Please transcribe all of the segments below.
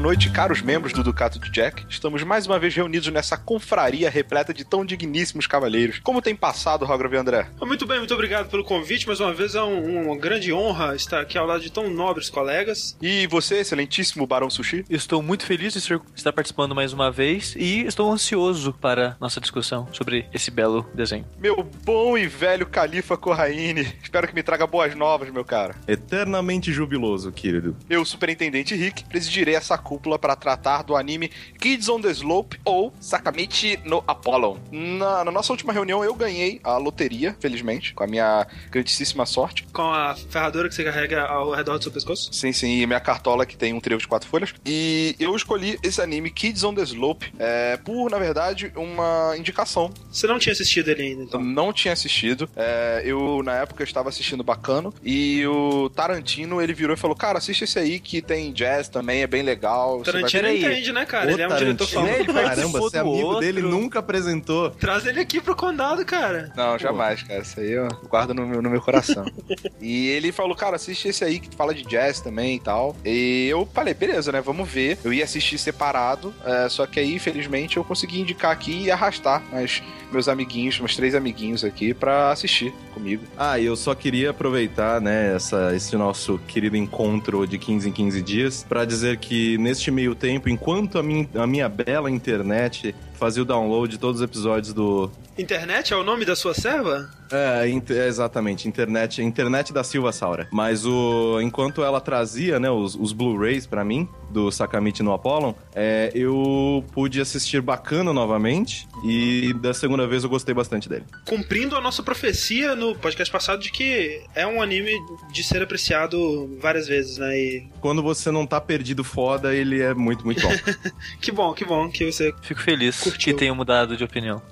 Boa noite, caros membros do Ducato de Jack. Estamos mais uma vez reunidos nessa confraria repleta de tão digníssimos cavaleiros. Como tem passado, Rograve André? Muito bem, muito obrigado pelo convite. Mais uma vez é um- uma grande honra estar aqui ao lado de tão nobres colegas. E você, excelentíssimo Barão Sushi? Estou muito feliz de estar participando mais uma vez e estou ansioso para nossa discussão sobre esse belo desenho. Meu bom e velho Califa Corraine. Espero que me traga boas novas, meu cara. Eternamente jubiloso, querido. Eu, Superintendente Rick, presidirei essa cúpula para tratar do anime Kids on the Slope ou Sakamichi no Apollon. Na, na nossa última reunião, eu ganhei a loteria, felizmente, com a minha grandíssima sorte. Com a ferradura que você carrega ao redor do seu pescoço. Sim, sim, e minha cartola que tem um trevo de quatro folhas. E eu escolhi esse anime Kids on the Slope é, por, na verdade, uma indicação. Você não tinha assistido ele ainda, então. não tinha assistido. É, eu, na época, estava assistindo Bacano. E o Tarantino, ele virou e falou: Cara, assiste esse aí que tem jazz também, é bem legal. Vai Tarantino Peraí. entende, né, cara? Ô, ele é um diretor famoso. Caramba, você é amigo outro. dele nunca apresentou. Traz ele aqui pro condado, cara. Não, jamais, cara. Isso aí eu guardo no meu, no meu coração. e ele falou, cara, assiste esse aí que fala de jazz também e tal. E eu falei, beleza, né? Vamos ver. Eu ia assistir separado, é, só que aí, infelizmente, eu consegui indicar aqui e arrastar mas meus amiguinhos, meus três amiguinhos aqui, pra assistir comigo. Ah, e eu só queria aproveitar, né, essa, esse nosso querido encontro de 15 em 15 dias pra dizer que neste meio tempo, enquanto a minha, a minha bela internet fazia o download de todos os episódios do... Internet é o nome da sua serva? É, int- é, exatamente, internet, internet da Silva Saura. Mas o enquanto ela trazia, né, os, os Blu-rays pra mim, do Sakamichi no Apollon, é, eu pude assistir bacana novamente e da segunda vez eu gostei bastante dele. Cumprindo a nossa profecia no podcast passado de que é um anime de ser apreciado várias vezes, né? E Quando você não tá perdido foda, ele é muito, muito bom. que bom, que bom que você Fico feliz. Que tenha mudado de opinião.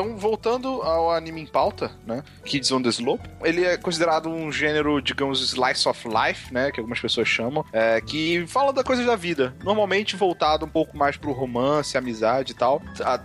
Então, voltando ao anime em pauta, né? Kids on the Slope, ele é considerado um gênero, digamos, slice of life, né? Que algumas pessoas chamam, é, que fala da coisa da vida. Normalmente voltado um pouco mais pro romance, amizade e tal,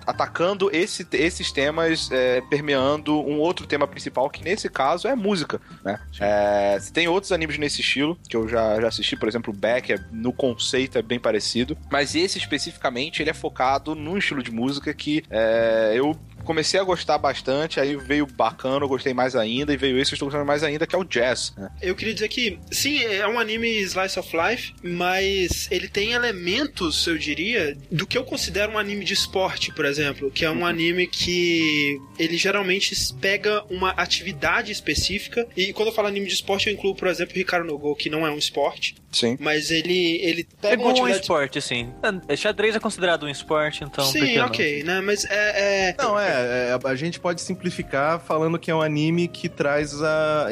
atacando esse- esses temas, é, permeando um outro tema principal, que nesse caso é música, né? É, tem outros animes nesse estilo, que eu já, já assisti, por exemplo, o Beck, é, no conceito é bem parecido, mas esse especificamente, ele é focado num estilo de música que é, eu comecei a gostar bastante, aí veio bacana, eu gostei mais ainda, e veio esse que eu estou gostando mais ainda, que é o jazz. né? Eu queria dizer que, sim, é um anime slice of life, mas ele tem elementos, eu diria, do que eu considero um anime de esporte, por exemplo, que é um anime que ele geralmente pega uma atividade específica, e quando eu falo anime de esporte, eu incluo, por exemplo, Ricardo no Go, que não é um esporte, Sim. mas ele, ele É pega uma igual um atividade... esporte, assim. É, xadrez é considerado um esporte, então... Sim, não? ok, né, mas é... é... Não, é, é, a gente pode simplificar falando que é um anime que traz a,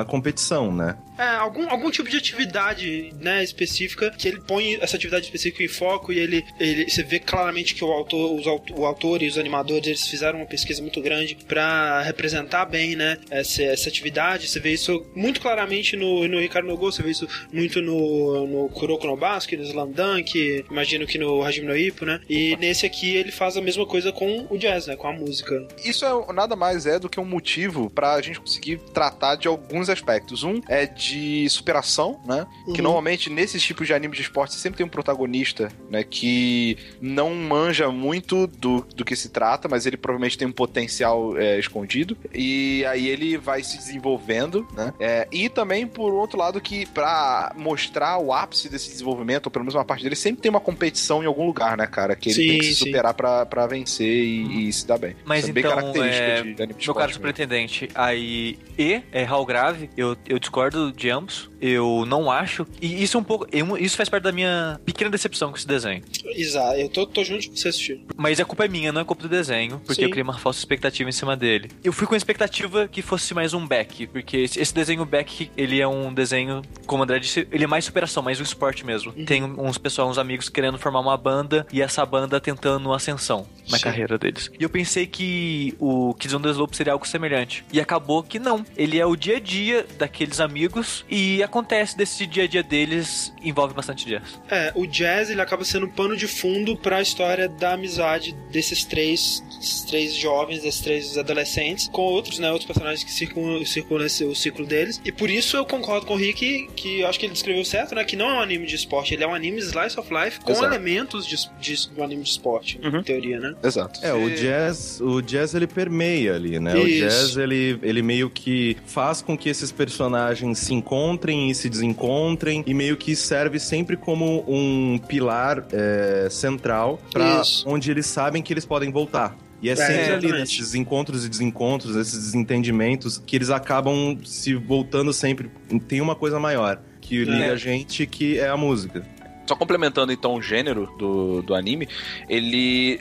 a competição, né? É, algum, algum tipo de atividade, né, específica, que ele põe essa atividade específica em foco e ele, ele você vê claramente que o autor, os, o autor e os animadores, eles fizeram uma pesquisa muito grande pra representar bem, né, essa, essa atividade. Você vê isso muito claramente no, no Ricardo Nogo, você vê isso muito no, no Kuroko no Basque, no Slam Dunk, imagino que no Hajime no Ippo, né, e nesse aqui ele faz a mesma coisa com o jazz, né, com a música. Isso é, nada mais é do que um motivo pra gente conseguir tratar de alguns aspectos. Um é de superação, né? Que Uhum. normalmente nesses tipos de animes de esporte sempre tem um protagonista, né? Que não manja muito do, do que se trata, mas ele provavelmente tem um potencial é, escondido. E aí ele vai se desenvolvendo, né? É, e também, por outro lado, que pra mostrar o ápice desse desenvolvimento, ou pelo menos uma parte dele, sempre tem uma competição em algum lugar, né, cara? Que ele Sim, tem que se superar pra, pra vencer e, e se dar bem. Mas Isso é bem então, característico é, de, de anime de Meu caro superintendente, aí E é Hal Grave, eu, eu discordo de ambos. Eu não acho. E isso é um pouco. isso faz parte da minha pequena decepção com esse desenho. Exato, eu tô, tô junto com você assistir. Mas a culpa é minha, não é culpa do desenho, porque Sim. eu criei uma falsa expectativa em cima dele. Eu fui com a expectativa que fosse mais um back, porque esse, esse desenho back, ele é um desenho, como o André disse, ele é mais superação, mais um esporte mesmo. Uhum. Tem uns pessoal, uns amigos querendo formar uma banda e essa banda tentando ascensão na Sim. carreira deles. E eu pensei que o Kids on the Slope seria algo semelhante. E acabou que não. Ele é o dia a dia daqueles amigos amigos e acontece desse dia a dia deles envolve bastante jazz. É, o jazz ele acaba sendo um pano de fundo para a história da amizade desses três, desses três jovens, desses três adolescentes, com outros, né, outros personagens que circulam, circulam esse, o ciclo deles. E por isso eu concordo com o Rick, que eu acho que ele descreveu certo, né, que não é um anime de esporte, ele é um anime slice of life com Exato. elementos de, de, do anime de esporte, Uhum. em teoria, né? Exato. É, o jazz, o jazz ele permeia ali, né? O Isso. jazz ele, ele meio que faz com que esses personagens se encontrem e se desencontrem e meio que serve sempre como um pilar é, central Isso. onde eles sabem que eles podem voltar. E é sempre ali exatamente. nesses encontros e desencontros, esses desentendimentos, que eles acabam se voltando sempre. Tem uma coisa maior que liga a gente, que é a música. Só complementando então o gênero do, do anime, ele,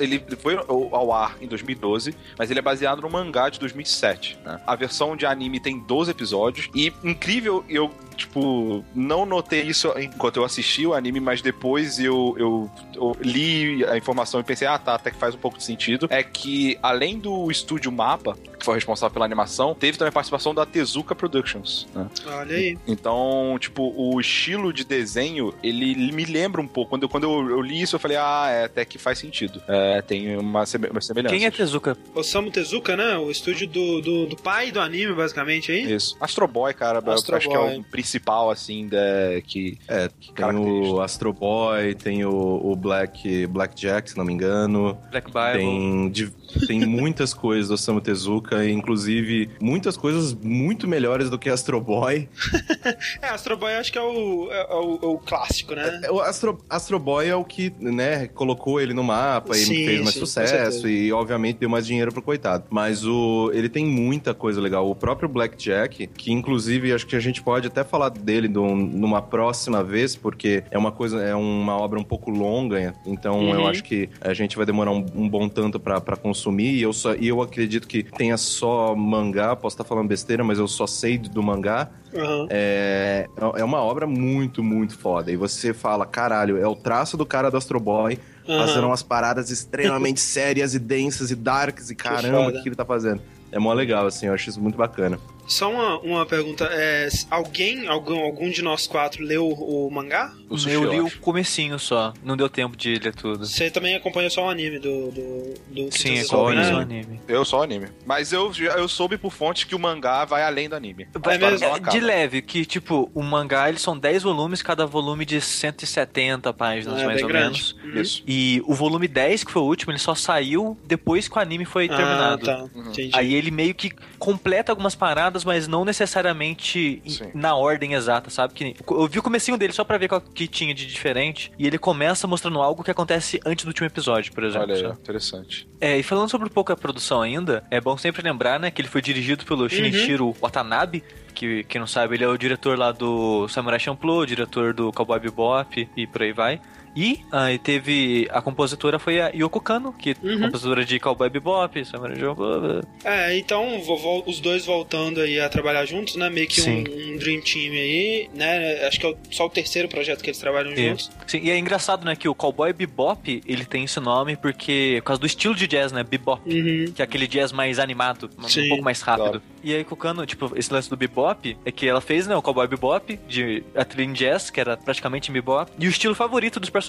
ele foi ao ao ar em 2012, mas ele é baseado no mangá de 2007. né? A versão de anime tem 12 episódios e incrível, eu tipo não notei isso enquanto eu assisti o anime, mas depois eu, eu, eu li a informação e pensei, ah tá, até que faz um pouco de sentido. É que além do estúdio Mapa, que foi responsável pela animação, teve também a participação da Tezuka Productions. Né? Olha aí. Então, tipo, o estilo de desenho, ele me lembra um pouco. Quando eu, quando eu, eu li isso, eu falei, ah, é, até que faz sentido. É, tem uma, seme- uma semelhança. Quem é Tezuka? Osamu Tezuka, né? O estúdio do, do, do pai do anime, basicamente, aí. Isso. Astro Boy, cara, eu Astro acho que é Boy. o principal, assim, da, que... É, que tem o Astro Boy, tem o, o Black, Black Jack, se não me engano. Black Bible. Tem, de- tem muitas coisas do Osamu Tezuka, inclusive muitas coisas muito melhores do que Astro Boy. É, Astro Boy acho que é o, é, é o, é o clássico, né? O Astro, Astro Boy é o que, né, colocou ele no mapa Sim, e fez mais sim, sucesso e, obviamente, deu mais dinheiro pro coitado. Mas o ele tem muita coisa legal. O próprio Black Jack, que inclusive acho que a gente pode até falar dele num- numa próxima vez, porque é uma coisa, é uma obra um pouco longa, então Uhum. eu acho que a gente vai demorar um, um bom tanto pra pra consumir. E eu, só, e eu acredito que tenha só mangá, posso estar falando besteira, mas eu só sei do mangá. Aham. É, é uma obra muito, muito foda. E você fala, caralho, é o traço do cara do Astro Boy Aham. fazendo umas paradas extremamente sérias e densas e darks e caramba, o que, que ele tá fazendo? É mó legal, assim, eu acho isso muito bacana. Só uma, uma pergunta. É, alguém, algum, algum de nós quatro leu o, o mangá? O sushi, eu li o acho. comecinho só, não deu tempo de ler tudo. Você também acompanha só o anime do. do, do Sim, é só né? o anime. Eu só anime. Mas eu, eu soube por fonte que o mangá vai além do anime. Mesmo? É, acaba. de leve, que tipo, o mangá eles são 10 volumes, cada volume de 170 páginas, É, mais ou grande. menos. Uhum. Isso. E o volume 10, que foi o último, ele só saiu depois que o anime foi terminado. Ah, tá. Entendi. Aí ele meio que completa algumas paradas, mas não necessariamente Sim. na ordem exata, sabe? Que eu vi o comecinho dele só pra ver o que tinha de diferente. E ele começa mostrando algo que acontece antes do último episódio, por exemplo. Olha aí, interessante. É, e falando sobre um pouco a produção ainda, é bom sempre lembrar, né, que ele foi dirigido pelo Shinichiro Watanabe, que quem não sabe, ele é o diretor lá do Samurai Champloo, diretor do Cowboy Bebop e por aí vai. E aí teve a compositora foi a Yoko Kano, que é Uhum. compositora de Cowboy Bebop, Samurai Champloo. É, então vo- vo- os dois voltando aí a trabalhar juntos, né? Meio que um, um Dream Team aí, né? Acho que é o- só o terceiro projeto que eles trabalham É. juntos. Sim, e é engraçado, né, que o Cowboy Bebop, ele tem esse nome porque por causa do estilo de jazz, né, bebop. Uhum. Que é aquele jazz mais animado, um Sim, pouco mais rápido. claro. E aí, Kukano, tipo, esse lance do bebop é que ela fez, né, o Cowboy Bebop, de a trilha em jazz, que era praticamente bebop. E o estilo favorito dos personagens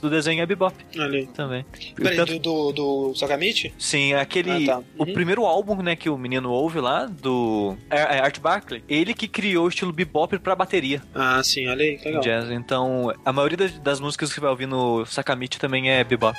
do desenho é bebop aí. também. Peraí, Tanto- do, do, do Sakamichi? Sim, aquele. Ah, tá. O Uhum. primeiro álbum, né, que o menino ouve lá, do é, é Art Barkley, ele que criou o estilo bebop pra bateria Ah, sim, olha aí, legal. jazz. Então, a maioria das, músicas que vai ouvir no Sakamichi também é bebop.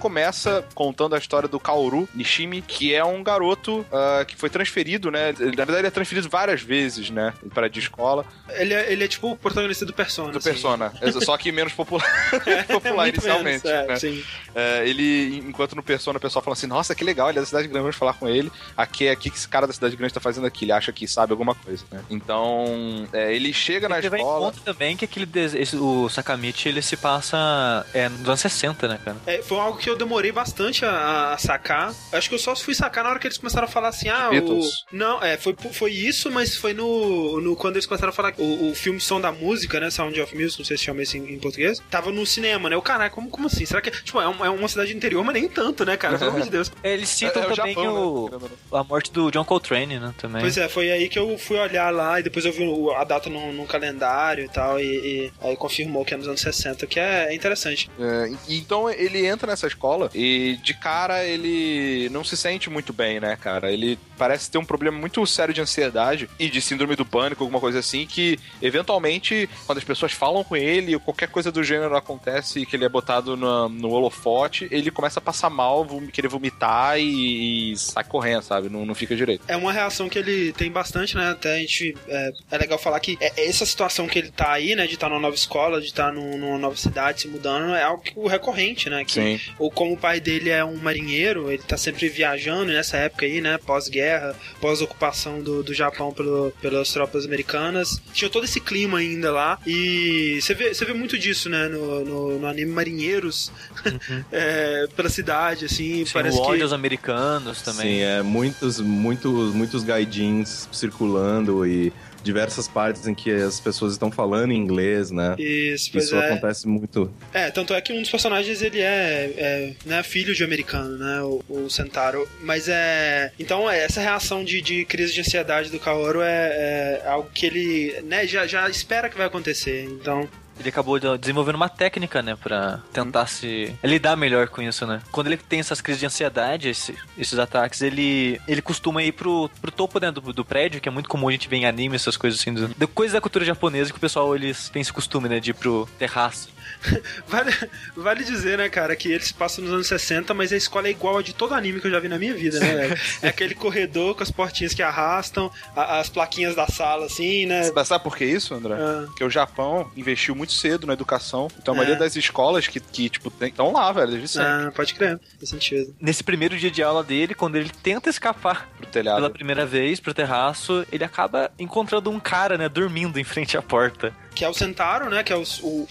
Começa contando a história do Kaoru Nishimi, que é um garoto uh, que foi transferido, né? Ele, na verdade, ele é transferido várias vezes, né? Para de escola. Ele é, ele é tipo o protagonista do Persona. Do assim. Persona. Só que menos popular, popular Muito inicialmente. menos, é, né? sim. É, ele, enquanto no Persona o pessoal fala assim, nossa, que legal, ele é da cidade grande, vamos falar com ele. Aqui é aqui que esse cara da cidade grande tá fazendo aqui, ele acha que sabe alguma coisa, né? Então, é, ele chega na levar em escola. conta também que aquele des- esse- o Sakamichi ele se passa é, nos anos 60, né, cara? É, foi algo que eu demorei bastante a, a sacar. Acho que eu só fui sacar na hora que eles começaram a falar assim, ah, o... Não, é, foi, foi isso, mas foi no, no quando eles começaram a falar o, o filme Som da Música, né, Sound of Music, não sei se chama isso em, em português, tava no cinema, né, o caralho, como, como assim? Será que, tipo, é uma, é uma cidade interior, mas nem tanto, né, cara, pelo amor de Deus. Eles citam É- é o também Japão, o, né, querendo ou a morte do John Coltrane, né, também. Pois é, foi aí que eu fui olhar lá e depois eu vi o- a data no, no calendário e tal, e, e aí confirmou que é nos anos 60, que é interessante. É, então ele entra nessa escola e de cara ele não se sente muito bem, né, cara? Ele parece ter um problema muito sério de ansiedade e de síndrome do pânico, alguma coisa assim, que eventualmente, quando as pessoas falam com ele ou qualquer coisa do gênero acontece que ele é botado na- no holofote, ele começa a passar mal, querer vomitar e, e sai correndo, sabe? Não, não fica direito. É uma reação que ele tem bastante, né? Até a gente. É, é legal falar que é- essa situação que ele tá aí, né? De estar numa nova escola, de estar num- numa nova cidade, se mudando, é algo recorrente, né? Que, Sim. Como o pai dele é um marinheiro, ele tá sempre viajando nessa época aí, né? Pós-guerra, pós-ocupação do, do Japão pelo, pelas tropas americanas. Tinha todo esse clima ainda lá. E você vê, você vê muito disso, né? No, no, no anime Marinheiros, é, pela cidade, assim. Sim, parece o ódio que. aos americanos também. Sim, é muitos, muitos, muitos gaidins circulando e diversas partes em que as pessoas estão falando em inglês, né? Isso, pois Isso é. acontece muito. É, tanto é que um dos personagens ele é, é né, filho de americano, né? O, o Sentaro. Mas é. Então, é, essa reação de, de crise de ansiedade do Kaoru é, é algo que ele né, já, já espera que vai acontecer. Então. Ele acabou de- desenvolvendo uma técnica, né, pra tentar se lidar melhor com isso, né? Quando ele tem essas crises de ansiedade, esse- esses ataques, ele, ele costuma ir pro, pro topo né, do, do prédio, que é muito comum a gente ver em anime, essas coisas assim, do, coisas da cultura japonesa que o pessoal eles tem esse costume, né, de ir pro terraço. Vale, vale dizer, né, cara, que ele se passa nos anos 60, mas a escola é igual a de todo anime que eu já vi na minha vida, né, velho? É aquele corredor com as portinhas que arrastam, a- as plaquinhas da sala, assim, né? Mas sabe por que isso, André? Ah. Porque o Japão investiu muito cedo na educação. Então a maioria É. das escolas que, que tipo, estão lá, velho, desde sempre, Ah, pode crer, faz sentido. Nesse primeiro dia de aula dele, quando ele tenta escapar pro telhado. pela primeira vez pro terraço, ele acaba encontrando um cara, né, dormindo em frente à porta. que é o Sentaro, né? Que é o, o,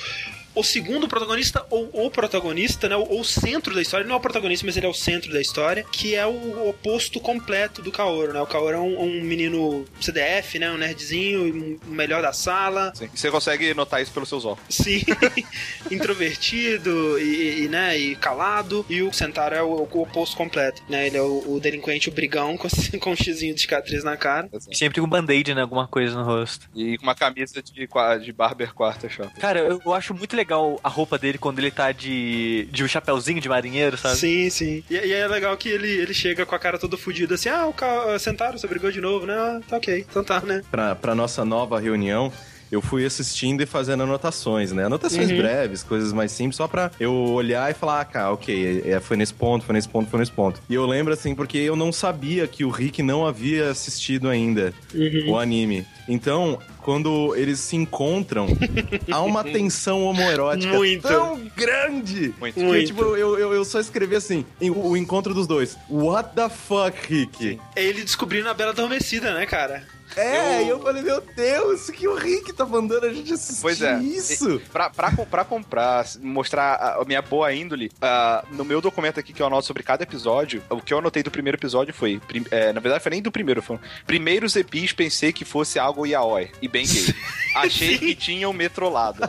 o segundo protagonista, ou o protagonista, né? Ou o centro da história. Ele não é o protagonista, mas ele é o centro da história. Que é o oposto completo do Kaoru, né? O Kaoru é um, um menino CDF, né? Um nerdzinho, o melhor da sala. Sim. Você consegue notar isso pelos seus óculos. Sim, introvertido e, e, né, e calado. E o Sentaro é o, o oposto completo, né? Ele é o, o delinquente, o brigão, com, com um xizinho de cicatriz na cara. Assim. Sempre com band-aid, né, alguma coisa no rosto. E com uma camisa de, de barber quarta shop. Cara, eu, eu acho muito legal a roupa dele quando ele tá de, de um chapéuzinho de marinheiro, sabe? Sim, sim. E, e é legal que ele, ele chega com a cara toda fodida assim: ah, o Sentaro, você brigou de novo, né? Ah, tá ok, então tá, né? Pra, pra nossa nova reunião, eu fui assistindo e fazendo anotações, né? Anotações Uhum. breves, coisas mais simples, só pra eu olhar e falar, ah, cara, ok, é, foi nesse ponto, foi nesse ponto, foi nesse ponto. E eu lembro, assim, porque eu não sabia que o Rick não havia assistido ainda Uhum. o anime. Então, quando eles se encontram, há uma tensão homoerótica Muito. tão grande Muito. que, Muito. tipo, eu, eu, eu só escrevi assim, o, o encontro dos dois. What the fuck, Rick? É ele descobrindo a Bela Adormecida, né, cara? É, Eu- e eu falei, meu Deus, que o Rick tá mandando a gente assistir Pois é. isso. Pra, pra, pra comprar, mostrar a, minha boa índole, ah, no meu documento aqui que eu anoto sobre cada episódio, o que eu anotei do primeiro episódio foi. prim- é, na verdade, foi nem do primeiro, foi. Primeiros epis pensei que fosse algo yaoi e bem gay. Achei que tinha um metrolado.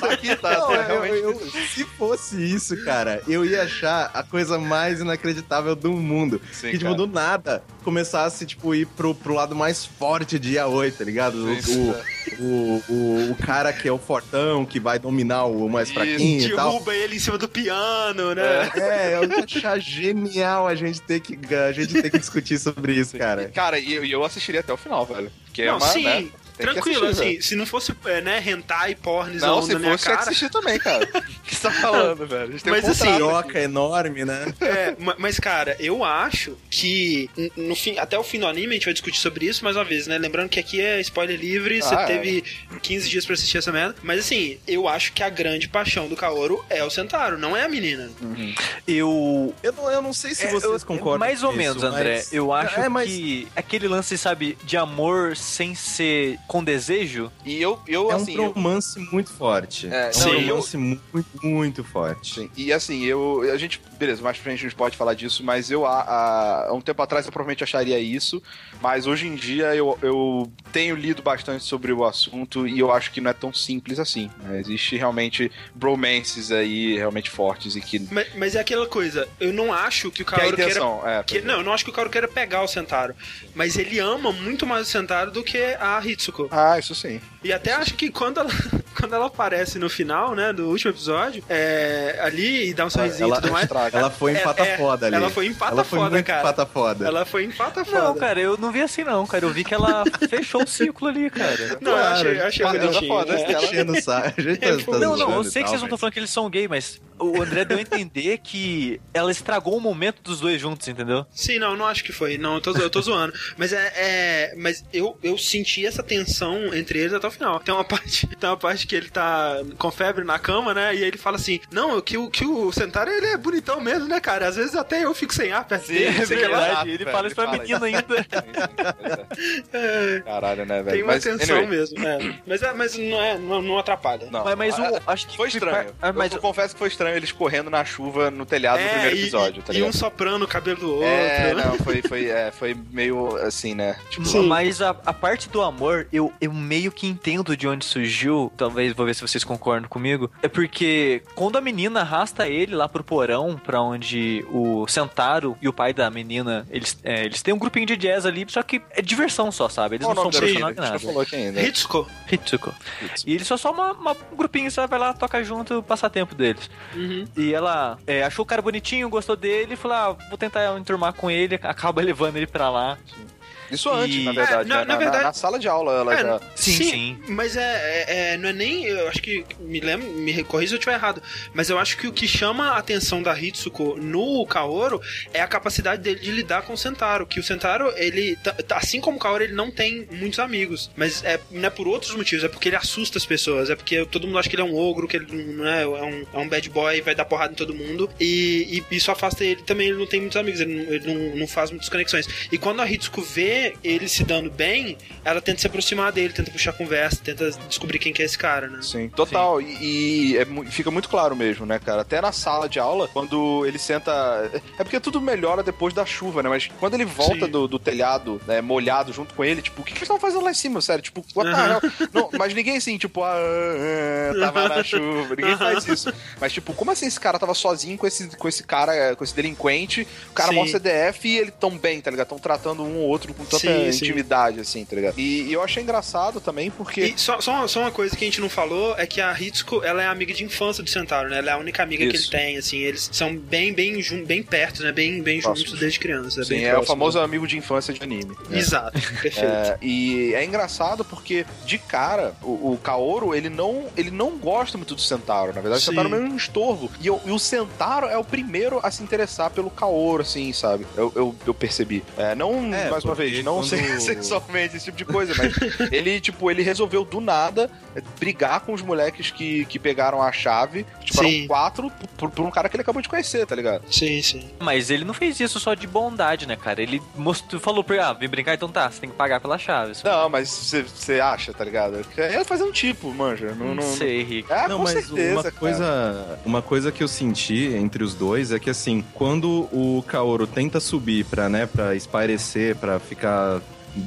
Só que tá, Não, tá eu- realmente. eu- se fosse isso, cara, eu ia achar a coisa mais inacreditável do mundo. Sim, que, tipo, cara. do nada, começasse, tipo, ir pro, pro lado mais forte de Yaoi, tá ligado? O, o, o, o cara que é o fortão, que vai dominar o mais Isso, fraquinho e tal. Derruba ele em cima do piano, né? É, eu ia achar genial a gente ter que, a gente ter que discutir sobre isso, cara. Cara, e eu, e eu assistiria até o final, velho. Porque é Não, uma. sim. né? Tranquilo, assistir, assim, se não fosse, é, né, hentai, porn, Não, na se minha fosse, cara... assistir também, cara. O que você tá falando, velho? A gente tem Mas um assim, Piroca enorme, né? É, ma- mas cara, eu acho que no fim, até o fim do anime a gente vai discutir sobre isso mais uma vez, né? Lembrando que aqui é spoiler livre, você Ah, é. teve 15 dias pra assistir essa merda. Mas assim, eu acho que a grande paixão do Kaoru é o Sentaro, não é a menina. Eu. Eu não, eu não sei se É, vocês eu- concordam Mais ou com menos, isso, André. mas- Eu acho É, mas que aquele lance, sabe, de amor sem ser com desejo. E eu, eu é um assim, eu- romance muito forte. É, É, sim, um romance muito, muito forte. Sim, e assim, eu. A gente. Beleza, mais pra frente a gente pode falar disso, mas eu há, há- um tempo atrás eu provavelmente acharia isso. Mas hoje em dia eu, eu tenho lido bastante sobre o assunto e eu acho que não é tão simples assim. né? Existe realmente bromances aí realmente fortes e que. Mas, mas é aquela coisa, eu não acho que o Que é Kaoru queira. intenção, é. que- não, eu não acho que o Kaoru queira pegar o Sentaro. Mas ele ama muito mais o Sentaro do que a Hitsuko. Ah, isso sim. E até acho que quando ela, quando ela aparece no final, né, do último episódio, é, ali e dá um sorrisinho e Ela, tudo mais. Ela foi É, empata é, foda ali. ela foi empata Ela foi foda, muito cara. empata foda. Ela foi empata foda. Não, cara, eu não vi assim não, cara. Eu vi que ela fechou o ciclo ali, cara. Não, eu achei, eu achei Claro, bonitinho. foda, enchendo. A gente tá, É, tá Não, não, eu sei que vocês não estão falando que eles são gay, mas o André deu a entender que ela estragou o momento dos dois juntos, entendeu? Sim, não, não acho que foi. Não, eu tô, eu tô zoando. Mas é. é- mas eu, eu senti essa tensão entre eles até o final. Tem uma parte, tem uma parte que ele tá com febre na cama, né? E aí ele fala assim: Não, que o, que o Sentaro ele é bonitão mesmo, né, cara? Às vezes até eu fico sem ar perto dele. é verdade. ele fala isso pra menina ainda. É, Caralho, né, velho? tem uma Mas, tensão anyway, mesmo. é. Mas, é, mas não, é, não, não atrapalha. Não, Mas, mas o, acho que Foi estranho. Ah, mas eu, eu confesso que foi estranho eles correndo na chuva no telhado no É, primeiro e- episódio, e, tá e um soprando o cabelo do outro. É, não, foi, foi, é, foi meio assim, né? Tipo, Sim. Mas a, a parte do amor, eu, eu meio que entendo de onde surgiu. Talvez, vou ver se vocês concordam comigo. É porque quando a menina arrasta ele lá pro porão, pra onde o Sentaro e o pai da menina, eles, é, eles têm um grupinho de jazz ali, só que é diversão só, sabe? Eles não são profissionais não nada. falou aqui ainda. Hitsuko. Hitsuko. E eles só só uma, uma- um grupinho, você vai lá, toca junto, o passatempo deles. Uhum. E ela é, achou o cara bonitinho, gostou dele, falou: ah, vou tentar enturmar com ele, acaba levando ele pra lá. Isso antes, E- na verdade. É, na- né? na na, verdade- na sala de aula ela É, já. Sim, sim. Mas é, é- é- não é nem. Eu acho que. Me lembro, me corrija se eu estiver errado. Mas eu acho que o que chama a atenção da Hitsuko no Kaoru é a capacidade dele de lidar com o Sentaro. Que o Sentaro, ele. Assim como o Kaoru, ele não tem muitos amigos. Mas é, não é por outros motivos, é porque ele assusta as pessoas. É porque todo mundo acha que ele é um ogro, que ele não é, é um, é um bad boy, vai dar porrada em todo mundo. E, e isso afasta ele também, ele não tem muitos amigos, ele não, ele não, não faz muitas conexões. E quando a Hitsuko vê ele se dando bem, ela tenta se aproximar dele, tenta puxar conversa, tenta descobrir quem que é esse cara, né? Sim, total. E, e é fica muito claro mesmo, né, cara? Até na sala de aula, quando ele senta. É porque tudo melhora depois da chuva, né? Mas quando ele volta Sim. do, do telhado, né, molhado junto com ele, tipo, o que, que eles estão fazendo lá em cima, sério? Tipo, what hell? Não, mas ninguém assim, tipo, ah, ah, tava na chuva. Ninguém faz isso. Mas, tipo, como assim esse cara tava sozinho com esse, com esse cara, com esse delinquente? O cara Sim. mostra CDF e ele tão bem, tá ligado? Tão tratando um ou outro com tanta Sim, sim. intimidade, assim, tá ligado? E, e eu achei engraçado também, porque. E só, só, uma, só uma coisa que a gente não falou é que a Hitsuko, ela é amiga de infância do Centauro, né? Ela é a única amiga que Isso. ele tem, assim, eles são bem, bem, jun- bem perto, né? Bem, bem juntos desde criança. Sim, bem é o famoso amigo de infância de anime. né? Exato, perfeito. É, e é engraçado porque, de cara, o, o Kaoru, ele não, ele não gosta muito do Centauro. Na verdade, Sim. o Centauro é um estorvo. E, o- e o Centauro é o primeiro a se interessar pelo Kaoru, assim, sabe? Eu, eu, eu percebi. É, não, É, mais uma porque não quando- se- sexualmente, esse tipo de coisa, mas ele, tipo, ele resolveu do nada é, brigar com os moleques que, que pegaram a chave. Tipo, Sim. eram quatro por, por um cara que ele acabou de conhecer, tá ligado? Sim, sim. Mas ele não fez isso só de bondade, né, cara? Ele mostrou, falou pra ele, ah, vem brincar, então tá, você tem que pagar pelas chaves. Não, mas você- acha, tá ligado? É fazer um tipo, manja. Não, Não, não, sei, Rick. É, não, com mas certeza, uma cara. coisa, uma coisa que eu senti entre os dois é que assim, quando o Kaoru tenta subir pra, né, para espairecer, pra ficar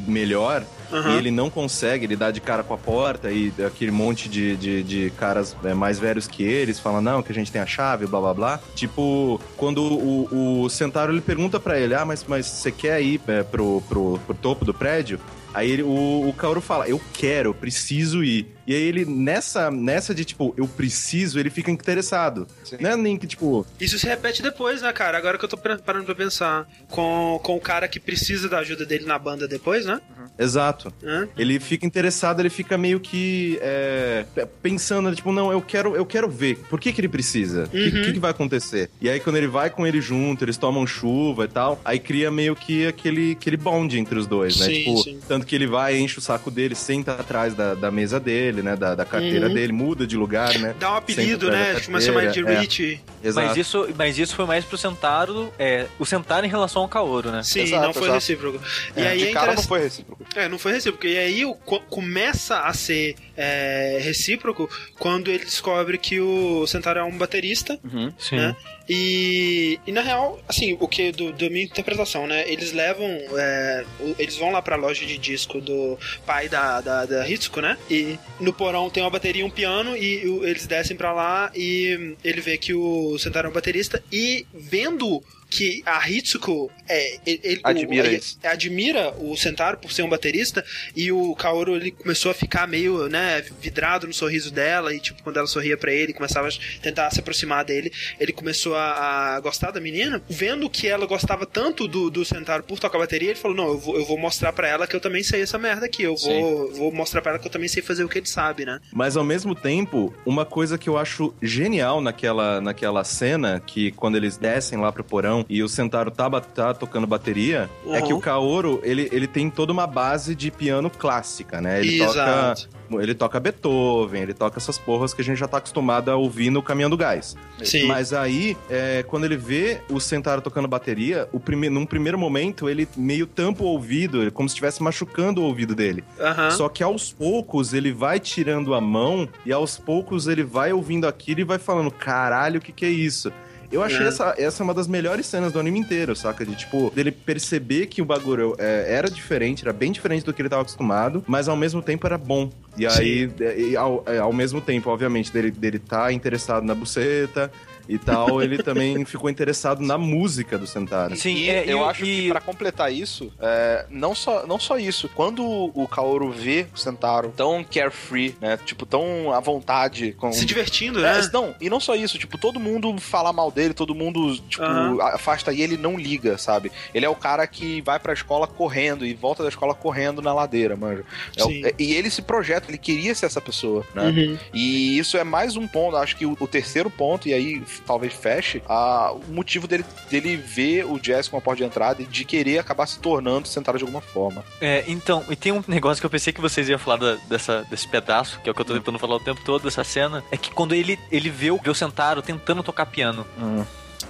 melhor, Aham. e ele não consegue, ele dá de cara com a porta e aquele monte de, de, de caras é, mais velhos que eles falam, não, que a gente tem a chave, blá blá blá. Tipo, quando o, o Sentaro ele pergunta pra ele, ah, mas, mas você quer ir é, pro, pro, pro topo do prédio? Aí ele, o, o Kaoru fala, eu quero, eu preciso ir. E aí ele, nessa, nessa de tipo, eu preciso, ele fica interessado. Sim. É nem que, tipo, Isso se repete depois, né, cara? Agora que eu tô parando pra pensar. Com, com o cara que precisa da ajuda dele na banda depois, né? exato. Hã? Ele fica interessado, ele fica meio que é, pensando, tipo, não, eu quero, eu quero ver. Por que, que ele precisa? O que, Uhum. que, que vai acontecer? E aí, quando ele vai com ele junto, eles tomam chuva e tal, aí cria meio que aquele, aquele bond entre os dois, né? Sim, tipo, sim. tanto que ele vai, enche o saco dele, senta atrás da, da mesa dele, né? Da, da carteira Uhum. dele, muda de lugar, né? Dá um apelido, né? da Começa a chamar ele de é. Rich. Exato. Mas isso, mas isso foi mais pro Sentaro, é, o Sentaro em relação ao Kaoru, né? Sim, Exato, não foi exato. recíproco. E É, aí de é cara não foi recíproco. É, não foi recíproco. E aí o- co- começa a ser é, recíproco quando ele descobre que o Sentaro é um baterista, Sim. né? E, e na real, assim, o que do, da minha interpretação, né? Eles levam. é, eles vão lá pra loja de disco do pai da, da, da Hitsuko, né? E no porão tem uma bateria e um piano, e eles descem pra lá e ele vê que o Sentaro é um baterista, e vendo que a Hitsuko é, ele, ele- Admira o, é, admira o Sentaro por ser um baterista e o Kaoru ele começou a ficar meio, né, vidrado no sorriso dela e tipo quando ela sorria pra ele, começava a tentar se aproximar dele, ele começou a, a gostar da menina, vendo que ela gostava tanto do, do Sentaro por tocar bateria, ele falou: "Não, eu vou, eu vou mostrar pra ela que eu também sei essa merda aqui, eu vou, vou mostrar pra ela que eu também sei fazer o que ele sabe, né?" Mas ao mesmo tempo, uma coisa que eu acho genial naquela, naquela cena, que quando eles descem lá pro porão e o Sentaro tá, tá tocando bateria, é Uhum. que o Kaoru, ele, ele tem toda uma base de piano clássica, né? Ele Exato. toca. Ele toca Beethoven, ele toca essas porras que a gente já tá acostumado a ouvir no Caminhão do Gás. Sim. Mas aí, é, quando ele vê o Sentaro tocando bateria, o prime... num primeiro momento ele meio tampa o ouvido, como se estivesse machucando o ouvido dele. Aham. Só que aos poucos ele vai tirando a mão e aos poucos ele vai ouvindo aquilo e vai falando: caralho, o que, que é isso? Eu achei É. essa, essa uma das melhores cenas do anime inteiro, saca? De tipo, dele perceber que o bagulho é, era diferente, era bem diferente do que ele tava acostumado, mas ao mesmo tempo era bom. E aí, e ao, é, ao mesmo tempo, obviamente, dele, dele tá interessado na buceta e tal, ele também ficou interessado na música do Sentaro. Sim, e é, eu e- acho e- que pra completar isso, é, não, só, não só isso, quando o Kaoru vê o Sentaro tão carefree, né? Tipo, tão à vontade com. Se divertindo, É, né? não, e não só isso, tipo, todo mundo fala mal dele, todo mundo, tipo, Aham. afasta e ele não liga, sabe? Ele é o cara que vai pra escola correndo e volta da escola correndo na ladeira, manja. É é- e ele se projeta, ele queria ser essa pessoa, né? Uhum. E isso é mais um ponto, acho que o, o terceiro ponto, e aí talvez feche, a, o motivo dele, dele ver o Jazz como a porta de entrada e de querer acabar se tornando sentado de alguma forma. É, então, e tem um negócio que eu pensei que vocês iam falar da- dessa, desse pedaço, que é o que eu tô tentando falar o tempo todo, dessa cena, é que quando ele, ele vê, o, vê o Sentaro tentando tocar piano.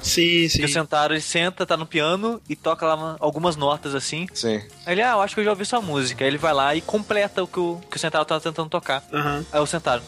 Sim, sim. E o Sentaro, ele senta, tá no piano e toca lá uma- algumas notas assim. Sim. Aí ele, ah, eu acho que eu já ouvi sua música. Aí ele vai lá e completa o que o, que o Sentaro tá tentando tocar. Aham. Aí o Sentaro,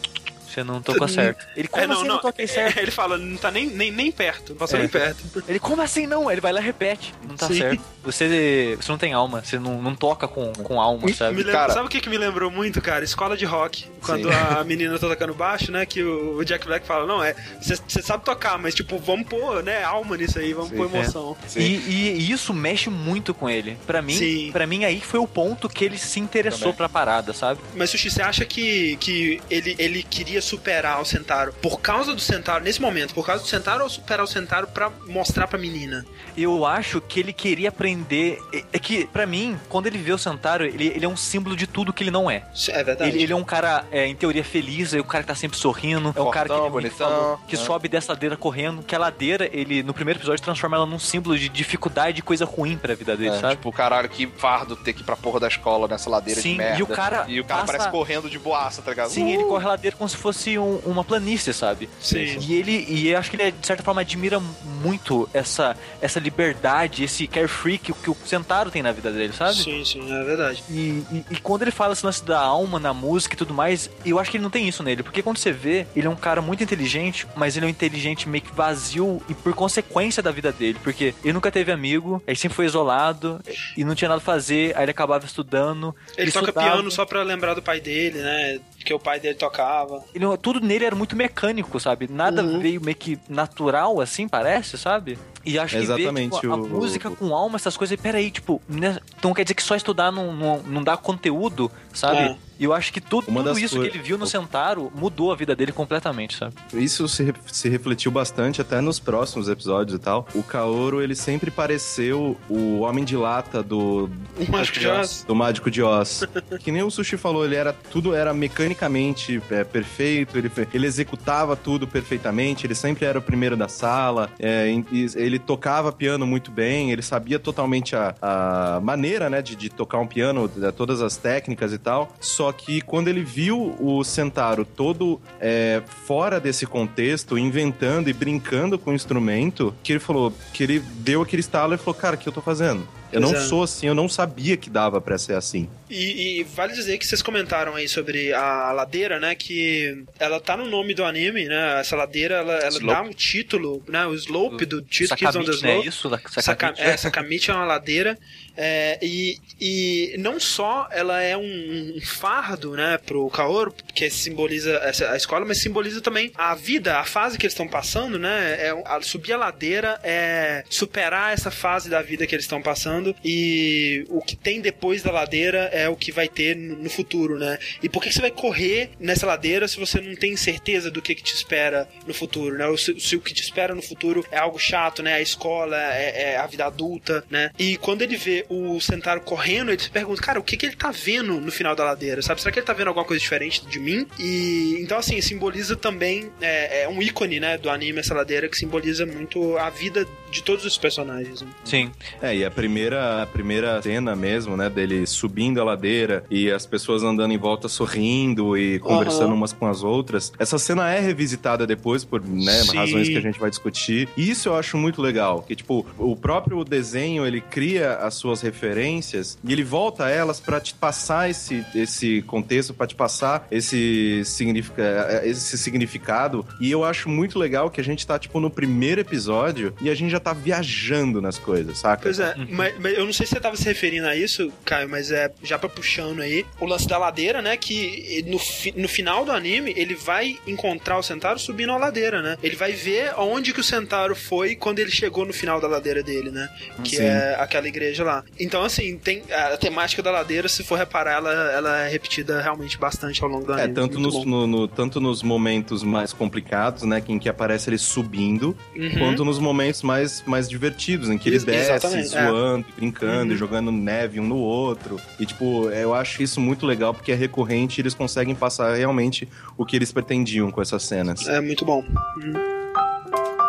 você não tocou certo. Ele, como É, não, assim não. não toquei certo? Ele fala, não tá nem, nem, nem perto, não passou É. nem perto. Ele, como assim não? Ele vai lá e repete. Não tá Sim. certo. Você, você não tem alma, você não, não toca com, com alma, sabe? lembra- Cara- sabe o que, que me lembrou muito, cara? Escola de rock. Quando Sim. a menina tá tocando baixo, né? Que o, o Jack Black fala, não, é. Você sabe tocar, mas tipo, vamos pôr, né, alma nisso aí, vamos Sim, pôr emoção. Sim. E, e isso mexe muito com ele. Pra mim, para mim aí foi o ponto que ele se interessou Também. pra parada, sabe? Mas Sushi, você acha que, que ele, ele queria superar o Sentaro por causa do Sentaro, nesse momento, por causa do Sentaro ou superar o Sentaro pra mostrar pra menina? Eu acho que ele queria aprender. É, é que, pra mim, quando ele vê o Santaro, ele, ele é um símbolo de tudo que ele não é. É verdade. Ele, ele é um cara, é, em teoria, feliz, é o cara que tá sempre sorrindo, é o cara que, Fortão, ele muito bonitão, falou, que né? sobe dessa ladeira correndo, que a ladeira, ele, no primeiro episódio, transforma ela num símbolo de dificuldade e coisa ruim pra vida dele, É, sabe? Tipo, caralho, que fardo ter que ir pra porra da escola nessa ladeira Sim, de merda. e o cara E o cara passa- parece correndo de boaça, tá ligado? Sim, Uh! ele corre a ladeira como se fosse um- uma planície, sabe? Sim. E ele, e eu acho que ele, de certa forma, admira muito essa, essa liberdade, esse carefree que, que o Sentaro tem na vida dele, sabe? Sim, sim, é verdade. E, e- e quando ele fala esse lance da alma na música e tudo mais, eu acho que ele não tem isso nele. Porque quando você vê, ele é um cara muito inteligente, mas ele é um inteligente meio que vazio e por consequência da vida dele. Porque ele nunca teve amigo, ele sempre foi isolado e não tinha nada a fazer, aí ele acabava estudando. Ele toca estudava. piano só pra lembrar do pai dele, né? Que o pai dele tocava. Ele, tudo nele era muito mecânico, sabe? Nada Uhum. veio meio que natural, assim, parece, sabe? E acho que ver, Exatamente, tipo, a o- música com alma, essas coisas, peraí, tipo, né, Então quer dizer que só estudar não, não, não dá conteúdo, sabe? É. E eu acho que tudo, tudo isso que ele viu no Sentaro mudou a vida dele completamente, sabe? Isso se, se refletiu bastante até nos próximos episódios e tal. O Kaoru, ele sempre pareceu o homem de lata do, O Mágico de Oz. do Mágico de Oz. que nem o Sushi falou, ele era tudo era mecanicamente é, perfeito, ele, ele executava tudo perfeitamente, ele sempre era o primeiro da sala, é, em- e ele tocava piano muito bem, ele sabia totalmente a, a maneira, né, de, de tocar um piano, de- todas as técnicas e tal. Só que quando ele viu o Sentaro todo é, fora desse contexto, inventando e brincando com o instrumento, que ele falou, que ele deu aquele estalo e falou, cara, o que eu tô fazendo? Eu não é. sou assim, eu não sabia que dava pra ser assim. E, e vale dizer que vocês comentaram aí sobre a ladeira, né? Que ela tá no nome do anime, né? Essa ladeira, ela, ela dá um título, né? O slope do título Kids on the Sakamichi, né? Slope. Isso? Saka, Sakamichi. é, Sakamichi é uma ladeira. É, e, e não só ela é um, um fardo, né, pro Kaoru, que simboliza essa, a escola, mas simboliza também a vida, a fase que eles estão passando, né? É, a- subir a ladeira é superar essa fase da vida que eles estão passando e o que tem depois da ladeira é o que vai ter no, no futuro, né? E por que que você vai correr nessa ladeira se você não tem certeza do que, que te espera no futuro, né? Ou Se, se o que te espera no futuro é algo chato, né? A escola, é, é a vida adulta, né? E quando ele vê o Sentaro correndo, ele se pergunta, cara, o que, que ele tá vendo no final da ladeira, sabe? Será que ele tá vendo alguma coisa diferente de mim? E então, assim, simboliza também, é, é um ícone, né, do anime, essa ladeira, que simboliza muito a vida de todos os personagens. né? Sim. É, e a primeira, a primeira cena mesmo, né, dele subindo a ladeira e as pessoas andando em volta sorrindo e conversando Aham. umas com as outras. Essa cena é revisitada depois por, né, Sim. razões que a gente vai discutir. E isso eu acho muito legal, que tipo, o próprio desenho, ele cria as suas referências e ele volta a elas pra te passar esse, esse contexto, pra te passar esse, significa, esse significado. E eu acho muito legal que a gente tá, tipo, no primeiro episódio e a gente já tá viajando nas coisas, saca? Pois é, mas, mas eu não sei se você tava se referindo a isso, Caio, mas é já pra puxando aí, o lance da ladeira, né? Que no, fi- no final do anime ele vai encontrar o Sentaro subindo a ladeira, né? Ele vai ver onde que o Sentaro foi quando ele chegou no final da ladeira dele, né? Que Sim. é aquela igreja lá. Então, assim, tem a temática da ladeira, se for reparar, ela, ela é repetida realmente bastante ao longo do É, anime. tanto Muito nos, no- no- tanto nos momentos mais complicados, né, que- em que aparece ele subindo, Uhum. quanto nos momentos mais, mais divertidos, em que ele Ex- desce, exatamente, é. zoando, brincando, Uhum. e jogando neve um no outro. E, tipo, eu acho isso muito legal, porque é recorrente e eles conseguem passar realmente o que eles pretendiam com essas cenas. É muito bom. O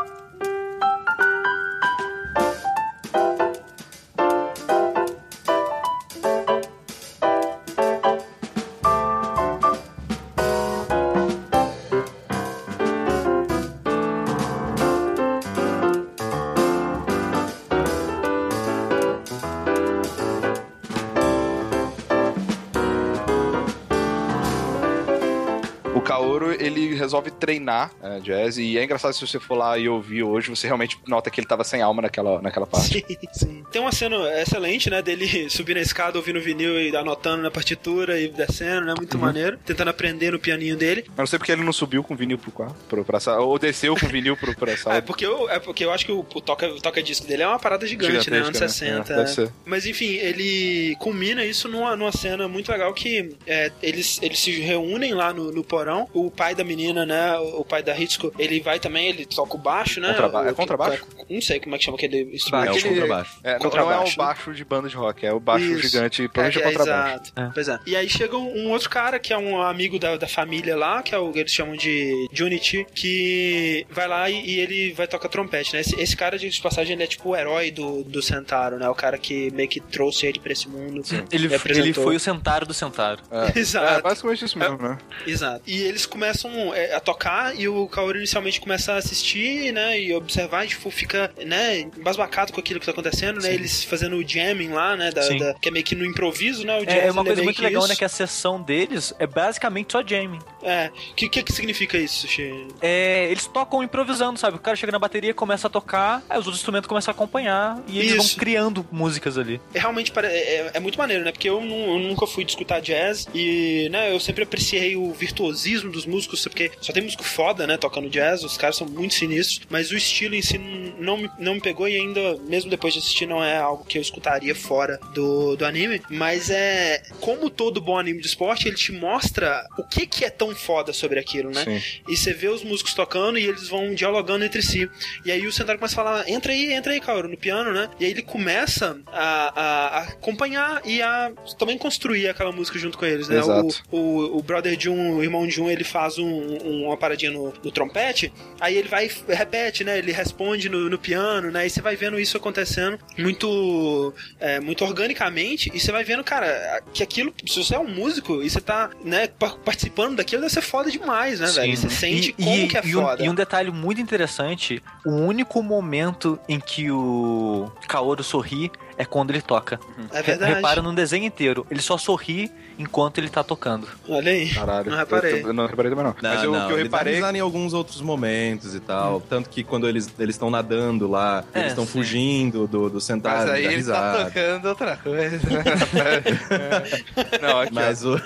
resolve treinar é, jazz, e é engraçado se você for lá e ouvir hoje, você realmente nota que ele tava sem alma naquela, naquela parte. Sim, sim. Tem uma cena excelente, né? Dele subir na escada, ouvindo vinil e anotando na partitura e descendo, né? Muito maneiro. Tentando aprender no pianinho dele. Mas não sei porque ele não subiu com vinil pro quarto, pro, pra sala, ou desceu com vinil pro, pra sala. é, porque eu, é porque eu acho que o, o toca, o toca-disco dele é uma parada gigante, né? Anos né? 60. É, deve ser. Mas enfim, ele culmina isso numa, numa cena muito legal que é, eles, eles se reúnem lá no, no porão. O pai da menina, né? O, o pai da Hitsuko, ele vai também, ele toca o baixo, né? Contraba- O- é contrabaixo? Não sei como é que chama aquele É instrumento. o Aquele- contrabaixo. É, não, não é Contrabaixo, um baixo de banda de rock, é o baixo Isso. gigante, provavelmente é, é, contrabaixo. Exato. É. Pois é. E aí chega um, um outro cara que é um amigo da, da família lá, que é o que eles chamam de Junichi, que vai lá e, e ele vai tocar trompete, né? Esse, esse cara, de passagem, ele é tipo o herói do, do Sentaro, né? O cara que meio que trouxe ele pra esse mundo. Ele, ele foi o Sentaro do Sentaro. É. Exato. É basicamente isso mesmo, né? Exato. E eles começam é, a tocar e o Kaoru inicialmente começa a assistir, né, e observar e, tipo, fica, né, embasbacado com aquilo que tá acontecendo, né, eles fazendo o jamming lá, né, da, Sim. da- que é meio que no improviso, né, o jazz, É, é uma ele coisa meio muito legal, isso. né? Que a sessão deles é basicamente só jamming. É, que que que significa isso, Sushi? É, eles tocam improvisando, sabe? O cara chega na bateria, começa a tocar, aí os outros instrumentos começam a acompanhar e eles Isso. vão criando músicas ali. É realmente pare- é, é muito maneiro, né, porque eu, eu nunca fui escutar jazz e, né, eu sempre apreciei o virtuosismo dos músicos, porque só tem músico foda, né, tocando jazz, os caras são muito sinistros, mas o estilo em si não me, não me pegou e ainda, mesmo depois de assistir, não é algo que eu escutaria fora do, do anime, mas é como todo bom anime de esporte, ele te mostra o que que é tão foda sobre aquilo, né? Sim. E você vê os músicos tocando e eles vão dialogando entre si. E aí o Sentaro começa a falar: entra aí, entra aí, Kaoru, no piano, né? E aí ele começa a, a- a acompanhar e a também construir aquela música junto com eles, né? Exato. O, o, o brother Jun, o irmão Jun, ele faz um, um- uma paradinha no, no trompete, aí ele vai e repete, né? Ele responde no, no piano, né? E você vai vendo isso acontecendo muito, é, muito organicamente e você vai vendo, cara, que aquilo, se você é um músico e você tá, né, pa- participando daquilo, deve ser foda demais, né, velho? Você sente E- como e- que é e um, foda. e um detalhe muito interessante: o único momento em que o Kaoru sorri é quando ele toca. É Re- verdade. Repara no desenho inteiro, ele só sorri enquanto ele tá tocando. Olha aí. Caralho. Não reparei. Eu, eu não reparei também não. Não, Mas eu, não, o que eu ele dá reparei. risada em alguns outros momentos e tal. Tanto que quando eles eles estão nadando lá, É, eles estão fugindo do, do sentado, Mas aí dá ele tá tocando outra coisa. não, aqui, Mas, o...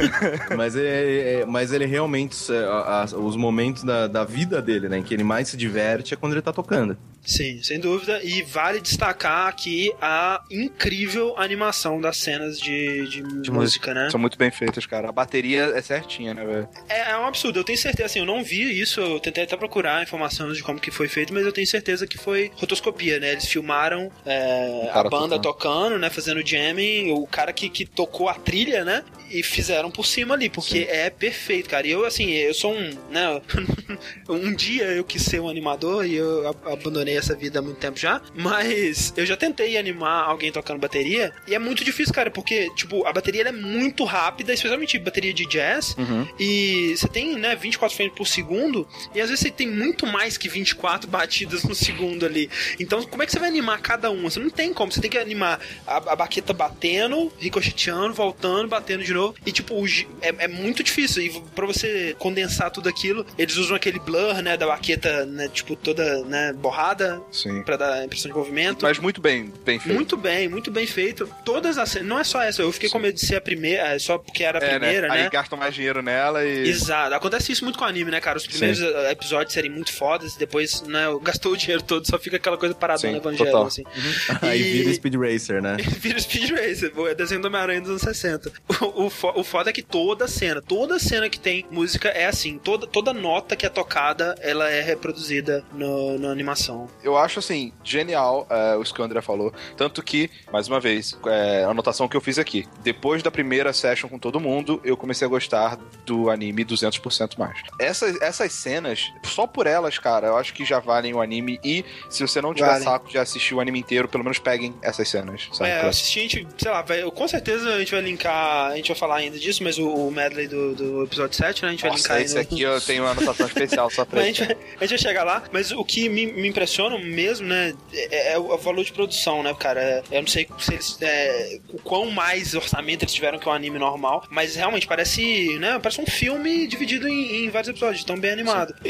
mas, ele, é- mas ele realmente. é, os momentos da, da vida dele, né? Em que ele mais se diverte é quando ele tá tocando. Sim, sem dúvida. E vale destacar aqui a incrível animação das cenas de, de, música, né? São muito bem feitas, cara. A bateria é certinha, né, velho? É, é um absurdo. Eu tenho certeza, assim, eu não vi isso, eu tentei até procurar informações de como que foi feito, mas eu tenho certeza que foi rotoscopia, né? Eles filmaram é, a banda tocando, né? Fazendo jamming, o cara que, que tocou a trilha, né? E fizeram por cima ali, porque é perfeito, cara. E eu, assim, eu sou um, né? um dia eu quis ser um animador e eu ab- abandonei essa vida há muito tempo já, mas eu já tentei animar alguém tocando bateria e é muito difícil, cara, porque, tipo, a bateria é muito rápida, especialmente bateria de jazz, e você tem, né, 24 frames por segundo, e às vezes você tem muito mais que 24 batidas no segundo ali. Então, como é que você vai animar cada uma? Você não tem como, você tem que animar a, a baqueta batendo, ricocheteando, voltando, batendo de novo. E, tipo, o é, é muito difícil. E pra você condensar tudo aquilo, eles usam aquele blur, né, da baqueta, né, tipo, toda, né, borrada, Sim. pra dar a impressão de movimento. Mas muito bem, bem feito. Muito bem, muito bem feito. Todas as cenas, não é só essa, eu fiquei com medo de ser a primeira, é, só porque era a É, primeira, né? Aí gastam mais dinheiro nela e. Exato. Acontece isso muito com o anime, né, cara? Os primeiros eh, episódios serem muito fodas, depois, né, gastou o dinheiro todo, só fica aquela coisa parada Sim, no evangelho, total. assim. Aí E- vira Speed Racer, né? Vira Speed Racer, é desenho do Homem-Aranha dos anos 60. O, o, fo- o foda é que toda cena, toda cena que tem música é assim, toda, toda nota que é tocada, ela é reproduzida no, na animação. Eu acho assim, genial é, o que o André falou. Tanto que, mais uma vez, é, a anotação que eu fiz aqui. Depois da primeira session com todo mundo, eu comecei a gostar do anime 200% mais. Essas, essas cenas, só por elas, cara, eu acho que já valem o anime. E se você não tiver Valem. saco de assistir o anime inteiro, pelo menos peguem essas cenas. Sabe? É, assistir, a gente, sei lá, vai, com certeza a gente vai linkar, a gente vai falar ainda disso, mas o, o medley do, do episódio 7, né, a gente vai linkar Nossa, aí esse no- aqui eu tenho uma anotação especial só pra a gente, vai, a gente vai chegar lá, mas o que me, me impressiona mesmo, né, é, é o valor de produção, né, cara? É, Eu não sei se eles, é, o quão mais orçamento eles tiveram que um anime normal, mas realmente parece, né, parece um filme dividido em, em vários episódios, tão bem animado. E,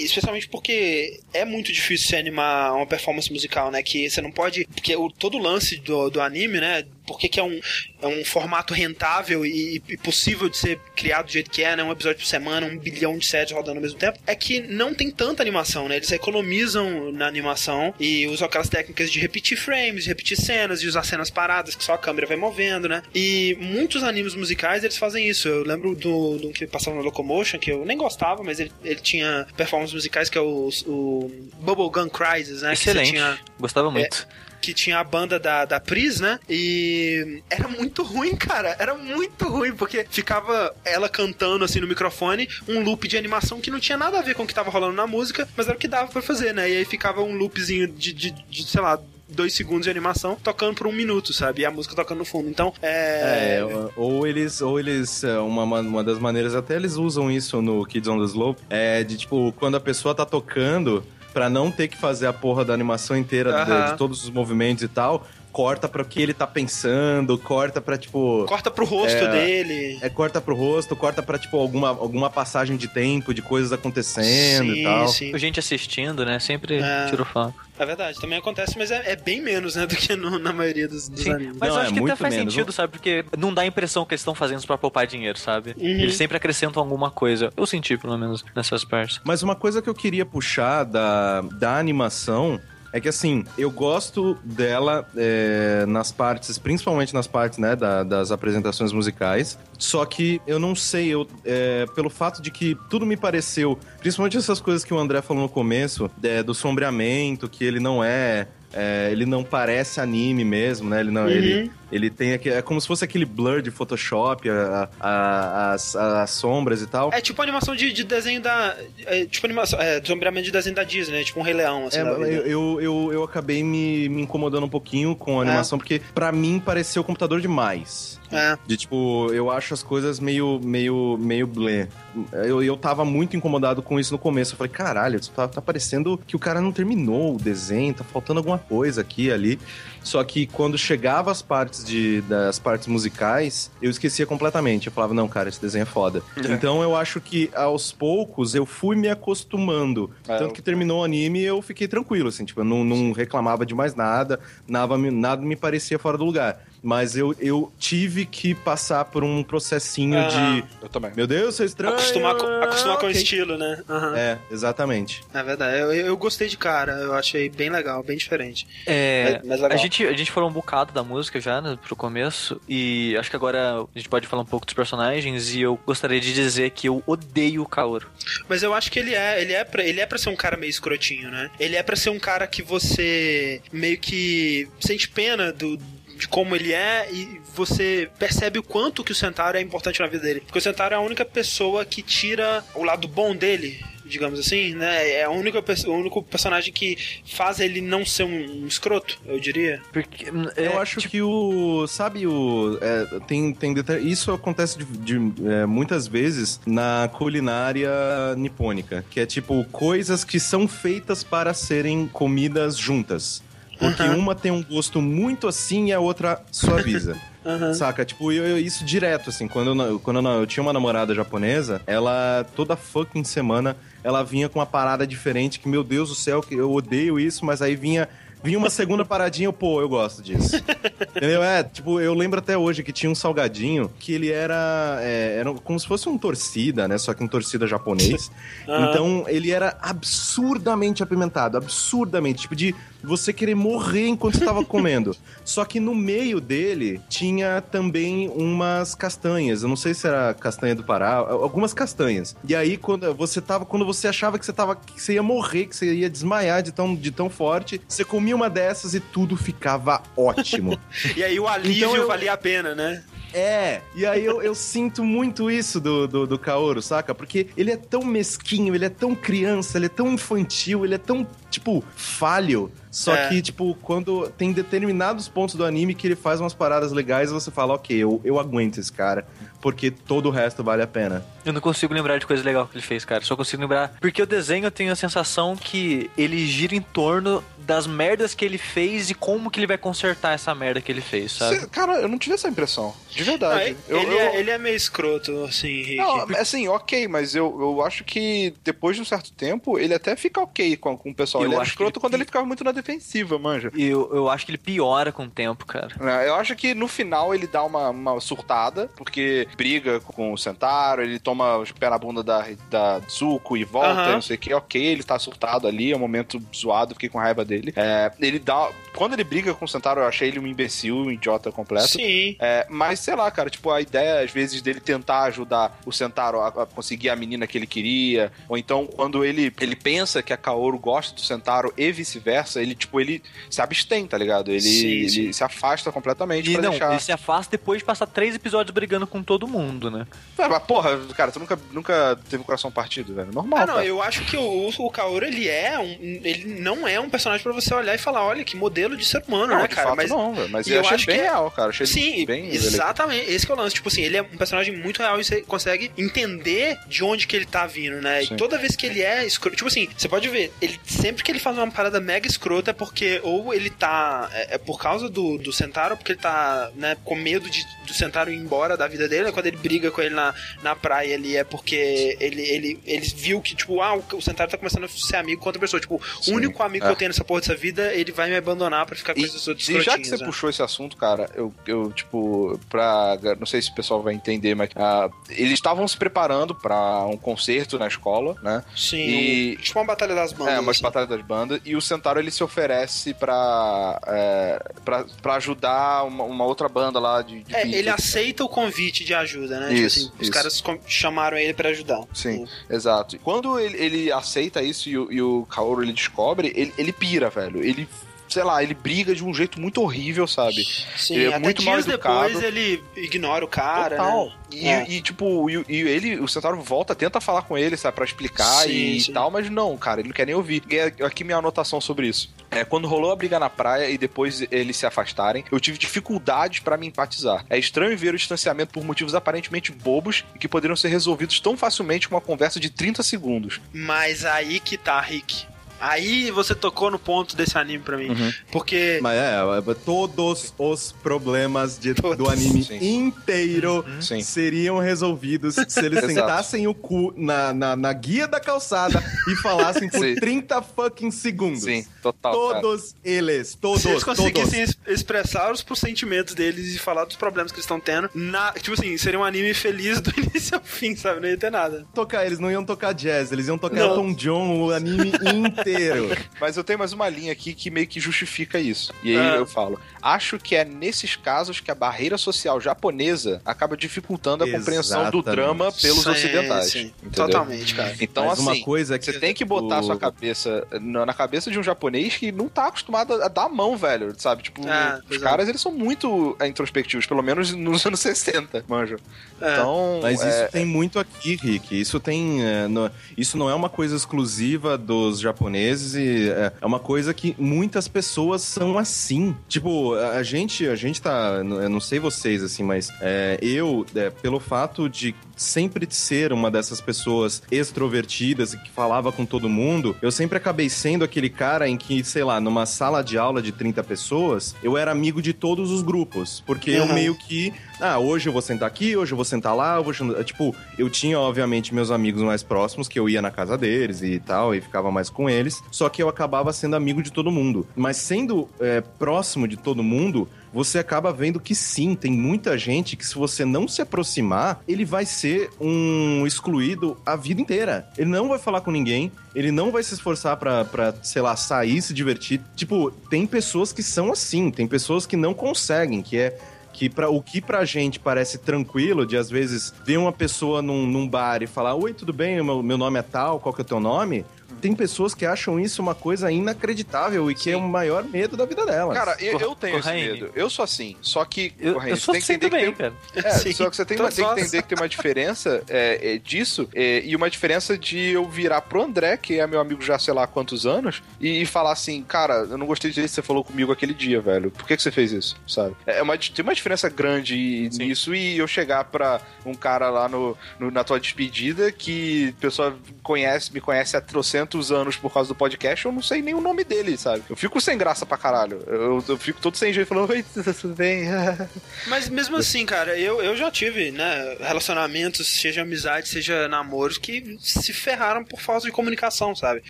e- especialmente porque é muito difícil você animar uma performance musical, né, que você não pode, porque o, todo o lance do, do anime, né, por que que é um, é um formato rentável e, e possível de ser criado do jeito que é, né? Um episódio por semana, um bilhão de séries rodando ao mesmo tempo, é que não tem tanta animação, né? Eles economizam na animação e usam aquelas técnicas de repetir frames, de repetir cenas, de usar cenas paradas que só a câmera vai movendo, né? E muitos animes musicais eles fazem isso. Eu lembro do, do que passava no Locomotion, que eu nem gostava, mas ele, ele tinha performances musicais que é o, o Bubblegum Crisis, né? Excelente. tinha Gostava muito. Que tinha a banda da, da Pris, né? E era muito ruim, cara. Era muito ruim, porque ficava ela cantando assim no microfone, um loop de animação que não tinha nada a ver com o que tava rolando na música, mas era o que dava pra fazer, né? E aí ficava um loopzinho de, de, de sei lá. Dois segundos de animação tocando por um minuto, sabe? E a música tocando no fundo. Então, é. É, ou eles, ou eles, é, uma, uma das maneiras, até eles usam isso no Kids on the Slope, é de tipo, quando a pessoa tá tocando, pra não ter que fazer a porra da animação inteira de- Aham. de, todos os movimentos e tal, corta pra o que ele tá pensando, corta pra, tipo. Corta pro rosto É, dele. É, corta pro rosto, corta pra, tipo, alguma, alguma passagem de tempo, de coisas acontecendo e tal. sim. Gente assistindo, né? Sempre É. tiro foco. É verdade, também acontece, mas é, é bem menos, né, do que no- na maioria dos, dos Sim, animes. mas Não, eu é acho que até faz menos. sentido, sabe? Porque não dá a impressão que eles estão fazendo isso pra poupar dinheiro, sabe? Uhum. Eles sempre acrescentam alguma coisa. Eu senti, pelo menos, nessas partes. Mas uma coisa que eu queria puxar da, da animação é que assim, eu gosto dela é, nas partes, principalmente nas partes né, da- das apresentações musicais. Só que eu não sei, eu, é, pelo fato de que tudo me pareceu, principalmente essas coisas que o André falou no começo, é, do sombreamento, que ele não é. É, ele não parece anime mesmo, né? Ele não. Ele, ele tem aqui. É como se fosse aquele blur de Photoshop, a- a- as, as sombras e tal. É tipo animação de, de desenho da. É, tipo animação. É, sombreamento de desenho da Disney, né? Tipo um Rei Leão, assim. É, eu, eu, eu, eu acabei me, me incomodando um pouquinho com a animação, porque pra mim pareceu computador demais. É. De tipo, eu acho as coisas meio, meio, meio blé. Eu, eu tava muito incomodado com isso no começo. Eu falei, caralho, isso tá, tá parecendo que o cara não terminou o desenho, tá faltando alguma coisa aqui e ali. Só que quando chegava as partes de, das partes musicais, eu esquecia completamente. Eu falava, não, cara, esse desenho é foda. Então eu acho que aos poucos eu fui me acostumando. É, Tanto que terminou o anime eu fiquei tranquilo, assim, tipo, eu não, não reclamava de mais nada, nada, nada me parecia fora do lugar. Mas eu, eu tive que passar por um processinho Ah. de. Eu também. Meu Deus, você é estranho. Acostumar, com, acostumar com o estilo, né? Aham. É, exatamente. É verdade. Eu, eu gostei de cara. Eu achei bem legal, bem diferente. É, Mas- mas a, gente, a gente falou um bocado da música já, né, pro começo, e acho que agora a gente pode falar um pouco dos personagens, e eu gostaria de dizer que eu odeio o Kaoru. Mas eu acho que ele é, ele é pra, ele é pra ser um cara meio escrotinho, né? Ele é pra ser um cara que você meio que sente pena do de como ele é e você percebe o quanto que o Centauro é importante na vida dele. Porque o Centauro é a única pessoa que tira o lado bom dele, digamos assim, né? É a única, o único personagem que faz ele não ser um, um escroto, eu diria. Porque, Eu é, acho tipo, que o. Sabe, o. é, tem, tem deter- Isso acontece de, de, é, muitas vezes na culinária nipônica, que é tipo coisas que são feitas para serem comidas juntas. Porque Aham. uma tem um gosto muito assim e a outra suaviza. Aham. Saca? Tipo, eu, eu- isso direto, assim. Quando, eu, quando eu, eu tinha uma namorada japonesa, ela, toda fucking semana, ela vinha com uma parada diferente, que, meu Deus do céu, que eu odeio isso, mas aí vinha. Vinha uma segunda paradinha, eu, pô, eu gosto disso. Entendeu? É, tipo, eu lembro até hoje que tinha um salgadinho que ele era, é, era como se fosse um torcida, né? Só que um torcida japonês. Aham. Então, ele era absurdamente apimentado, absurdamente. Tipo, de você querer morrer enquanto você tava comendo. Só que no meio dele tinha também umas castanhas. Eu não sei se era castanha do Pará, algumas castanhas. E aí, quando você tava, quando você achava que você tava. que você ia morrer, que você ia desmaiar de tão, de tão forte, você comia uma dessas e tudo ficava ótimo. E aí o alívio Então eu- valia a pena, né? É, e aí eu, eu sinto muito isso do, do, do Kaoru, saca? Porque ele é tão mesquinho, ele é tão criança, ele é tão infantil, ele é tão, tipo, falho. Só É. que, tipo, quando tem determinados pontos do anime que ele faz umas paradas legais, você fala, ok, eu, eu aguento esse cara, porque todo o resto vale a pena. eu não consigo lembrar de coisa legal que ele fez, cara. Só consigo lembrar. Porque o desenho eu tenho a sensação que ele gira em torno das merdas que ele fez e como que ele vai consertar essa merda que ele fez, sabe? Cê- cara, eu não tive essa impressão. De Não, verdade. ele, eu, ele eu- É, ele é meio escroto, assim, Rick. Não, assim, ok, mas eu, eu acho que depois de um certo tempo, ele até fica ok com, com o pessoal. Eu ele era que escroto ele- quando ele ficava muito na defensiva, manja. E eu, eu acho que ele piora com o tempo, cara. É, Eu acho que no final ele dá uma, uma surtada, porque briga com o Sentaro, ele toma o pé na bunda da, da Zuko e volta, Aham. não sei o que, ok, ele tá surtado ali, é um momento zoado, fiquei com raiva dele. É, ele dá. Quando ele briga com o Sentaro, eu achei ele um imbecil, um idiota completo. Sim. É, mas sei lá, cara, tipo, a ideia, às vezes, dele tentar ajudar o Sentaro a, a conseguir a menina que ele queria, ou então quando ele, ele pensa que a Kaoru gosta do Sentaro e vice-versa, ele, tipo, ele se abstém, tá ligado? Ele, Sim, ele sim. se afasta completamente E pra não, deixar. ele se afasta depois de passar três episódios brigando com todo mundo, né? Ah, mas, porra, cara, tu nunca, nunca teve o coração partido, velho. Normal, Ah, não, cara. eu acho que o, o Kaoru, ele é um, ele não é um personagem pra você olhar e falar, olha, que modelo de ser humano, Não, né, de cara? fato mas não, velho. Mas eu, eu achei acho bem que é- real, cara. Achei Sim, bem... exatamente. Esse que é o lance. Tipo assim, ele é um personagem muito real e você consegue entender de onde que ele tá vindo, né? Sim. E toda vez que ele é escroto. Tipo assim, você pode ver, ele sempre que ele faz uma parada mega escrota, escroto é porque ou ele tá. É, é por causa do, do Centauro, porque ele tá, né, com medo de, do Centauro ir embora da vida dele. Quando ele briga com ele na, na praia ali, é porque ele, ele, ele viu que, tipo, ah, o Centauro tá começando a ser amigo com outra pessoa. Tipo, Sim, o único amigo é. que eu tenho nessa porra dessa vida, ele vai me abandonar pra ficar com esses outros E já que você né? puxou esse assunto, cara, eu, eu, tipo, pra. Não sei se o pessoal vai entender, mas. Uh, eles estavam se preparando pra um concerto na escola, né? Sim. E... Tipo uma batalha das bandas. É, uma assim. batalha das bandas. E o Centauro ele se oferece pra, é, pra, pra ajudar uma, uma outra banda lá de. de é, ele aceita o convite de ajuda, né? Isso, tipo assim, os caras chamaram ele pra ajudar. Sim, exato. Quando ele, ele aceita isso e o, e o Kaoru ele descobre, ele, ele pira, velho. Ele sei lá, ele briga de um jeito muito horrível, sabe? Sim, ele é muito mal educado. depois ele ignora o cara, Total. né? E, é. e, tipo, e, e, ele, o Centauro volta, tenta falar com ele, sabe, pra explicar sim, e sim. tal, mas não, cara, ele não quer nem ouvir. E é, aqui minha anotação sobre isso. É, quando rolou a briga na praia e depois eles se afastarem, eu tive dificuldades para me empatizar. É estranho ver o distanciamento por motivos aparentemente bobos e que poderiam ser resolvidos tão facilmente com uma conversa de 30 segundos. Mas aí que tá, Rick. Aí você tocou no ponto desse anime pra mim. Uhum. Porque. Mas é, é todos os problemas de, do anime Sim. inteiro uhum. seriam resolvidos se eles sentassem o cu na, na, na, guia da calçada e falassem por Sim. 30 fucking segundos. Sim, total. Todos cara. eles, todos. Se eles conseguissem todos. expressar os sentimentos deles e falar dos problemas que eles estão tendo, na, tipo assim, seria um anime feliz do início ao fim, sabe? Não ia ter nada. Tocar, eles não iam tocar jazz, eles iam tocar Elton John o anime inteiro inteiro. Mas eu tenho mais uma linha aqui que meio que justifica isso. E aí ah. eu falo: acho que é nesses casos que a barreira social japonesa acaba dificultando a Exatamente. compreensão do drama pelos sim, ocidentais. Sim. Totalmente, cara. Então, Mas assim, uma coisa que você tem que botar o... sua cabeça na cabeça de um japonês que não tá acostumado a dar a mão, velho, sabe? Tipo, ah, os caras, eles são muito é, introspectivos, pelo menos nos anos 60, manjo. É. Então, Mas é... isso tem muito aqui, Rick. Isso tem... É, no... Isso não é uma coisa exclusiva dos japoneses japoneses e é, é uma coisa que muitas pessoas são assim. Tipo, a gente, a gente tá, eu não sei vocês assim, mas é, eu, é, pelo fato de sempre ser uma dessas pessoas extrovertidas e que falava com todo mundo, eu sempre acabei sendo aquele cara em que, sei lá, numa sala de aula de 30 pessoas, eu era amigo de todos os grupos. Porque uhum. eu meio que, ah, hoje eu vou sentar aqui, hoje eu vou sentar lá. Tipo, eu tinha, obviamente, meus amigos mais próximos, que eu ia na casa deles e tal, e ficava mais com eles, só que eu acabava sendo amigo de todo mundo. Mas sendo é, próximo de todo mundo, você acaba vendo que sim, tem muita gente que se você não se aproximar, ele vai ser um excluído a vida inteira. Ele não vai falar com ninguém, ele não vai se esforçar pra sei lá, sair, se divertir. Tipo, tem pessoas que são assim, tem pessoas que não conseguem, que é que para o que pra gente parece tranquilo, de às vezes ver uma pessoa num, num bar e falar: Oi, tudo bem? Meu, meu nome é tal, qual que é o teu nome? Tem pessoas que acham isso uma coisa inacreditável e que Sim. é o maior medo da vida dela. Cara, eu, eu tenho esse medo. Eu sou assim. Só que, eu, eu sou tem que assim entender também, que tem... cara. É, Sim, só que você tem, tem que entender que tem uma diferença é, é, disso é, e uma diferença de eu virar pro André, que é meu amigo já sei lá há quantos anos, e, e falar assim, cara, eu não gostei disso que você falou comigo aquele dia, velho. Por que, que você fez isso, sabe? É, é uma, tem uma diferença grande Sim. nisso e eu chegar pra um cara lá no, no na tua despedida que a pessoa conhece, me conhece há trocentos anos por causa do podcast, eu não sei nem o nome dele, sabe? Eu fico sem graça pra caralho. Eu, eu fico todo sem jeito falando, oi, tudo bem? Mas mesmo assim, cara, eu, eu já tive, né, relacionamentos, seja amizade, seja namoros, que se ferraram por falta de comunicação, sabe?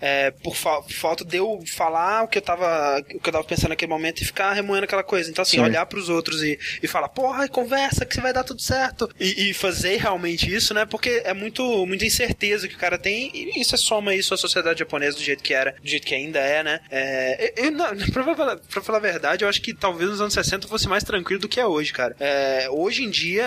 É, por fa falta de eu falar o que eu tava, o que eu tava pensando naquele momento e ficar remoendo aquela coisa. Então, assim, Sim. olhar pros outros e, e falar, porra, conversa que vai dar tudo certo. E, e, fazer realmente isso, né? Porque é muito, muita incerteza que o cara tem e isso é soma isso à sociedade japonesa japonês do jeito que era, do jeito que ainda é, né? É, eu, não, pra, falar, pra falar a verdade, eu acho que talvez nos anos 60 fosse mais tranquilo do que é hoje, cara. É, hoje em dia,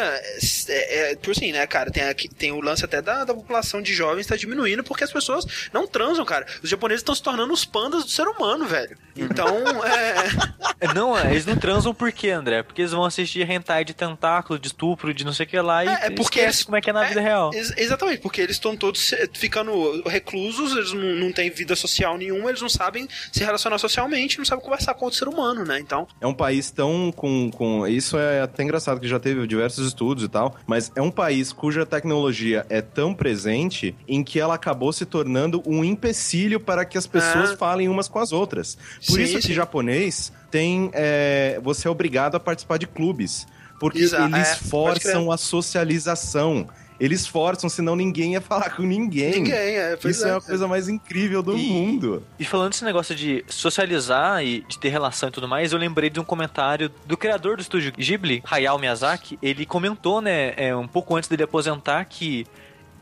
é, é, por assim, né, cara, tem, aqui, tem o lance até da, da população de jovens tá diminuindo porque as pessoas não transam, cara. Os japoneses estão se tornando os pandas do ser humano, velho. Então, é... é... Não, é, eles não transam por quê, André? Porque eles vão assistir hentai de tentáculo, de estupro, de não sei o que lá e é, é porque como é que é na vida real. Ex exatamente, porque eles estão todos ficando reclusos, eles não, não têm vida social nenhuma, eles não sabem se relacionar socialmente, não sabem conversar com outro ser humano, né? Então. É um país tão com, com. Isso é até engraçado que já teve diversos estudos e tal, mas é um país cuja tecnologia é tão presente em que ela acabou se tornando um empecilho para que as pessoas Ah. falem umas com as outras. Por Sim, isso que sim. japonês tem. é, você é obrigado a participar de clubes. Porque eles é, forçam a socialização. Eles forçam, senão ninguém ia falar com ninguém. Ninguém, é. Pois Isso é. a coisa mais incrível do E- mundo. E falando desse negócio de socializar e de ter relação e tudo mais, eu lembrei de um comentário do criador do estúdio Ghibli, Hayao Miyazaki. Ele comentou, né, é, um pouco antes dele aposentar, que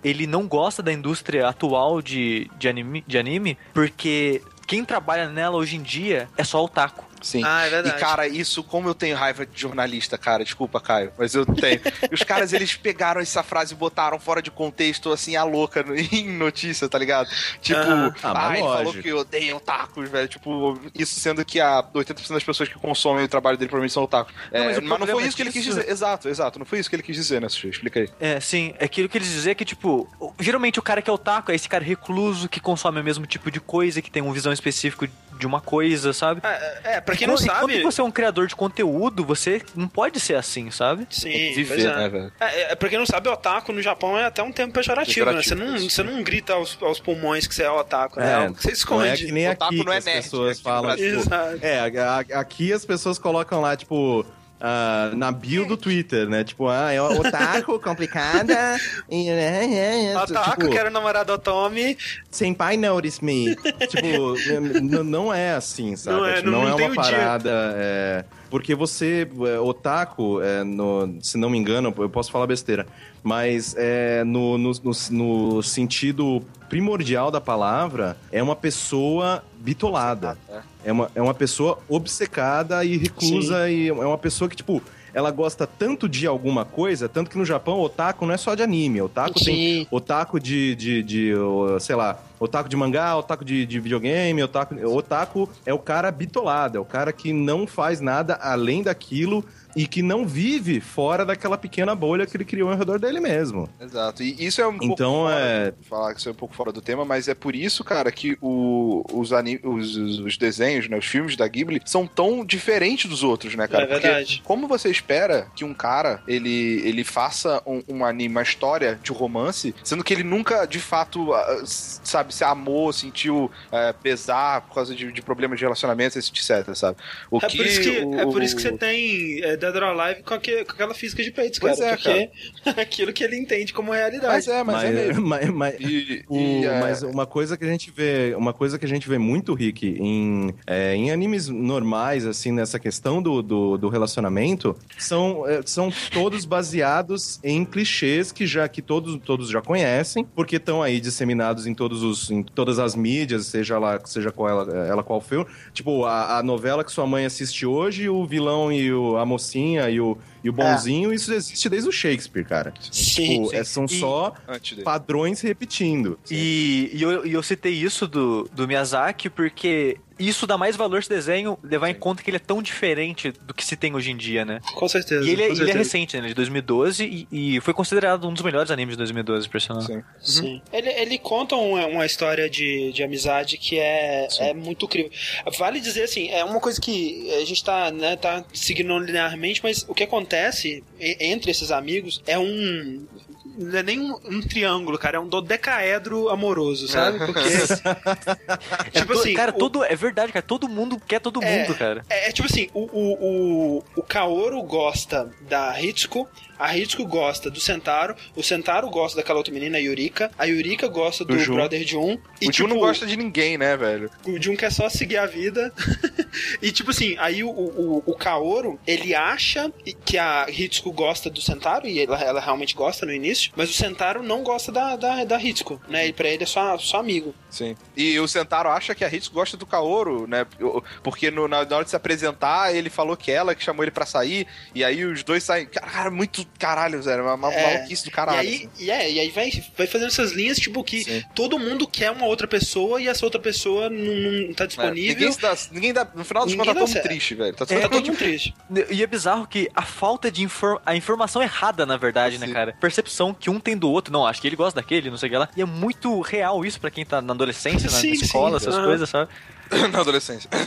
ele não gosta da indústria atual de, de, anime, de anime, porque quem trabalha nela hoje em dia é só otaku. Sim. Ah, é verdade. E, cara, isso, como eu tenho raiva de jornalista, cara, desculpa, Caio, mas eu tenho. e os caras, eles pegaram essa frase e botaram fora de contexto, assim, a louca em notícia, tá ligado? Tipo. Ah, ah, ele falou que odeiam otakus, velho. Tipo, isso sendo que a 80% das pessoas que consomem o trabalho dele provavelmente são otakus. Não, É, mas mas, não foi isso que ele quis dizer. Exato, exato. Não foi isso que ele quis dizer, né, Sushi? Explica aí. É, sim. Aquilo que eles dizem é que, tipo, geralmente o cara que é otaku é esse cara recluso que consome o mesmo tipo de coisa, que tem uma visão específica de uma coisa, sabe? É, é, pra quem não quando- e sabe. Quando você é um criador de conteúdo, você não pode ser assim, sabe? Sim, viver, é. né, velho? É, é, pra quem não sabe, otaku no Japão é até um termo pejorativo, né? Você Pejorativo, não, você não grita aos, aos pulmões que você é otaku, né? É algo que você não esconde. é que nem Otaku aqui não é que as nerd, pessoas no falam, tipo. É, aqui as pessoas colocam lá, tipo, ah, na bio do Twitter, né? Tipo, ah, é otaku, complicada. e, é, é, é, Otaku, tipo, quero namorar do Otomi. Senpai notice me. tipo, não é assim, sabe? Não é, Tipo, não- não é tem uma parada. é, porque você, é, otaku, é, no, se não me engano, eu posso falar besteira, mas é, no, no, no- no sentido primordial da palavra, é uma pessoa bitolada. É uma, é uma pessoa obcecada e reclusa e é uma pessoa que, tipo, ela gosta tanto de alguma coisa, tanto que no Japão, otaku não é só de anime. Otaku tem Sim. otaku de, de, de, sei lá, otaku de mangá, otaku de, de videogame, otaku... Otaku é o cara bitolado, é o cara que não faz nada além daquilo e que não vive fora daquela pequena bolha que ele criou ao redor dele mesmo. Exato. E isso é um pouco Então, fora é- falar que isso é um pouco fora do tema, mas é por isso, cara, que o- os, os, os- os desenhos, né, os filmes da Ghibli são tão diferentes dos outros, né, cara? É verdade. Porque como você espera que um cara ele, ele faça um, um anime, uma história de romance, sendo que ele nunca de fato, ah, s- sabe, se amou, sentiu ah, pesar por causa de, de problemas de relacionamento, etc, sabe? O É por, isso que, o- é por isso que você tem é, Dead or Alive com, aque- com aquela física de peitos, cara. É, porque aquilo que ele entende como realidade. Mas é, mas, é mesmo. mas- mas- E, O- e, é, Mas uma coisa que a gente vê, uma coisa que a gente vê muito, Rick, em, é, em animes normais, assim, nessa questão do, do, do relacionamento, são, é, são todos baseados em clichês que já que todos, todos já conhecem, porque estão aí disseminados em todos os em todas as mídias, seja lá seja qual ela, ela qual for. Tipo, a, a novela que sua mãe assiste hoje, o vilão e o, a mocinha e o, e o bonzinho, isso existe desde o Shakespeare, cara. Sim, tipo, sim. é- são E- só padrões repetindo. E, e eu, e eu citei isso do, do Miyazaki porque isso dá mais valor esse desenho, levar em conta que ele é tão diferente do que se tem hoje em dia, né? Com certeza. E ele, é- ele é certeza. recente, né? De 2012 e, e foi considerado um dos melhores animes de 2012, por sinal. Sim. Sim. Ele, ele conta uma, uma história de, de amizade que é, é muito incrível. Vale dizer assim, é uma coisa que a gente tá, né, tá seguindo linearmente, mas o que acontece entre esses amigos é um. Não é nem um, um triângulo, cara, é um dodecaedro amoroso, sabe? Porque. É tipo to- assim. cara, o- todo, é verdade, cara. Todo mundo quer todo É. mundo, cara. É, é tipo assim, o, o, o, o Kaoru gosta da Hitsuko, a Hitsuko gosta do Sentaro, o Sentaro gosta daquela outra menina, a Yurika, a Yurika gosta do, Do Jun. brother Jun. E, o Jun não tipo, gosta de ninguém, né, velho? O Jun quer só seguir a vida. e tipo assim, aí o, o, o Kaoru, ele acha que a Hitsuko gosta do Sentaro, e ela, ela realmente gosta no início, mas o Sentaro não gosta da, da, da Hitsuko, né? E pra ele é só, só amigo. Sim. E o Sentaro acha que a Hitsu gosta do Kaoru, né? Porque no- na, hora de se apresentar, ele falou que ela que chamou ele pra sair, e aí os dois saem. Cara, muito caralho, Zé. Uma, uma É. maluquice do caralho. E aí, assim. e é, e aí vai, vai fazendo essas linhas, tipo, que Sim. todo mundo quer uma outra pessoa e essa outra pessoa não, não tá É, disponível. ninguém, se dá, ninguém dá. No final dos Ninguém contos, tá todo mundo triste, velho. Tá, tá tá todo mundo triste. E é bizarro que a falta de infor a informação errada, na verdade, né, Sim. cara? Percepção que um tem do outro. Não, acho que ele gosta daquele, não sei o que lá. E é muito real isso pra quem tá na adolescência, na Sim, escola, sim. essas coisas, sabe? Na adolescência.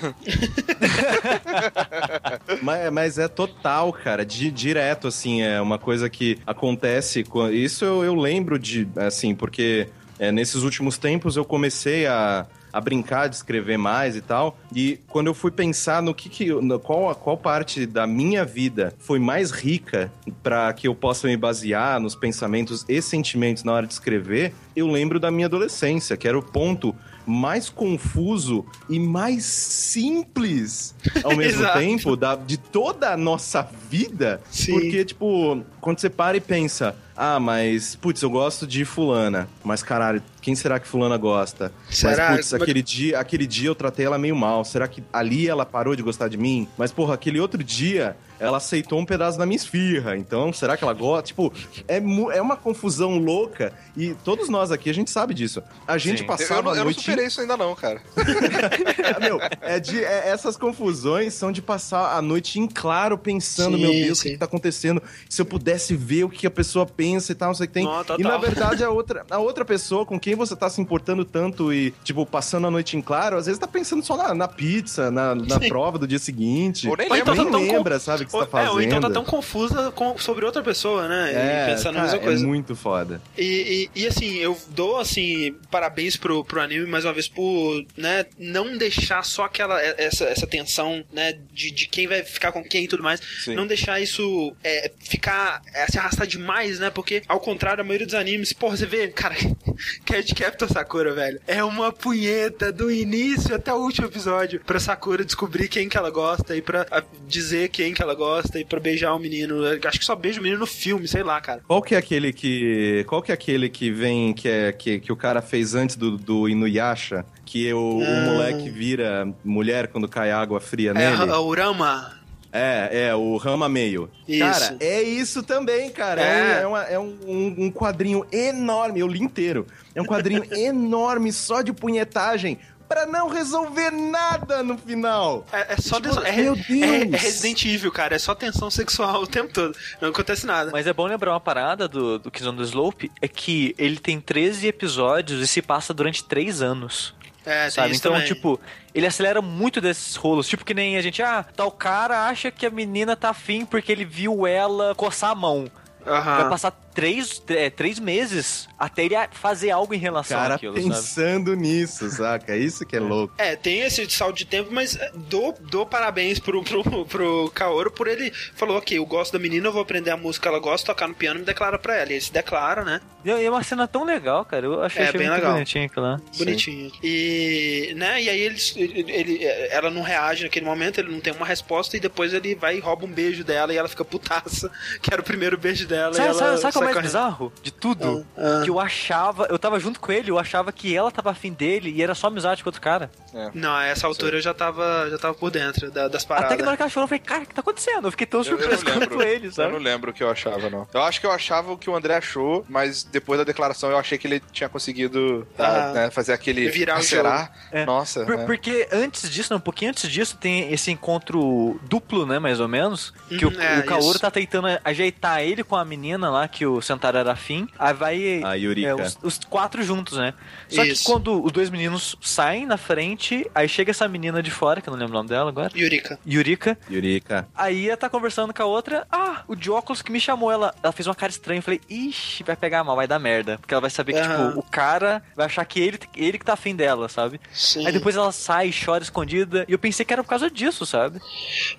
Mas, mas é total, cara, di- direto, assim, é uma coisa que acontece. Isso eu, eu lembro de, assim, porque é, nesses últimos tempos eu comecei a, a brincar de escrever mais e tal. E quando eu fui pensar no que, que no- qual, qual parte da minha vida foi mais rica para que eu possa me basear nos pensamentos e sentimentos na hora de escrever, eu lembro da minha adolescência, que era o ponto mais confuso e mais simples ao mesmo tempo da, de toda a nossa vida. Sim. Porque, tipo, quando você para e pensa, ah, mas, putz, eu gosto de fulana, mas caralho, quem será que fulana gosta? Será? Mas, putz, aquele dia, aquele dia eu tratei ela meio mal. Será que ali ela parou de gostar de mim? Mas, porra, aquele outro dia ela aceitou um pedaço da minha esfirra. Então, será que ela gosta? Tipo, é, é uma confusão louca. E todos nós aqui, a gente sabe disso. A gente Sim. Eu, passava eu não, a eu não noite superei isso ainda não, cara. é, meu, é de, é- essas confusões são de passar a noite em claro pensando, Sim, meu Deus, o que, sim. que tá acontecendo? Se eu pudesse ver o que a pessoa pensa e tal, não sei o que tem. Não, total. e na verdade, a outra, a outra pessoa com quem você tá se importando tanto e, tipo, passando a noite em claro, às vezes tá pensando só na, na pizza, na, na Sim. prova do dia seguinte. Ou nem então nem tá lembra, sabe, você Ou, tá fazendo. é, ou então tá tão confusa com- sobre outra pessoa, né? É, e pensando na cara, mesma coisa. é muito foda. E, e- e, assim, eu dou assim, parabéns pro, pro anime mais uma vez por né, não deixar só aquela essa, essa tensão né, de, de quem vai ficar com quem e tudo mais. Sim. Não deixar isso é, ficar. é, se arrastar demais, né? Porque, ao contrário, a maioria dos animes, porra, você vê, cara, Cat Captor Sakura, velho, é uma punheta do início até o último episódio pra Sakura descobrir quem que ela gosta e pra a, dizer quem que ela gosta e pra beijar o menino. Eu Acho que só beija o menino no filme, sei lá, cara. Qual que é aquele que. Qual que é aquele que vem, que, é, que, que o cara fez antes do, do Inuyasha? Que o, o Ah. moleque vira mulher quando cai água fria É nele? a Urama. É, é, o Rama Meio. Isso. Cara, é isso também, cara. É, É. um, é uma- é um- um- um quadrinho enorme, eu li inteiro. É um quadrinho enorme só de punhetagem pra não resolver nada no final. É, é só Tipo, des- é, meu é- Deus. é Resident Evil, cara. É só tensão sexual o tempo todo. Não acontece nada. Mas é bom lembrar uma parada do, do Kizon do Slope, é que ele tem 13 episódios e se passa durante 3 anos. é, tem Sabe? isso Então, também. tipo, ele acelera muito desses rolos. Tipo que nem a gente, ah, tal cara acha que a menina tá afim porque ele viu ela coçar a mão. Aham. Vai passar três, é, três meses até ele fazer algo em relação Cara, àquilo, sabe? pensando nisso, saca? Isso que é louco. É, tem esse salto de tempo, mas é, dou, dou parabéns pro, pro, pro Kaoru por ele. Falou, ok, eu gosto da menina, eu vou aprender a música, ela gosta, tocar no piano, me declara pra ela. E ele se declara, né? E é uma cena tão legal, cara. Eu achei, É, achei bem muito legal. bonitinho aquilo lá. Bonitinho. E, né, e aí eles, ele, ele- ela não reage naquele momento, ele não tem uma resposta, e depois ele vai e rouba um beijo dela e ela fica putaça, que era o primeiro beijo dela. e Sabe, ela sabe, sabe é mais bizarro de tudo? Ah, ah. Que eu achava, eu tava junto com ele, eu achava que ela tava afim dele e era só amizade com outro cara. Não, a essa altura eu já tava, já tava por dentro da- das paradas. Até que na hora que ela chorou, eu falei, cara, o que tá acontecendo? Eu fiquei tão Eu, eu surpreso lembro. quanto ele, Eu sabe? não lembro o que eu achava, não. Eu acho que eu achava o que o André achou, mas depois da declaração eu achei que ele tinha conseguido ah, Ah. né, fazer aquele. Virar o será? É. Nossa. Por- né? Porque antes disso, não, um pouquinho antes disso, tem esse encontro duplo, né, mais ou menos. Que Uhum, o, é, o Kaoru isso. tá tentando ajeitar ele com a menina lá, que o Sentaro era afim. Aí vai. A Yurika. é, os, os quatro juntos, né? Só Isso. que quando os dois meninos saem na frente, aí chega essa menina de fora, que eu não lembro o nome dela agora. Yurika. Yurika. Yurika. Aí ela tá conversando com a outra. Ah, o de óculos que me chamou. Ela, ela fez uma cara estranha. Eu falei, ixi, vai pegar mal, vai dar merda. Porque ela vai saber que, tipo, o cara vai achar que ele, ele que tá afim dela, sabe? Sim. Aí depois ela sai, chora escondida. E eu pensei que era por causa disso, sabe?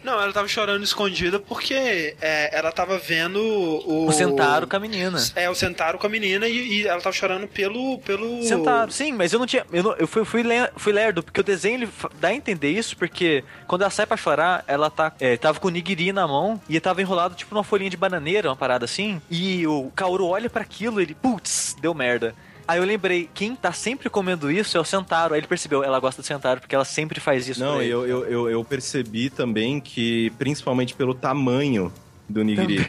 Não, ela tava chorando escondida porque é, ela tava vendo o. O Sentaro menina. É, o Sentaro com a menina e, e ela tava chorando pelo. pelo... Sentaro, sim, mas eu não tinha. Eu, não- eu fui, fui, fui lerdo, porque o desenho ele dá a entender isso, porque quando ela sai pra chorar, ela tá, é, tava com o nigiri na mão e tava enrolado tipo numa folhinha de bananeira, uma parada assim. E o Kaoru olha pra aquilo e ele, putz, deu merda. Aí eu lembrei, quem tá sempre comendo isso é o Sentaro. Aí ele percebeu, ela gosta do Sentaro porque ela sempre faz isso. Não, pra ele. eu, eu, eu, eu percebi também que, principalmente pelo tamanho do nigiri.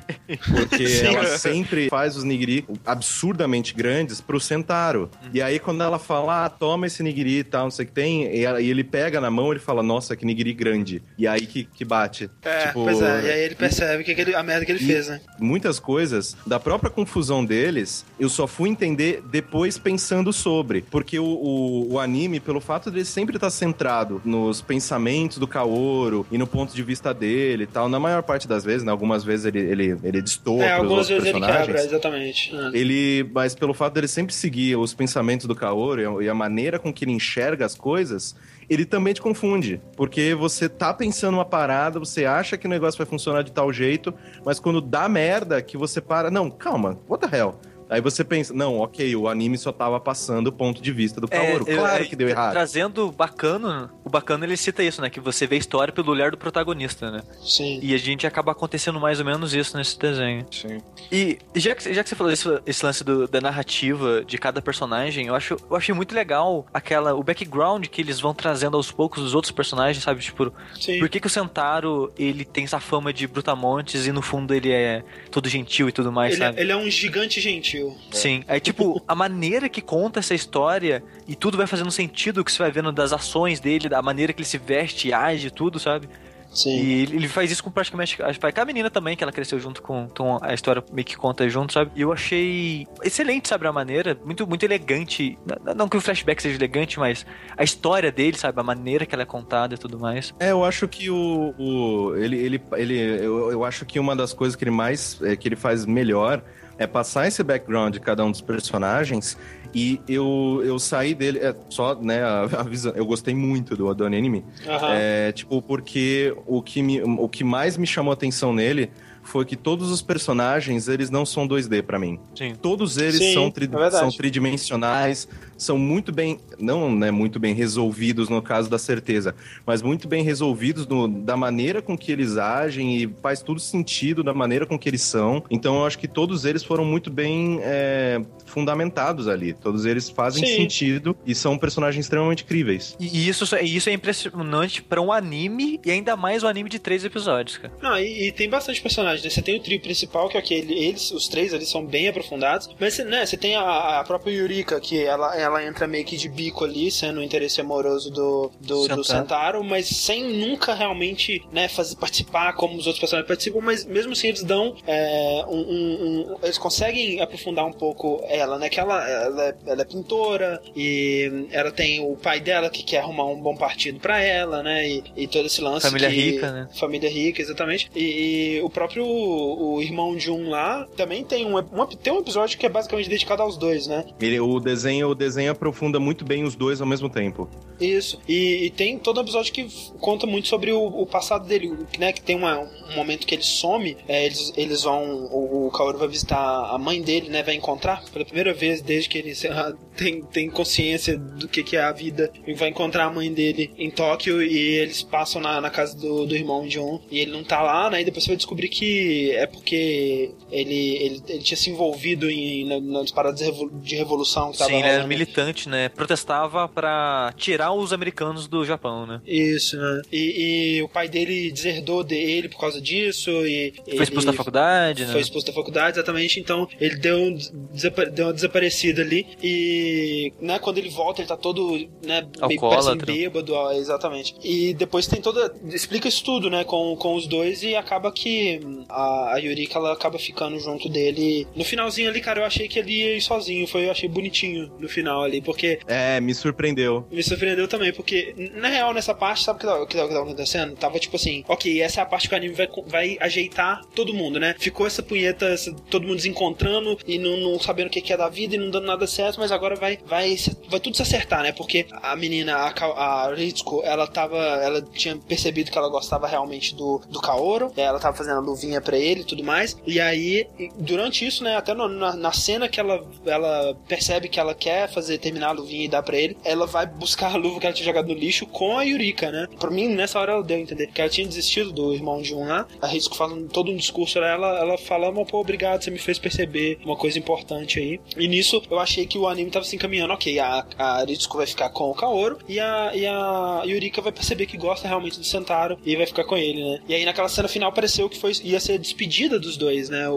Porque ela sempre faz os nigiri absurdamente grandes pro Sentaro. E aí, quando ela fala, ah, toma esse nigiri e tal, não sei o que tem, e, ela- e ele pega na mão, ele fala, nossa, que nigiri grande. E aí que, que bate. É, Tipo, pois é, e aí ele percebe que que ele- a merda que ele E- fez, né? muitas coisas da própria confusão deles, eu só fui entender depois pensando sobre. Porque o, o, o anime, pelo fato de ele sempre estar centrado nos pensamentos do Kaoru e no ponto de vista dele e tal, na maior parte das vezes, né? Algumas vezes ele, ele, ele destoa É, algumas vezes ele personagens. quebra, exatamente. É. Ele, mas pelo fato dele sempre seguir os pensamentos do Kaoru e a, e a maneira com que ele enxerga as coisas, ele também te confunde. Porque você tá pensando uma parada, você acha que o negócio vai funcionar de tal jeito, mas quando dá merda, que você para. Não, calma, what the hell? Aí você pensa, não, ok, o anime só tava passando o ponto de vista do Kaoru. eu- claro é, que deu errado. Trazendo o bacano, o bacano ele cita isso, né? Que você vê a história pelo olhar do protagonista, né? Sim. E a gente acaba acontecendo mais ou menos isso nesse desenho. Sim. E já que, já que você falou esse, esse lance do- da narrativa de cada personagem, eu, acho, eu achei muito legal aquela, o background que eles vão trazendo aos poucos dos outros personagens, sabe? Tipo, Sim. por que, que o Sentaro ele tem essa fama de brutamontes e no fundo ele é todo gentil e tudo mais, Ele, é- sabe? ele é um gigante gentil. Sim. Aí, tipo, a maneira que conta essa história e tudo vai fazendo sentido que você vai vendo das ações dele, da maneira que ele se veste, age, tudo, sabe? Sim. E ele faz isso com praticamente. Acho que com a menina também, que ela cresceu junto com. Então a história meio que conta junto, sabe? E eu achei excelente, sabe? A maneira. Muito, muito elegante. Não- Não que o flashback seja elegante, mas a história dele, sabe? A maneira que ela é contada e tudo mais. É, eu acho que o. o ele, ele, ele, eu, eu acho que uma das coisas que ele mais. é, que ele faz melhor é passar esse background de cada um dos personagens. E eu, eu saí dele. É, só, né, avisando. Eu gostei muito do, do anime. Aham. É, tipo, porque o que, me, o que mais me chamou a atenção nele foi que todos os personagens, eles não são 2D pra mim. Sim. Todos eles Sim, são, tri- é são tridimensionais, são muito bem, não né, muito bem resolvidos no caso da certeza, mas muito bem resolvidos no- da maneira com que eles agem e faz tudo sentido da maneira com que eles são. Então eu acho que todos eles foram muito bem é, fundamentados ali. Todos eles fazem Sim. sentido e são personagens extremamente críveis. E isso, e isso é impressionante pra um anime e ainda mais um anime de três episódios, cara. Não, e, e tem bastante personagens, né? Você tem o trio principal, que é aquele, eles, os três ali são bem aprofundados. Mas você, né, você tem a, a própria Yurika, que ela, ela entra meio que de bico ali, sendo o interesse amoroso do, do, do Sentaro. Mas sem nunca realmente né, fazer, participar como os outros personagens participam, mas mesmo assim eles dão é, um, um- um- Eles conseguem aprofundar um pouco ela, né? Que ela, ela, é, ela é pintora e ela tem o pai dela que quer arrumar um bom partido pra ela, né? E, e todo esse lance. Família que- rica, né? Família rica, exatamente. E, e o próprio o irmão de um lá também tem um, um- tem um episódio que é basicamente dedicado aos dois, né? Ele, o desenho, o desenho aprofunda muito bem os dois ao mesmo tempo. Isso. E, e tem todo um episódio que conta muito sobre o, o passado dele, né? Que tem uma- um momento que ele some, é, eles, eles vão. O, o Kaoru vai visitar a mãe dele, né? Vai encontrar pela primeira vez desde que ele lá, tem, tem consciência do que, que é a vida. E vai encontrar a mãe dele em Tóquio e eles passam na, na casa do, do irmão de um e ele não tá lá, né? E depois você vai descobrir que é porque ele, ele, ele tinha se envolvido em, na- nas paradas de revolu- de revolução que tava Sim, ele era militante, né? Protestava pra tirar os americanos do Japão, né? Isso, né? E, e o pai dele deserdou dele por causa disso e... Foi expulso da faculdade, né? Foi expulso da faculdade, exatamente. Então, ele deu, um deu uma desaparecida ali. E, né, quando ele volta, ele tá todo, né, Alcoólatra. bêbado, ó, exatamente. E depois tem toda... Explica isso tudo, né, com, com os dois e acaba que a, a Yurika, ela acaba ficando junto dele. No finalzinho ali, cara, eu achei que ele ia ir sozinho. Foi, eu achei bonitinho no final ali, porque É, me surpreendeu. me surpreendeu também, porque, na real, nessa parte, sabe o que tava, o que tava- tava acontecendo? Tava tipo assim, ok, essa é a parte que o anime vai, vai ajeitar todo mundo, né? Ficou essa punheta, essa- todo mundo desencontrando e não, não sabendo o que que é da vida e não dando nada certo, mas agora vai, vai, se- vai tudo se acertar, né? Porque a menina, a, a Ritsuko, ela tava, ela tinha percebido que ela gostava realmente do, do Kaoru, ela tava fazendo a luvinha pra ele e tudo mais, e aí, durante isso, né, até no- na, na cena que ela, ela percebe que ela quer fazer, terminar a luvinha e dar pra ele, ela vai buscar a luva que ela tinha jogado no lixo com a Yurika, né? Pra mim, nessa hora ela deu a entender que ela tinha desistido do irmão de um lá. A Ritsuko falando todo um discurso ela, ela fala, "Mas, pô, obrigado, você me fez perceber uma coisa importante aí. E nisso, eu achei que o anime tava se encaminhando, ok, a, a Ritsuko vai ficar com o Kaoru e a, e a Yurika vai perceber que gosta realmente do Sentaro e vai ficar com ele, né? E aí naquela cena final pareceu que foi, ia ser despedida dos dois, né? O,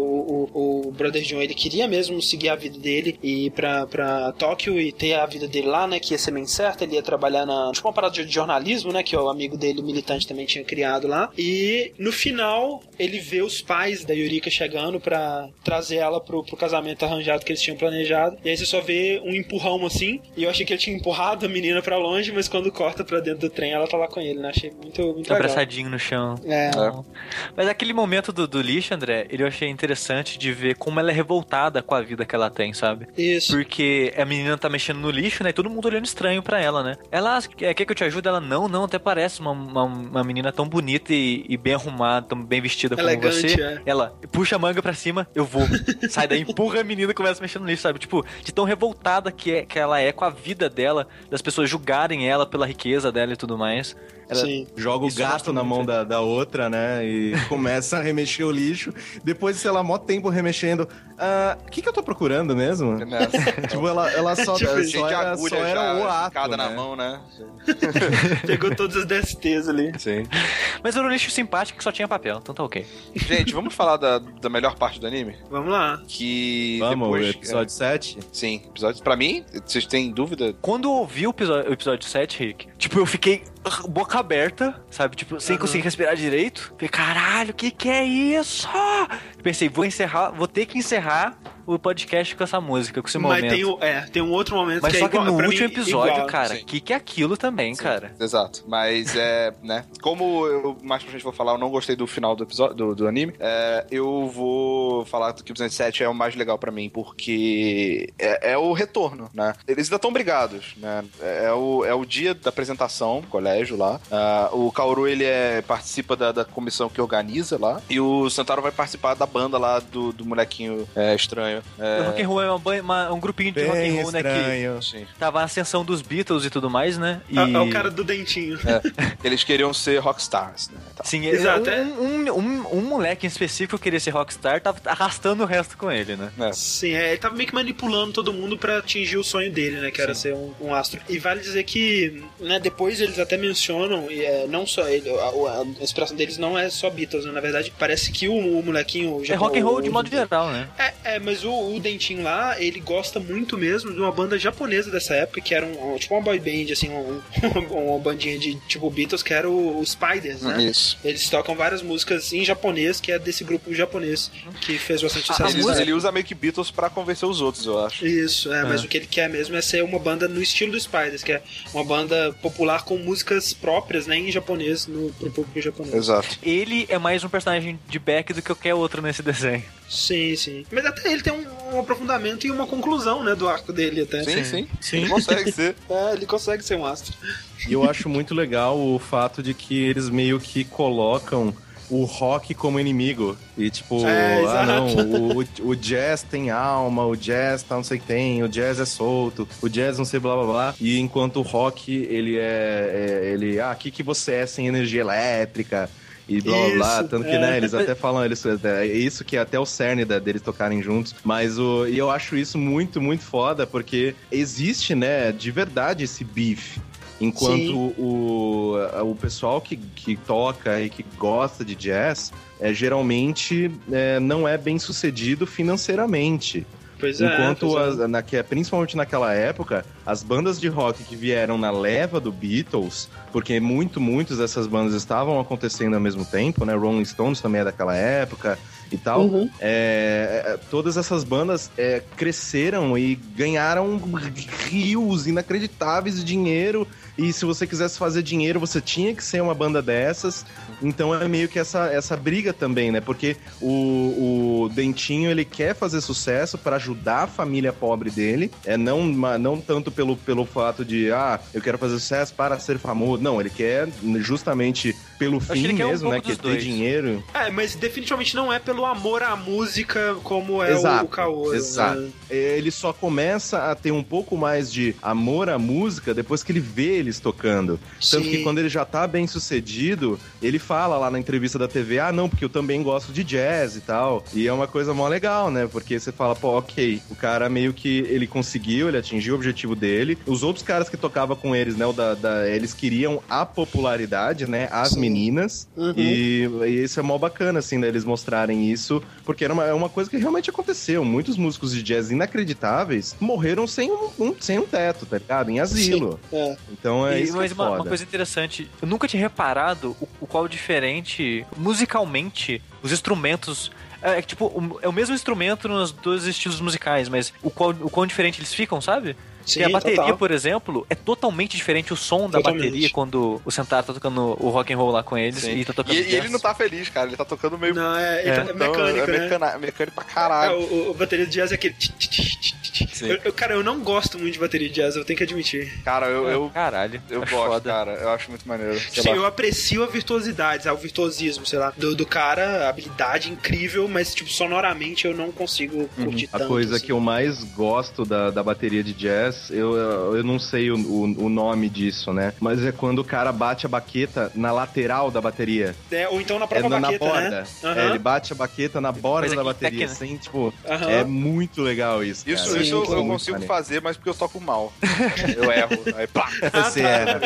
o, o Brother John, ele queria mesmo seguir a vida dele e ir pra, pra Tóquio e ter a vida dele lá, né? Que ia ser bem certa, ele ia trabalhar na. Tipo uma parada de jornalismo, né? Que o amigo dele, o militante, também tinha criado lá. E no final, ele vê os pais da Yurika chegando pra trazer ela pro, pro casamento arranjado que eles tinham planejado. E aí você só vê um empurrão assim. E eu achei que ele tinha empurrado a menina pra longe, mas quando corta pra dentro do trem, ela tá lá com ele, né? Achei muito, muito legal. Abraçadinho no chão. É. Mas aquele momento do, do lixo, André, ele eu achei interessante de ver como ela é revoltada com a vida que ela tem, sabe? Isso. Porque a menina tá mexendo no lixo, né? E todo mundo olhando estranho pra ela, né? Ela "Ah, quer que eu te ajude? Ela, não, não, até parece uma, uma, uma menina tão bonita e, e bem arrumada, tão bem vestida como Elegante, você. é. Ela puxa a manga pra cima, eu vou. Sai daí, empurra a menina e começa a mexer no lixo, sabe? Tipo, de tão revoltada que, é, que ela é com a vida dela, das pessoas julgarem ela pela riqueza dela e tudo mais. Ela- Sim. Joga o Isso gato na mão da, da outra, né? E começa a remexer o lixo. Depois, sei lá, mó tempo remexendo. Ah, O que, que eu tô procurando mesmo? tipo, ela, ela só, Tipo só, isso. Cheio de era, só era já, o ato, cada né? na mão, né? Pegou todas as DSTs ali. Sim. Mas era um lixo simpático que só tinha papel, então tá ok. Gente, vamos falar da, da melhor parte do anime? Vamos lá. Que Vamos, depois... episódio 7? é, sim, episódio... Pra mim, vocês têm dúvida? Quando eu ouvi o episódio, o episódio 7, Rick, tipo, eu fiquei boca aberta, sabe? Tipo, sem Aham. conseguir respirar direito. Falei, caralho, que que é isso? Pensei, vou encerrar, vou ter que encerrar o podcast com essa música, com esse Mas momento. tem, o- é, tem um outro momento Mas que só é que igual, no pra último mim, episódio, igual. cara, sim. que que é aquilo também, cara? Exato. Mas é, né? Como eu mais pra gente vou falar, eu não gostei do final do episódio do, do anime. é, eu vou falar que o episódio 7 é o mais legal pra mim, porque é, é o retorno, né? Eles ainda estão brigados, né? É, é o, é o dia da apresentação no colégio lá. Ah, o Kaoru, ele é, participa da, da comissão que organiza lá. E o Santaro vai participar da banda lá do, do molequinho é, estranho. O É, rock and roll é uma uma- um grupinho de rock Bem and roll, né, que estranho. sim. tava na ascensão dos Beatles e tudo mais, né? E... É, é o cara do dentinho. Eles queriam ser rockstars, né? Tal. Sim, Exato, um, é. um, um, um moleque em específico queria ser rockstar, tava arrastando o resto com ele, né? É. Sim, é, ele tava meio que manipulando todo mundo pra atingir o sonho dele, né? Que era ser um, um astro. E vale dizer que, né, depois eles até mencionam, e, é, não só ele, a, a- a inspiração deles não é só Beatles, né? Na verdade, parece que o, o molequinho. o É rock and roll de o- modo geral, né? É, é, mas o, o Dentinho lá, ele gosta muito mesmo de uma banda japonesa dessa época, que era um, um- tipo uma boy band, assim, um, uma bandinha de tipo Beatles, que era o, o Spiders, né? Isso. Eles tocam várias músicas em japonês, que é desse grupo japonês que fez bastante sucesso. Ele, ele usa meio que Beatles pra convencer os outros, eu acho. Isso, é, mas É. o que ele quer mesmo é ser uma banda no estilo do Spiders, que é uma banda popular com músicas próprias, né, em japonês, no, pro público japonês. Exato. Ele é mais um personagem de back do que qualquer outro nesse desenho. Sim, sim. Mas até ele tem um, um aprofundamento e uma conclusão, né, do arco dele até. Sim, sim. Sim. Ele consegue ser. É, ele consegue ser um astro. E eu acho muito legal o fato de que eles meio que colocam o rock como inimigo. E tipo, É, ah não, o, o- o jazz tem alma, o jazz tá não sei o que tem, o jazz é solto, o jazz não sei blá blá blá. E enquanto o rock, ele é. é- ele, ah, o que, que você é sem energia elétrica? E blá blá blá. Tanto que, é. né, eles até falam, eles, é isso que é até o cerne da- deles tocarem juntos. Mas o. E eu acho isso muito, muito foda, porque existe, né, de verdade esse beef. Enquanto Sim. o, o pessoal que, que toca e que gosta de jazz é, geralmente é, não é bem sucedido financeiramente. Pois é. Enquanto, pois é. as- na, que- principalmente naquela época, as bandas de rock que vieram na leva do Beatles, porque muito, muitas dessas bandas estavam acontecendo ao mesmo tempo, né? Rolling Stones também é daquela época e tal. Uhum. É, é, todas essas bandas é, cresceram e ganharam rios inacreditáveis de dinheiro. E se você quisesse fazer dinheiro, você tinha que ser uma banda dessas. Então é meio que essa, essa briga também, né? Porque o, o Dentinho ele quer fazer sucesso para ajudar a família pobre dele. É não, não tanto pelo, pelo fato de, ah, eu quero fazer sucesso para ser famoso. Não, ele quer justamente pelo que fim quer um mesmo, né? pouco Que é ter dois. dinheiro. É, mas definitivamente não é pelo amor à música como é Exato, o, Kaoru. exato. né? ele só começa a ter um pouco mais de amor à música depois que ele vê eles tocando. Tanto Sim. que quando ele já tá bem sucedido, ele fala lá na entrevista da TV: ah, não, porque eu também gosto de jazz e tal. E é uma coisa mó legal, né? Porque você fala, pô, ok, o cara meio que ele conseguiu, ele atingiu o objetivo dele. Os outros caras que tocavam com eles, né, o da, da- eles queriam a popularidade, né? As Sim. Femininas. Uhum. E, e isso é mó bacana, assim, né, eles mostrarem isso, porque era uma, é uma coisa que realmente aconteceu. Muitos músicos de jazz inacreditáveis morreram sem um, um- sem um teto, tá ligado? Em asilo. É. Então é E- isso que mas é uma, uma coisa interessante, eu nunca tinha reparado o, o qual diferente, musicalmente, os instrumentos. É, tipo, o- é o mesmo instrumento nos dois estilos musicais, mas o qual, o quão diferente eles ficam, sabe? Sim, e a bateria, total. por exemplo, é totalmente diferente o som da Totalmente. bateria quando o Sentaro tá tocando o rock and roll lá com eles Sim. e tá tocando E, e ele jazz. não tá feliz, cara. Ele tá tocando meio. Não, é, ele É. tá- é Então, mecânico, é né? mecana- mecânico pra É, caralho. o, o- a bateria de jazz é aquele. Eu- eu- cara, eu não gosto muito de bateria de jazz, eu tenho que admitir. Cara, eu, eu, Caralho, eu acho gosto, foda. cara. Eu acho muito maneiro. Sei Sim, lá. eu aprecio a virtuosidade, o virtuosismo, sei lá, do, do cara, a habilidade incrível, mas, tipo, sonoramente eu não consigo curtir Uhum. A tanto. coisa assim. que eu mais gosto da, da bateria de jazz, eu, eu não sei o, o, o nome disso, né? Mas é quando o cara bate a baqueta na lateral da bateria. É, ou então na É própria na, na baqueta, borda. né? É, Aham. ele bate a baqueta na borda da bateria, técnica. sem, tipo... Aham. É muito legal isso, Isso, cara. isso eu, Sim, eu consigo maneiro. fazer, mas porque eu toco mal. Eu erro. Aí pá. Você erra.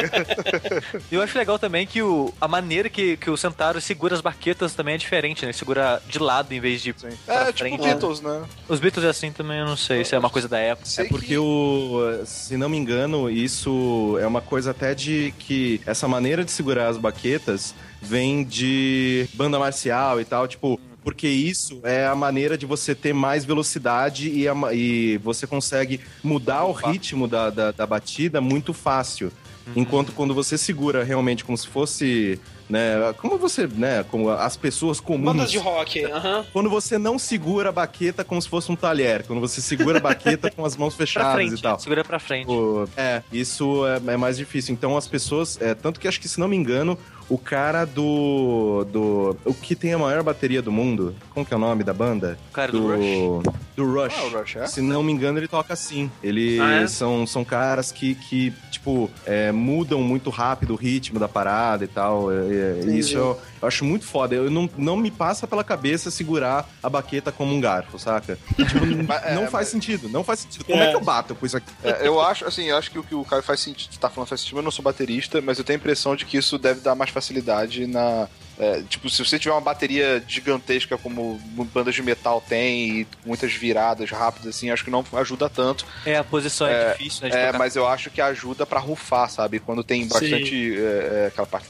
E eu acho legal também que o, a maneira que, que o Sentaro segura as baquetas também é diferente, né? Ele segura de lado em vez de É, tipo frente. Beatles, né? Os Beatles é assim também, eu não sei se é uma coisa da época. Sei É porque que- o, se não me engano, isso é uma coisa até de que essa maneira de segurar as baquetas vem de banda marcial e tal, tipo, porque isso é a maneira de você ter mais velocidade e, a e você consegue mudar o ritmo da, da, da batida muito fácil. Enquanto quando você segura realmente como se fosse, né, como você, né, como as pessoas comuns Bandas de rock, aham. quando você não segura a baqueta como se fosse um talher, quando você segura a baqueta com as mãos Pra fechadas frente, e tal. segura pra frente. Tipo, é, isso é, é mais difícil. Então as pessoas. É, tanto que acho que, se não me engano, o cara do. do. O que tem a maior bateria do mundo. Como que é o nome da banda? O cara do Rush. Do Rush. Ah, o Rush, é? Se não me engano, ele toca assim. Ele Ah, é? são, são caras que, que tipo, é, mudam muito rápido o ritmo da parada e tal. É, é, Entendi. isso eu, eu acho muito foda. Eu não, não me passa pela cabeça segurar a baqueta como um garfo, saca? Tipo, Mas, é, não mas- faz sentido, não faz sentido. Como é, É. que eu bato com isso aqui? É, eu acho, assim, eu acho que o que o Caio faz sentido, tá falando faz sentido, eu não sou baterista, mas eu tenho a impressão de que isso deve dar mais facilidade na. é, tipo, se você tiver uma bateria gigantesca como bandas de metal tem e muitas viradas rápidas, assim, acho que não ajuda tanto. É, a posição é, difícil, né? É, mas eu acho que ajuda pra rufar, sabe? Quando tem bastante é, é, aquela parte.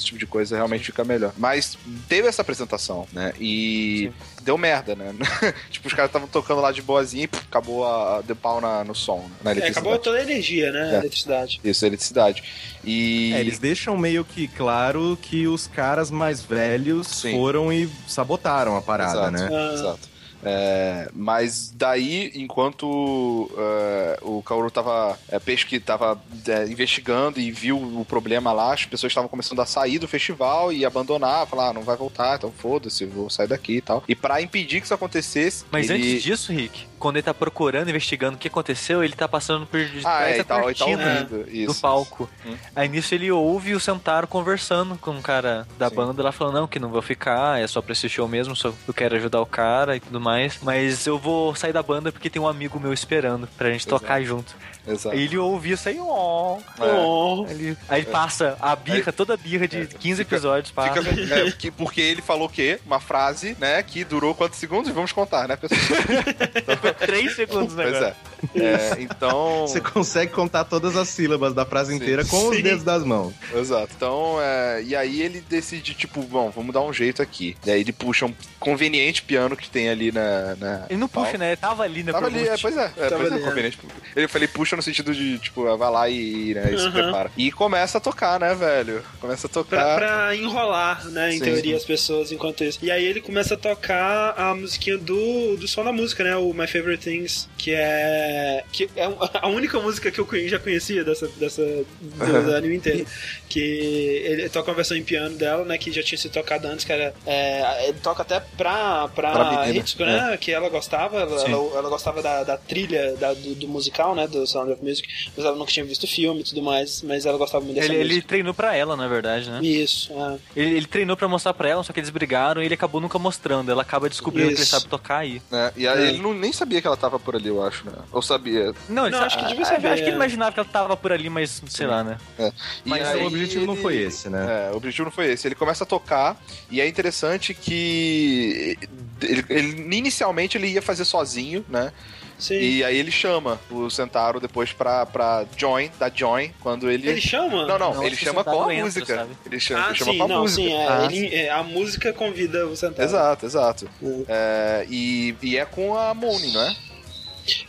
Esse tipo de coisa realmente fica melhor. Mas teve essa apresentação, né? E deu merda, né? tipo, os caras estavam tocando lá de boazinha e pff, acabou a, deu pau na, no som, né? na É, eletricidade. acabou toda a energia, né? É. A eletricidade. Isso, eletricidade. E. É, eles deixam meio que claro que os caras mais velhos Sim. foram e sabotaram a parada, Exato. né? Ah. Exato. É, mas daí, enquanto é, o Kaoru tava, é, pesqui, tava é, investigando e viu o problema lá, as pessoas estavam começando a sair do festival e abandonar, falar, ah, não vai voltar, então foda-se, vou sair daqui e tal. E pra impedir que isso acontecesse, Mas ele... antes disso, Rick, quando ele tá procurando, investigando o que aconteceu, ele tá passando por Ah, é, da tal, cortina ouvindo, do isso. palco. Hum. Aí nisso ele ouve o Sentaro conversando com um cara da Sim. banda lá falando, não, que não vou ficar, é só pra esse show mesmo, só eu quero ajudar o cara e tudo mais. Mas eu vou sair da banda porque tem um amigo meu esperando pra gente Exato. tocar junto. Exato. Aí ele ouve isso aí, ó. É. Ele- Aí passa a birra, toda a birra de 15 episódios, passa. Fica- é, que- porque ele falou o quê? Uma frase, né, que durou quantos segundos? Vamos contar, né, pessoal? 3 segundos pois agora. é. É, Então... Você consegue contar todas as sílabas da frase Sim. inteira com os Sim. dedos das mãos. Exato. Então, é, e aí ele decide, tipo, bom, vamos dar um jeito aqui. E aí ele puxa um conveniente piano que tem ali na. Na Ele não puxa, né? Ele tava ali, né? Tava ali, é, pois é, é, Tava pois é, ali, é. conveniente. Eu falei puxa no sentido de, tipo, vai lá e, né, e se Uhum. prepara. E começa a tocar, né, velho? Começa a Pra, tocar. pra enrolar, né, em Sim. teoria, as pessoas enquanto isso. E aí ele começa a tocar a musiquinha do, do som da música, né? O My Favorite Things, que é. que é a única música que eu já conhecia dessa, dessa do, do anime inteiro. Que ele toca uma versão em piano dela, né? Que já tinha sido tocada antes, que era. é, ele toca até pra, pra, Pra menina, Hitsuko, né? Que ela gostava, ela, ela, ela gostava da, da trilha da- do, do musical, né? Do Sound of Music, mas ela nunca tinha visto o filme e tudo mais, mas ela gostava muito dessa Ele, ele treinou pra ela, na verdade, né? Isso, é. Ele, ele treinou pra mostrar pra ela, só que eles brigaram e ele acabou nunca mostrando. Ela acaba descobrindo que ele Isso. sabe tocar aí. né? E aí É. ele não, nem sabia que ela tava por ali, eu acho, né? Ou sabia? Não, ele Não, sa- acho que devia saber, Acho que ele é. imaginava que ela tava por ali, mas sei lá, né? E Mas aí o objetivo não ele- foi esse, né? É, o objetivo não foi esse. Ele começa a tocar e é interessante que ele, ele- inicialmente ele ia fazer sozinho, né? Sim. E aí ele chama o Sentaro depois pra, pra join, da join, quando ele... Ele chama? Não, não, Não, ele chama com Sentaro a entra, música. sabe? Ele chama, Ah, ele chama sim, com a não, música. sim. É, Ah, ele- é, a música convida o Santana. Exato, exato. Uhum. É, e, e é com a Moni, não é?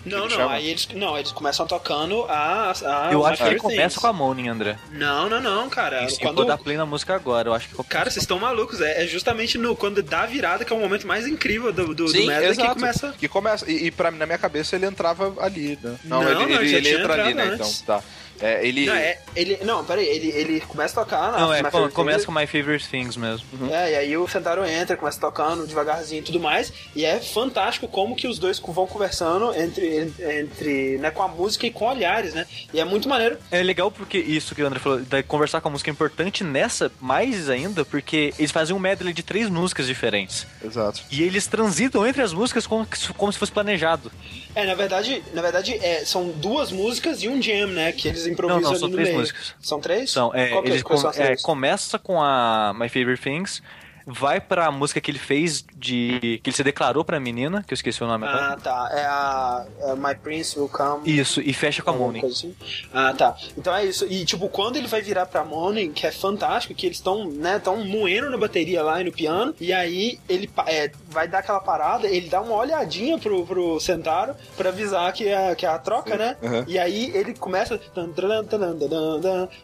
Não, ele não, chama? aí eles, não, eles começam tocando a. a eu acho que ele começa Things. com a Moaning, André. Não, não, não, cara. Isso, quando... quando... dar play na música agora, eu acho que Cara, vocês estão malucos. É, é justamente no, quando dá a virada que é o momento mais incrível do, do, do Medley que começa. Que começa. E, e pra, na minha cabeça ele entrava ali, né? Não, ele, não, ele, ele já ele tinha entra ali, né? Então, tá. É, ele. Não, é, ele, não, peraí, ele, ele começa a tocar na Não, é, começa Things. com My Favorite Things mesmo. É, e aí o Sentaro entra, começa tocando devagarzinho e tudo mais. E é fantástico como que os dois vão conversando entre, entre né, com a música e com olhares, né? E é muito maneiro. É legal porque isso que o André falou, da conversar com a música é importante nessa, mais ainda, porque eles fazem um medley de três músicas diferentes. Exato. E eles transitam entre as músicas como, como se fosse planejado. É, na verdade, na verdade é, são duas músicas e um jam, né? Que eles Não, não, são três meio. músicas. São três? São, é, Qual que é- eles com- é, começa com a My Favorite Things, vai pra música que ele fez de. que ele se declarou pra menina, que eu esqueci o nome agora. Ah, tá. É a, é My Prince Will Come. Isso, e fecha com a coisa assim. Ah, tá. Então é isso. E, tipo, quando ele vai virar pra Money, que é fantástico, que eles estão, né, tão moendo na bateria lá e no piano, e aí ele é, vai dar aquela parada, ele dá uma olhadinha pro, pro Sentaro pra avisar que é, que é a troca, né? Uhum. E aí ele começa.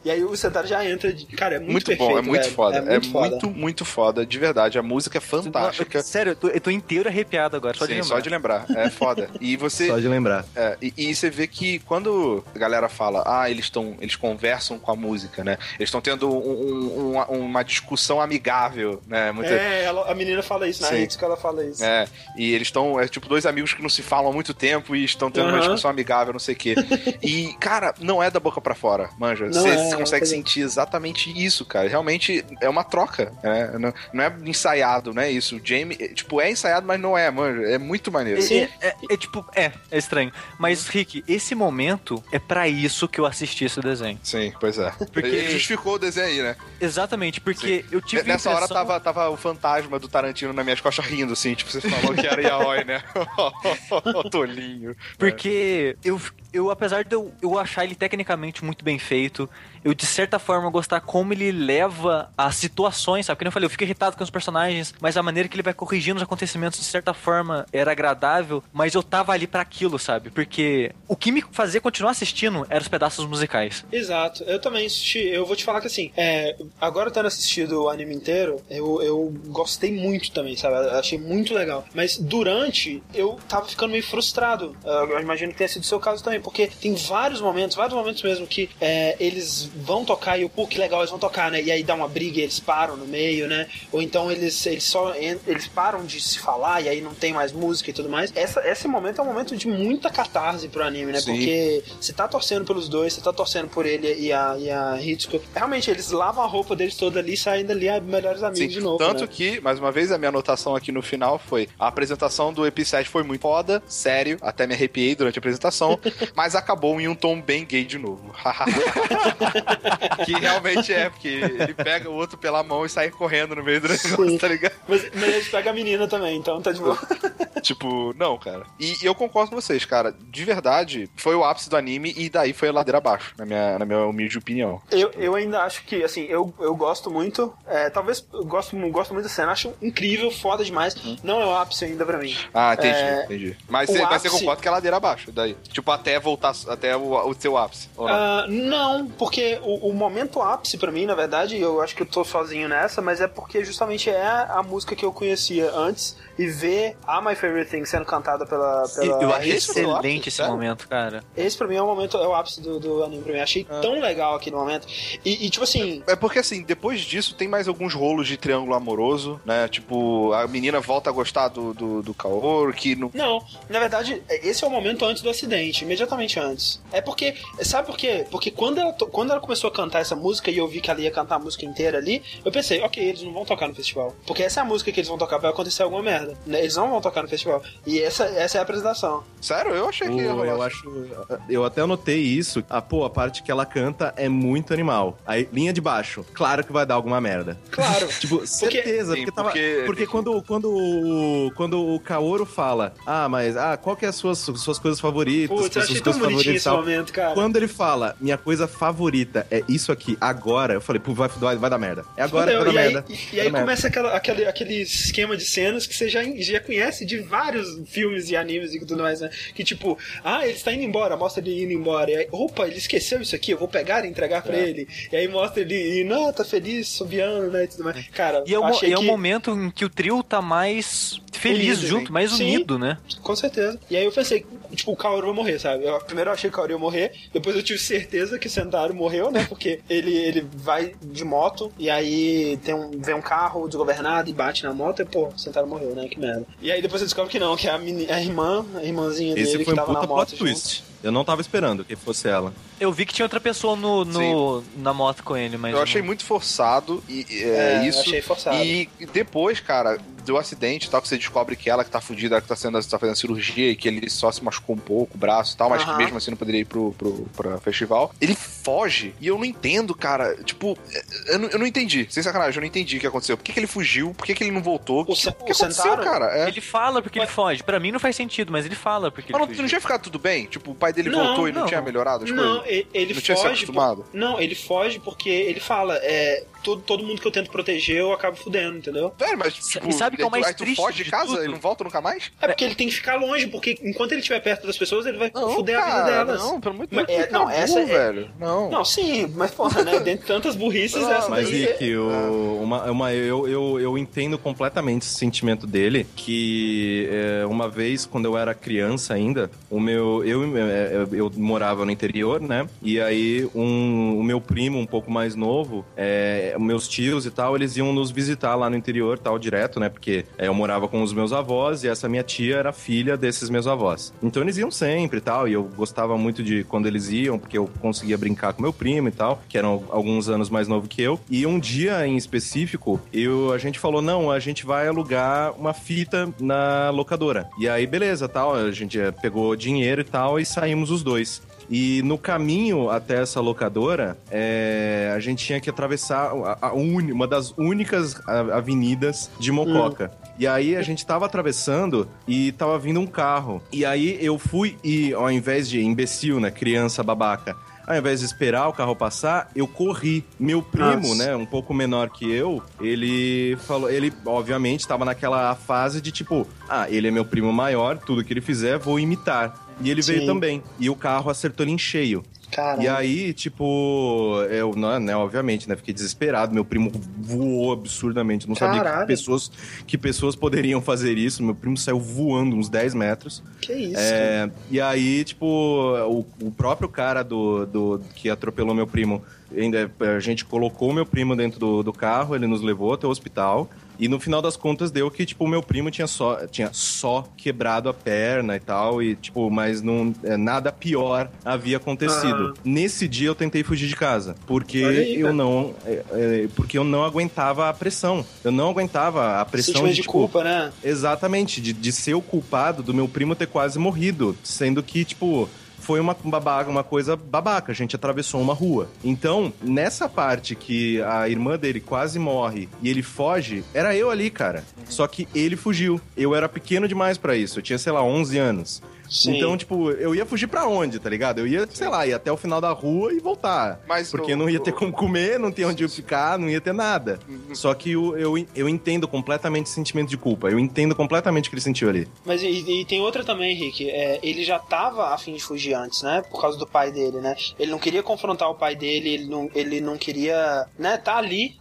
E aí o Sentaro já entra. De, cara, é muito, Muito, perfeito, bom, é muito velho. foda. É muito foda. muito, muito foda, de verdade. A música é fantástica. Sério, eu tô, eu tô inteiro arrepiado agora, só de Sim, lembrar. só de lembrar. É foda. E você. Só de lembrar. É, e, e você vê que quando a galera fala, ah, eles estão. Eles conversam com a música, né? Eles estão tendo um- um- uma, uma discussão amigável, né? Muita- É, ela- a menina fala isso, na rede que ela fala isso. É, e eles estão, é tipo dois amigos que não se falam há muito tempo e estão tendo uma Aham. discussão amigável, não sei o quê. E, cara, não é da boca pra fora, manja. Você é, uma consegue sentir exatamente isso, cara. Realmente é uma troca, né? Não, não é ensaiado, não é isso. O Jamie, é, tipo, é ensaiado, mas não é, manja. É muito maneiro. Sim. É, é- é tipo, é, é estranho. Mas, Rick, esse momento é pra isso que eu assisti esse desenho. Sim, pois é. Porque- Ele justificou o desenho aí, né? Exatamente, porque eu tive a Nessa hora impressão- tava, tava o fantasma do Tarantino na minha costas rindo, assim, tipo, você falou que era Yaoi, né? Tolinho. Porque eu, eu apesar de eu, eu achar ele tecnicamente muito bem feito, eu de certa forma gostar como ele leva as situações, sabe? Porque eu falei, eu fico irritado com os personagens, mas a maneira que ele vai corrigindo os acontecimentos de certa forma era agradável, mas eu tava ali pra aquilo, sabe? Porque o que me fazia continuar assistindo eram os pedaços musicais. Exato, eu também assisti. Eu vou te falar que assim, é, agora tendo assistido o anime inteiro, eu, eu gostei muito também, sabe? Eu achei muito legal. Mas durante, eu tava ficando meio frustrado. Eu imagino que tenha sido o seu caso também, porque tem vários momentos, vários momentos mesmo que é, eles vão tocar e eu, pô, que legal, eles vão tocar, né? E aí dá uma briga e eles param no meio, né? Ou então eles, eles só eles param de se falar e aí não tem mais música e tudo mais. Essa, esse momento é um momento de muita catarse pro anime, né? Sim. Porque você tá torcendo pelos dois, você tá torcendo por ele e a, e a Hitsuko. Realmente, eles lavam a roupa deles toda ali e saem dali melhores amigos Sim, de novo. tanto né? que, mais uma vez, a minha anotação aqui no final foi: a apresentação do EP7 foi muito foda, sério, até me arrepiei durante a apresentação, mas acabou em um tom bem gay de novo. que realmente é, porque ele pega o outro pela mão e sai correndo no meio do negócio, Sim. tá ligado? Mas, mas eles pegam a menina também, então tá de boa. Tipo, não, cara. E eu concordo com vocês, cara. De verdade, foi o ápice do anime e daí foi a ladeira abaixo, na minha, na minha humilde opinião. Eu, eu ainda acho que, assim, eu, eu gosto muito. é, talvez eu gosto, gosto muito da cena, acho incrível, foda demais. Não é o ápice ainda pra mim. Ah, entendi, É, entendi. Mas você, mas você ápice- concorda que é ladeira abaixo, daí. Tipo, até voltar, até o, o seu ápice. ou não? Ah, não, porque o, o momento ápice pra mim, na verdade, eu acho que eu tô sozinho nessa, mas é porque justamente é a música que eu conhecia antes e ver a My Favorite Thing sendo cantada pela. pela eu achei esse foi o ápice, excelente esse momento, cara. Esse pra mim é o momento, é o ápice do, do anime pra mim. Achei tão legal aquele momento. E, e, tipo assim, É porque assim, depois disso tem mais alguns rolos de triângulo amoroso, né? Tipo, a menina volta a gostar do, do, do Kaoru, que no. não, na verdade, esse é o momento antes do acidente. Imediatamente imediatamente antes. É porque. Sabe por quê? Porque quando ela, quando ela começou a cantar essa música e eu vi que ela ia cantar a música inteira ali, eu pensei, ok, eles não vão tocar no festival. Porque essa é a música que eles vão tocar, vai acontecer alguma merda. né? Eles não vão tocar no festival. E essa, essa é a apresentação. Sério? Eu achei que ia O- rolar. eu acho. Eu até anotei isso. Ah, pô, a parte que ela canta é muito animal. Aí, linha de baixo. Claro que vai dar alguma merda. Claro. Tipo, certeza, Sim, porque, tava, porque- porque, quando, quando, o- quando o Kaoru fala, ah, mas ah, qual que é as suas, suas coisas favoritas? Putz, eu achei tão bonitinho favoritas e esse tal?" momento, cara. Quando ele fala, minha coisa favorita é isso aqui, agora, eu falei, pô, vai, vai, vai dar merda. É agora que Fudeu. vai dar e merda. Aí, e, e aí dar merda. começa aquela, aquele, aquele esquema de cenas que você já, já conhece de vários filmes e animes e tudo mais, né? Que tipo, ah, ele está indo embora, mostra ele indo embora. E aí, opa, ele esqueceu isso aqui, eu vou pegar e entregar pra É. ele. E aí mostra ele, e, não, tá feliz, subiando, né? E tudo mais. Cara, E é, o, achei e é o que... momento em que o trio tá mais feliz Unido, junto, sim. mais Sim. unido, né? Com certeza. E aí eu pensei, tipo, o Kaoru vai morrer, sabe? Eu, primeiro eu achei que o ia morrer, depois eu tive certeza que o Sentaro morreu, né? Porque ele, ele vai de moto e aí tem um, vem um carro desgovernado e bate na moto e, pô, o Sentaro morreu, né? Que merda. E aí depois você descobre que não, que é a, meni- a irmã, a irmãzinha dele Esse que foi um tava na moto plot twist. Eu não tava esperando que fosse ela. Eu vi que tinha outra pessoa no, no- na moto com ele, mas. Eu achei não- muito forçado e é, É, isso. eu achei forçado. E depois, cara, do acidente e tal, que você descobre que ela que tá fudida, ela que tá, sendo, tá fazendo cirurgia e que ele só se machucou um pouco, o braço e tal, mas que mesmo assim não poderia ir pro, pro, pro festival. Ele foge e eu não entendo, cara. Tipo, eu não, eu não entendi. Sem sacanagem, eu não entendi o que aconteceu. Por que, que ele fugiu? Por que, que ele não voltou? O que, Sen- o que aconteceu, Sentaro? cara? É. Ele fala porque ele Mas- foge. Pra mim não faz sentido, mas ele fala porque Mas ele não, fugiu. não tinha ficado tudo bem? Tipo, o pai dele Não, voltou e não, tinha melhorado as Não, coisas? e- ele Não tinha se foge. por- acostumado? Não, ele foge porque ele fala, é, todo, todo mundo que eu tento proteger eu acabo fudendo, entendeu? Velho, mas tipo, E sabe que é o mais aí tu triste foge de de casa tudo? e não volta nunca mais? É porque ele tem que ficar longe, porque enquanto ele estiver perto das pessoas, ele vai Não, fuder a cara, vida delas. Não, pelo de Mas é- que não, essa burro, é- velho. Não. Não, sim, mas porra, né? Dentre tantas burrices, Não, essa Mas, daí. Rick, o- uma, uma, eu, eu, eu entendo completamente esse sentimento dele, que é, uma vez, quando eu era criança ainda, o meu, eu, é, eu, eu morava no interior, né? E aí um, o meu primo, um pouco mais novo, é, meus tios e tal, eles iam nos visitar lá no interior, tal, direto, né? Porque é, eu morava com os meus avós e essa minha tia era filha desses meus avós. Então eles iam sempre e tal, e eu gostava muito de quando eles iam, porque eu conseguia brincar com meu primo e tal, que eram alguns anos mais novo que eu. E um dia em específico, eu, a gente falou: não, a gente vai alugar uma fita na locadora. E aí, beleza, tal, a gente eh, pegou dinheiro e tal, e saímos os dois. E no caminho até essa locadora, é, a gente tinha que atravessar a, a uni- uma das únicas avenidas de Mococa. E aí a gente tava atravessando e tava vindo um carro. E aí eu fui e, ao invés de imbecil, né, criança babaca, ao invés de esperar o carro passar, eu corri. Meu primo, Nossa. né, um pouco menor que eu, ele falou, ele obviamente estava naquela fase de tipo, ah, ele é meu primo maior, tudo que ele fizer vou imitar. E ele veio Sim. também. E o carro acertou ele em cheio. Cara, E aí, tipo, eu, né, né, obviamente, né, fiquei desesperado. Meu primo voou absurdamente. Não sabia que Caralho. pessoas, que pessoas poderiam fazer isso. Meu primo saiu voando uns 10 metros. que isso? É, e aí, tipo, o, o próprio cara do, do que atropelou meu primo, ainda a gente colocou meu primo dentro do, do carro, ele nos levou até o hospital. E no final das contas deu que, tipo, o meu primo tinha só, tinha só quebrado a perna e tal, e, tipo, mas não, é, nada pior havia acontecido. Nesse dia eu tentei fugir de casa, porque aí, eu cara. não, é, porque eu não aguentava a pressão. Eu não aguentava a pressão Sentimento de, de tipo, culpa, né? Exatamente, de, de ser o culpado do meu primo ter quase morrido. Sendo que, tipo, foi uma babaca, uma coisa babaca. A gente atravessou uma rua. Então, nessa parte que a irmã dele quase morre e ele foge, era eu ali, cara. Só que ele fugiu. Eu era pequeno demais pra isso. Eu tinha, sei lá, 11 anos. Sim. Então, tipo, eu ia fugir pra onde, tá ligado? Eu ia, sei lá, ia até o final da rua e voltar. Mas Porque o- não ia ter o- como comer, não tinha onde eu ficar, não ia ter nada. Só que eu, eu, eu entendo completamente esse sentimento de culpa. Eu entendo completamente o que ele sentiu ali. Mas e, e tem outra também, Henrique. É, ele já tava a fim de fugir antes, né? Por causa do pai dele, né? Ele não queria confrontar o pai dele, ele não, ele não queria, né, tá ali.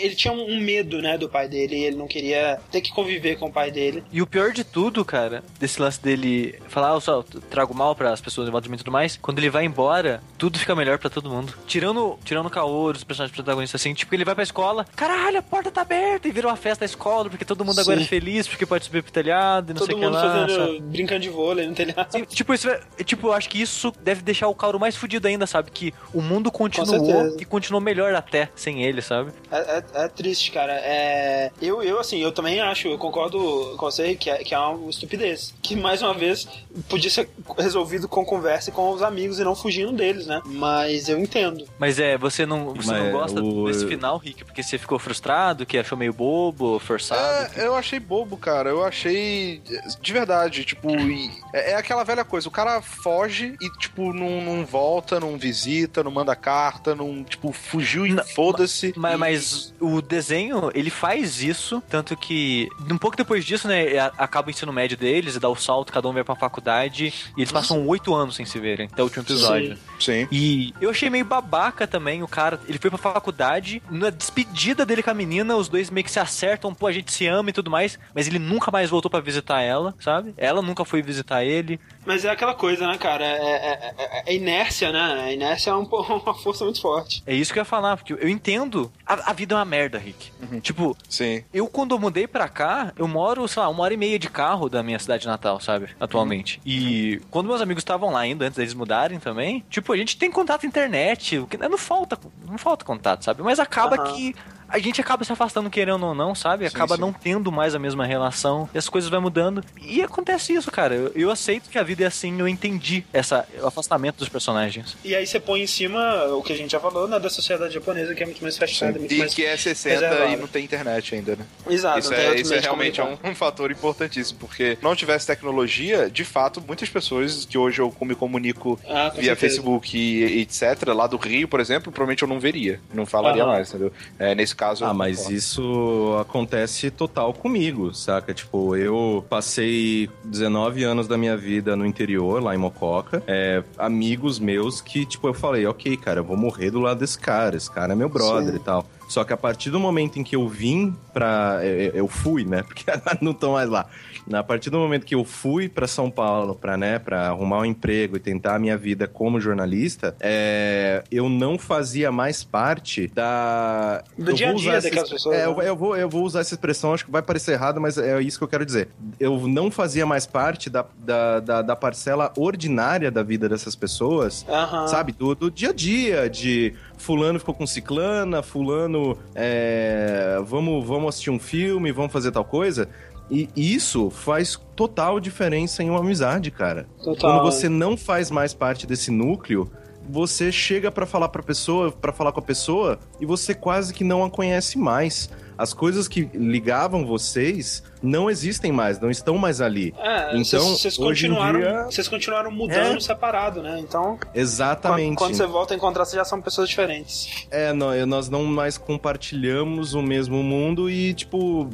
Ele tinha um medo, né, do pai dele, ele não queria ter que conviver com o pai dele. E o pior de tudo, cara, desse lance dele ele fala, ah, eu só trago mal para as pessoas em volta de mim e tudo mais, quando ele vai embora, tudo fica melhor para todo mundo. Tirando, tirando o Kaoru, os personagens protagonistas assim, tipo, ele vai pra escola, caralho, a porta tá aberta e vira uma festa da escola, porque todo mundo agora é feliz, porque pode subir pro telhado e não Todo sei o que mundo lá. fazendo, sabe? brincando de vôlei no telhado. Sim, Tipo, isso, é- tipo, eu acho que isso deve deixar o Kaoru mais fudido ainda, sabe? Que o mundo continuou e continuou melhor até sem ele, sabe? É, é- é triste, cara. É, eu, eu, assim, eu também acho, eu concordo com você que é, que é uma estupidez. Que, mais uma vez, podia ser resolvido com conversa e com os amigos e não fugindo deles, né? Mas eu entendo. Mas é, você não, você não gosta o- desse final, Rick, porque você ficou frustrado, que achou meio bobo, forçado. É, eu achei bobo, cara. Eu achei. De verdade, tipo. e- É, é aquela velha coisa. O cara foge e, tipo, não, não volta, não visita, não manda carta, não. Tipo, fugiu e foda-se. Mas, E- mas o desenho, ele faz isso, tanto que um pouco depois disso, né, a- acaba o ensino médio deles, e dá o salto, cada um vai pra faculdade, e eles passam oito anos sem se verem, até o último episódio. Sim. E eu achei meio babaca também, o cara, ele foi pra faculdade, na despedida dele com a menina, os dois meio que se acertam, pô, a gente se ama e tudo mais, mas ele nunca mais voltou pra visitar ela, sabe? Ela nunca foi visitar ele. Mas é aquela coisa, né, cara? É, é- é- é inércia, né? A inércia é um, uma força muito forte. É isso que eu ia falar, porque eu entendo. A, a vida é uma merda, Rick. Tipo, Sim. Eu, quando eu mudei pra cá, eu moro, sei lá, uma hora e meia de carro da minha cidade natal, sabe? Atualmente. E quando meus amigos estavam lá ainda, antes deles mudarem também, tipo, a gente tem contato na internet, o que não falta, não falta contato, sabe? Mas acaba Aham. que a gente acaba se afastando querendo ou não, sabe? Sim, Acaba sim. não tendo mais a mesma relação, e as coisas vão mudando. E acontece isso, cara. Eu, eu aceito que a vida é assim, eu entendi essa, o afastamento dos personagens. E aí você põe em cima o que a gente já falou, né, da sociedade japonesa, que é muito mais fechada, muito E mais... que é 60 reservada. e não tem internet ainda, né? Exato, isso é, isso é realmente é um, um fator importantíssimo, porque não tivesse tecnologia, de fato, muitas pessoas que hoje eu me comunico Ah, com via certeza. Facebook e, e etc, lá do Rio, por exemplo, provavelmente eu não veria, não falaria Aham. mais, entendeu? É, nesse caso. Ah, mas concordo. isso acontece total comigo, saca? Tipo, eu passei 19 anos da minha vida no interior, lá em Mococa. É, amigos meus que, tipo, eu falei, ok, cara, eu vou morrer do lado desse cara. Esse cara é meu brother Sim. e tal. Só que a partir do momento em que eu vim pra. Eu eu fui, né? Porque não tô mais lá. A partir do momento que eu fui pra São Paulo pra, né, pra arrumar um emprego e tentar a minha vida como jornalista, é, eu não fazia mais parte da. Do eu dia a dia daquelas pessoas, É, eu, né? eu vou, eu vou usar essa expressão, acho que vai parecer errado, mas é isso que eu quero dizer. Eu não fazia mais parte da, da, da, da parcela ordinária da vida dessas pessoas, Aham. sabe? Do, do dia a dia, de fulano ficou com ciclana, fulano, é, vamos, vamos assistir um filme, vamos fazer tal coisa. E isso faz total diferença em uma amizade, cara. Total. Quando você não faz mais parte desse núcleo, você chega pra falar pra pessoa, para falar com a pessoa e você quase que não a conhece mais. As coisas que ligavam vocês não existem mais, não estão mais ali. É, Então, vocês- continuaram, dia- vocês continuaram mudando É. separado, né? Então, Exatamente. quando, quando você volta a encontrar, vocês já são pessoas diferentes. É, nó- nós não mais compartilhamos o mesmo mundo e, tipo,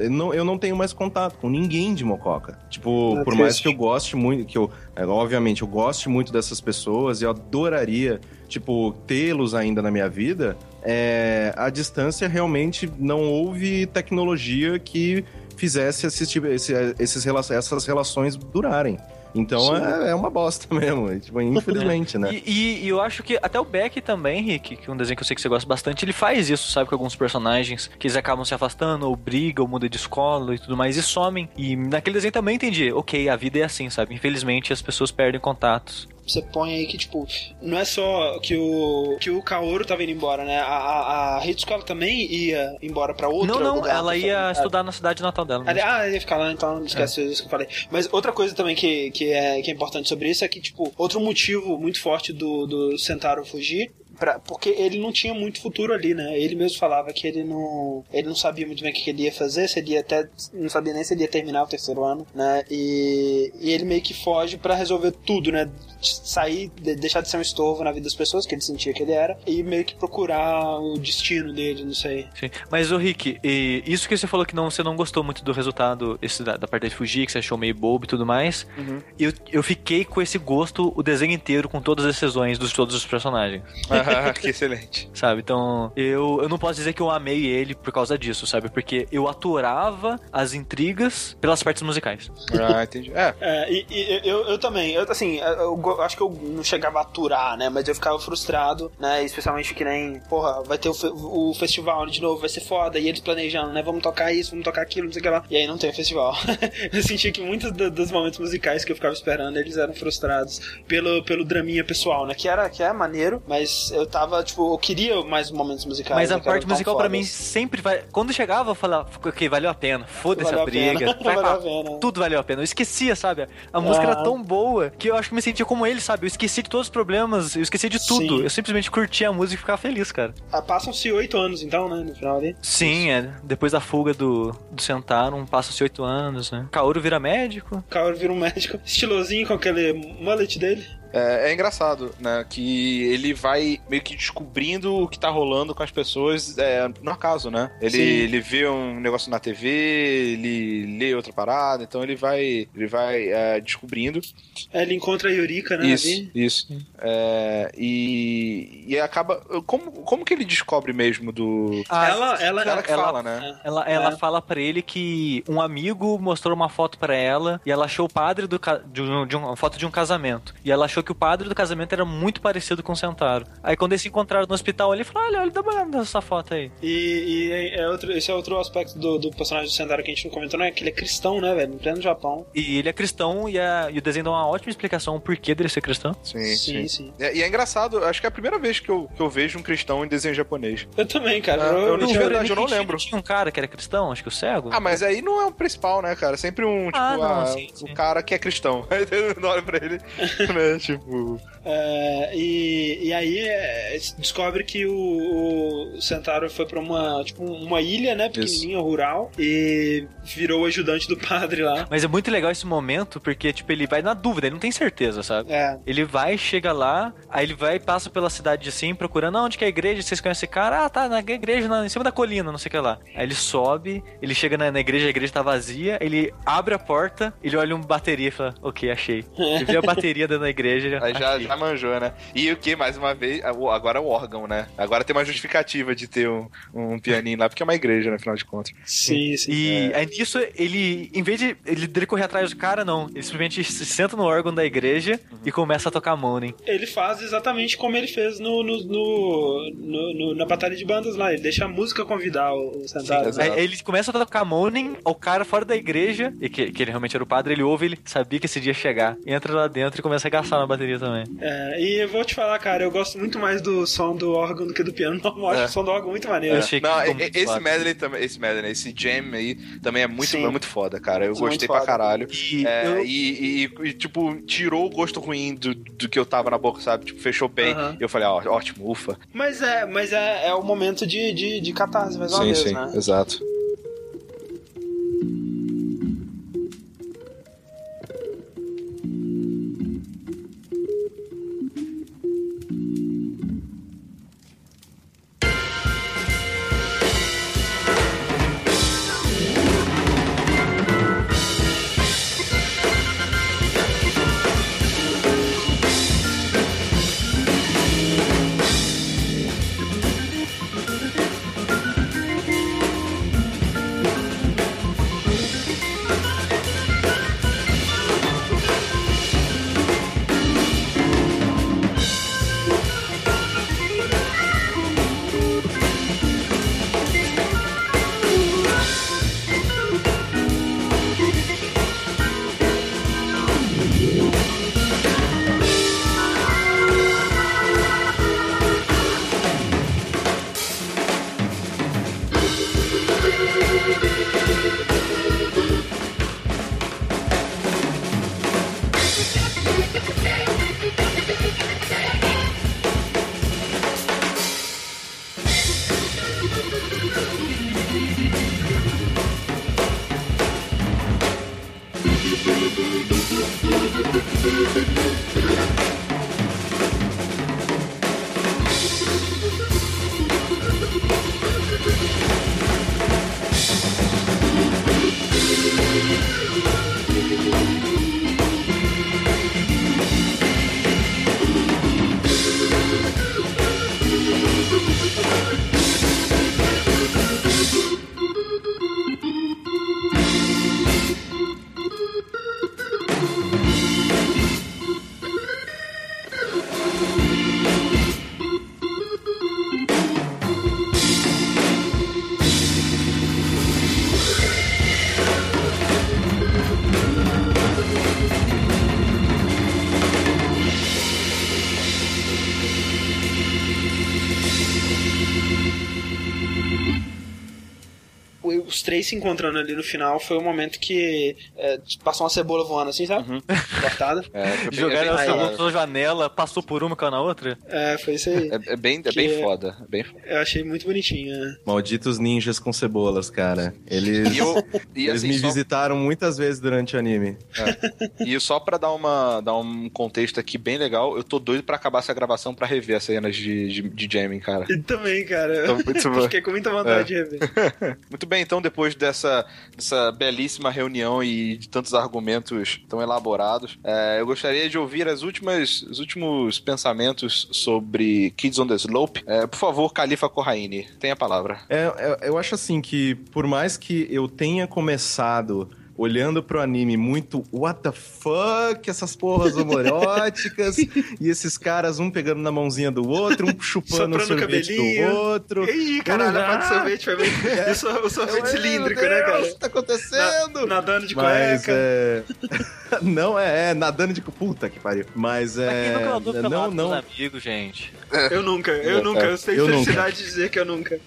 eu não, eu não tenho mais contato com ninguém de Mococa. Tipo, É por mais que eu goste muito, que eu, é, obviamente, eu goste muito dessas pessoas e eu adoraria, tipo, tê-los ainda na minha vida, é, a distância realmente não houve tecnologia que fizesse esses, tipo- esse- esses, essas relações durarem. Então é, é uma bosta mesmo, tipo, infelizmente, né? E, e- e eu acho que até o Beck também, Rick, que é um desenho que eu sei que você gosta bastante, ele faz isso, sabe? Com alguns personagens que eles acabam se afastando, ou brigam, ou mudam de escola e tudo mais, e somem. E naquele desenho também entendi, ok, a vida é assim, sabe? Infelizmente as pessoas perdem contatos. Você põe aí que, tipo, não é só que o, que o Kaoru tava indo embora, né? A, a, a Hitsuko também ia embora pra outro não, não, lugar, ela ia ah, estudar na cidade natal dela. Mesmo. Ah, ia ficar lá, então não esquece isso que eu falei. Mas outra coisa também que, que, é, que é importante sobre isso é que, tipo, outro motivo muito forte do, do Sentaro fugir. Pra, porque ele não tinha muito futuro ali, né? Ele mesmo falava que ele não, ele não sabia muito bem o que ele ia fazer, se ele ia até não sabia nem se ele ia terminar o terceiro ano, né? E, e ele meio que foge pra resolver tudo, né? Sair, de- deixar de ser um estorvo na vida das pessoas, que ele sentia que ele era, e meio que procurar o destino dele, não sei. Sim. Mas, ô Rick, e isso que você falou que não, você não gostou muito do resultado esse da, da parte de fugir, que você achou meio bobo e tudo mais. Eu, eu fiquei com esse gosto o desenho inteiro, com todas as decisões dos todos os personagens. É, Ah, que excelente. sabe? Então, eu, eu não posso dizer que eu amei ele por causa disso, sabe? Porque eu aturava as intrigas pelas partes musicais. Ah, entendi. É, É, e, e eu, eu também, eu, assim, eu, go- acho que eu não chegava a aturar, né? Mas eu ficava frustrado, né? Especialmente que nem, porra, vai ter o, o festival de novo, vai ser foda. E eles planejando, né? Vamos tocar isso, vamos tocar aquilo, não sei o que lá. E aí não tem o festival. eu senti que muitos do- dos momentos musicais que eu ficava esperando, eles eram frustrados pelo, pelo draminha pessoal, né? Que era que é maneiro, mas eu tava, tipo, eu queria mais momentos musicais. Mas a parte musical pra fodas. mim sempre vai. Quando chegava, eu falava, ok, valeu a pena. Foda-se a briga. Vai Valeu a pena. Tudo valeu a pena. Eu esquecia, sabe? A música era tão boa que eu acho que me sentia como ele, sabe? Eu esqueci de todos os problemas, eu esqueci de tudo. Sim. Eu simplesmente curtia a música e ficava feliz, cara. Ah, Passam-se oito anos, então, né? No final ali. Sim, é. Depois da fuga do, do Sentarum, passa-se oito anos, né? Kaoru vira médico. Kaoru vira um médico estilosinho com aquele mullet dele. É, é engraçado, né? Que ele vai meio que descobrindo o que tá rolando com as pessoas é, no acaso, né? Ele, Sim. ele vê um negócio na TV, ele lê outra parada, então ele vai, ele vai é, descobrindo. Aí ele encontra a Yurika, né? Isso, ali. isso. É, e, e acaba. Como, como que ele descobre mesmo do. Ah, ela, ela, Ela que ela- fala, né? Ela, ela É. fala pra ele que um amigo mostrou uma foto pra ela e ela achou o padre do de, um, de um- uma foto de um casamento. E ela achou que o padre do casamento era muito parecido com o Sentaro. Aí quando eles se encontraram no hospital, ele falou: Olha, olha, dá uma olhada nessa foto aí. E, e é outro, esse é outro aspecto do, do personagem do Sendaro que a gente não comentou, né? Que ele é cristão, né, velho? No pleno Japão. E ele é cristão e, a- e o desenho dá uma ótima explicação o porquê dele ser cristão. Sim, sim. sim. É, e é engraçado, acho que é a primeira vez que eu, que eu vejo um cristão em desenho japonês. Eu também, cara. Ah, eu não- de tinha- verdade, eu não lembro. Tinha um cara que era cristão, acho que o cego. Ah, mas aí não é o principal, né, cara? Sempre um, tipo, Ah, não, ah, sim, o sim. cara que é cristão. Aí eu olho pra ele, né, tipo... É, e, e aí é, descobre que o, o Sentaro foi pra uma, tipo, uma ilha, né? Pequenininha, rural. E virou o ajudante do padre lá. Mas é muito legal esse momento porque, tipo, ele vai na dúvida, ele não tem certeza, sabe? É. Ele vai, chega lá, aí ele vai e passa pela cidade assim, procurando "Ah, onde que é a igreja, vocês conhecem esse cara? Ah, tá, na igreja, na, em cima da colina, não sei o que lá. Aí ele sobe, ele chega na, na igreja, a igreja tá vazia, ele abre a porta, ele olha uma bateria e fala, ok, achei. Ele vê a bateria dentro da igreja, Aí já, já manjou, né? E o que, mais uma vez, agora é o órgão, né? Agora tem uma justificativa de ter um, um pianinho lá, porque é uma igreja, no final de contas. Sim, sim. E aí nisso, ele, em vez de ele dele correr atrás do cara, não. Ele simplesmente se senta no órgão da igreja e começa a tocar Moaning. Ele faz exatamente como ele fez no, no, no- no- no- na batalha de bandas lá. Ele deixa a música convidar o o Sentaro. exato. Aí ele começa a tocar Moaning, o cara fora da igreja, e que, que ele realmente era o padre, ele ouve, ele sabia que esse dia ia chegar. Entra lá dentro e começa a gastar na bateria também. É, e eu vou te falar, cara, eu gosto muito mais do som do órgão do que do piano. Eu acho É. o som do órgão muito maneiro. Que Não, esse foda. medley também, esse medley, esse jam aí, também é muito, Sim. é muito foda, cara. Eu Muito gostei foda. pra caralho. E É, eu- e, e- e, tipo, tirou o gosto ruim do, do que eu tava na boca, sabe? Tipo, fechou bem. Aham. E eu falei, ó, ótimo, ufa. Mas é, mas é, é o momento de, de, de catarse mais uma vez, né? exato. Três se encontrando ali no final foi o momento que é, passou uma cebola voando assim, sabe? Uhum. Cortada. É, Jogaram é outra janela, passou por uma, caiu na outra. É, foi isso aí. é, é bem, é bem é- foda. é bem foda. Eu achei muito bonitinho. né? Malditos ninjas com cebolas, cara. Eles, E, eu, e eles assim, me só, visitaram muitas vezes durante o anime. e só pra dar, uma, dar um contexto aqui bem legal, eu tô doido pra acabar essa gravação pra rever as cenas de, de, de jamming, cara. E também, cara. Tô muito bom. Fiquei com muita vontade de rever. Muito bem, então depois dessa, dessa belíssima reunião e de tantos argumentos tão elaborados, é, eu gostaria de ouvir as últimas, os últimos pensamentos sobre Kids on the Slope. É, por favor, Califa Corraine, tem a palavra. É, é, eu acho assim que, por mais que eu tenha começado olhando pro anime muito what the fuck, essas porras homoeróticas, e esses caras um pegando na mãozinha do outro, um chupando o sorvete do cabelinho. outro. Ih, caralho, a parte de sorvete foi bem. O sor- O sorvete cilíndrico, Meu né, Deus, cara? O que tá acontecendo? Na- nadando de Mas cueca. é. não, é, é, nadando de. Puta que pariu. Mas é. pelado Não, não. os amigos, gente. Eu nunca, eu nunca. Eu tenho Eu nunca. felicidade de dizer que eu nunca.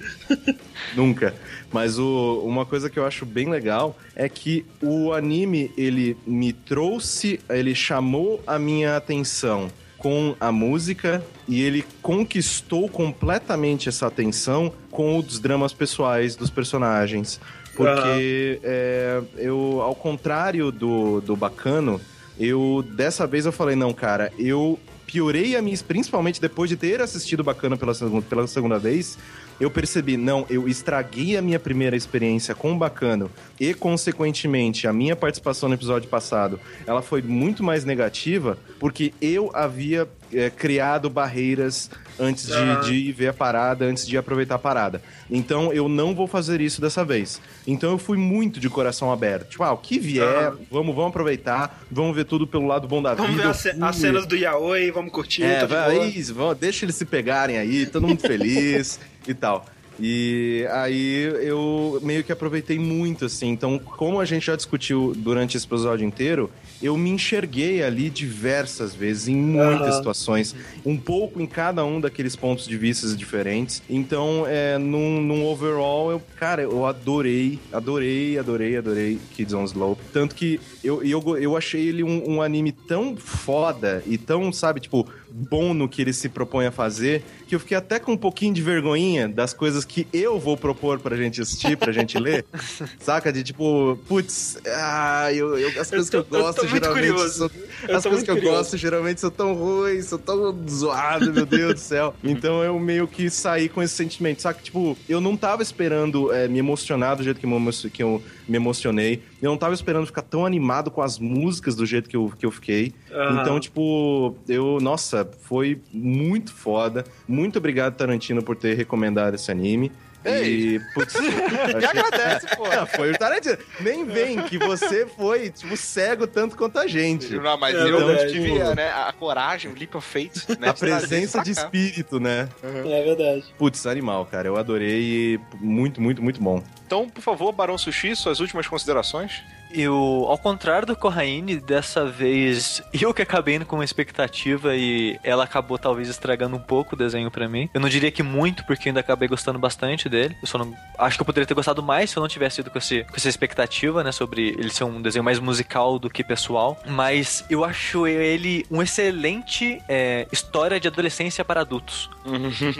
Nunca. Mas o, uma coisa que eu acho bem legal é que o anime, ele me trouxe, ele chamou a minha atenção com a música e ele conquistou completamente essa atenção com os dramas pessoais dos personagens. Porque é, eu, ao contrário do, do Bacano, eu dessa vez eu falei, não, cara, eu piorei a minha, principalmente depois de ter assistido Bacana pela segunda, pela segunda vez, eu percebi, não, eu estraguei a minha primeira experiência com o Bacano e, consequentemente, a minha participação no episódio passado, ela foi muito mais negativa porque eu havia é, criado barreiras antes de, de ver a parada, antes de aproveitar a parada. Então, eu não vou fazer isso dessa vez. Então, eu fui muito de coração aberto. Tipo, ah, o que vier, vamos, vamos aproveitar, vamos ver tudo pelo lado bom da Vamos vida. ver eu as, cenas do Yaoi, vamos curtir. é, de vai, isso, vão- deixa eles se pegarem aí, todo mundo feliz e tal. E aí eu meio que aproveitei muito, assim. Então, como a gente já discutiu durante esse episódio inteiro, eu me enxerguei ali diversas vezes, em muitas Aham. situações, um pouco em cada um daqueles pontos de vista diferentes. Então, é, num, num overall, eu, cara, eu adorei, adorei, adorei, adorei Kids on Slope. Tanto que eu, eu, eu achei ele um, um anime tão foda e tão, sabe, tipo, bom no que ele se propõe a fazer, que eu fiquei até com um pouquinho de vergonhinha das coisas que eu vou propor pra gente assistir, pra gente ler. Saca? De tipo, putz, ah, eu, eu- as coisas tô- que eu eu gosto tô muito curioso. são. As coisas que eu curioso. gosto geralmente são tão ruins, são tão zoadas, meu Deus do céu. Então eu meio que saí com esse sentimento, saca? Tipo, eu não tava esperando é, me emocionar do jeito que eu, que eu me emocionei. Eu não tava esperando ficar tão animado com as músicas do jeito que eu, que eu fiquei. Aham. Então, tipo, eu, nossa, foi muito foda. Muito obrigado, Tarantino, por ter recomendado esse anime. Ei. E, putz, Me achei- agradece, pô. Não, foi o Tarantino. Nem vem que você foi, tipo, cego tanto quanto a gente. Não, mas É eu verdade. tive né, a coragem, o leap of faith, né? A presença de espírito, né? É verdade. Putz, animal, cara. Eu adorei e muito, muito, muito bom. Então, por favor, Barão Sushi, suas últimas considerações. Eu, ao contrário do Corraine, dessa vez eu que acabei indo com uma expectativa e ela acabou talvez estragando um pouco o desenho pra mim. Eu não diria que muito, porque eu ainda acabei gostando bastante dele. Eu só não. Acho que eu poderia ter gostado mais se eu não tivesse ido com, esse, com essa expectativa, né? Sobre ele ser um desenho mais musical do que pessoal. Mas eu acho ele um excelente é, história de adolescência para adultos.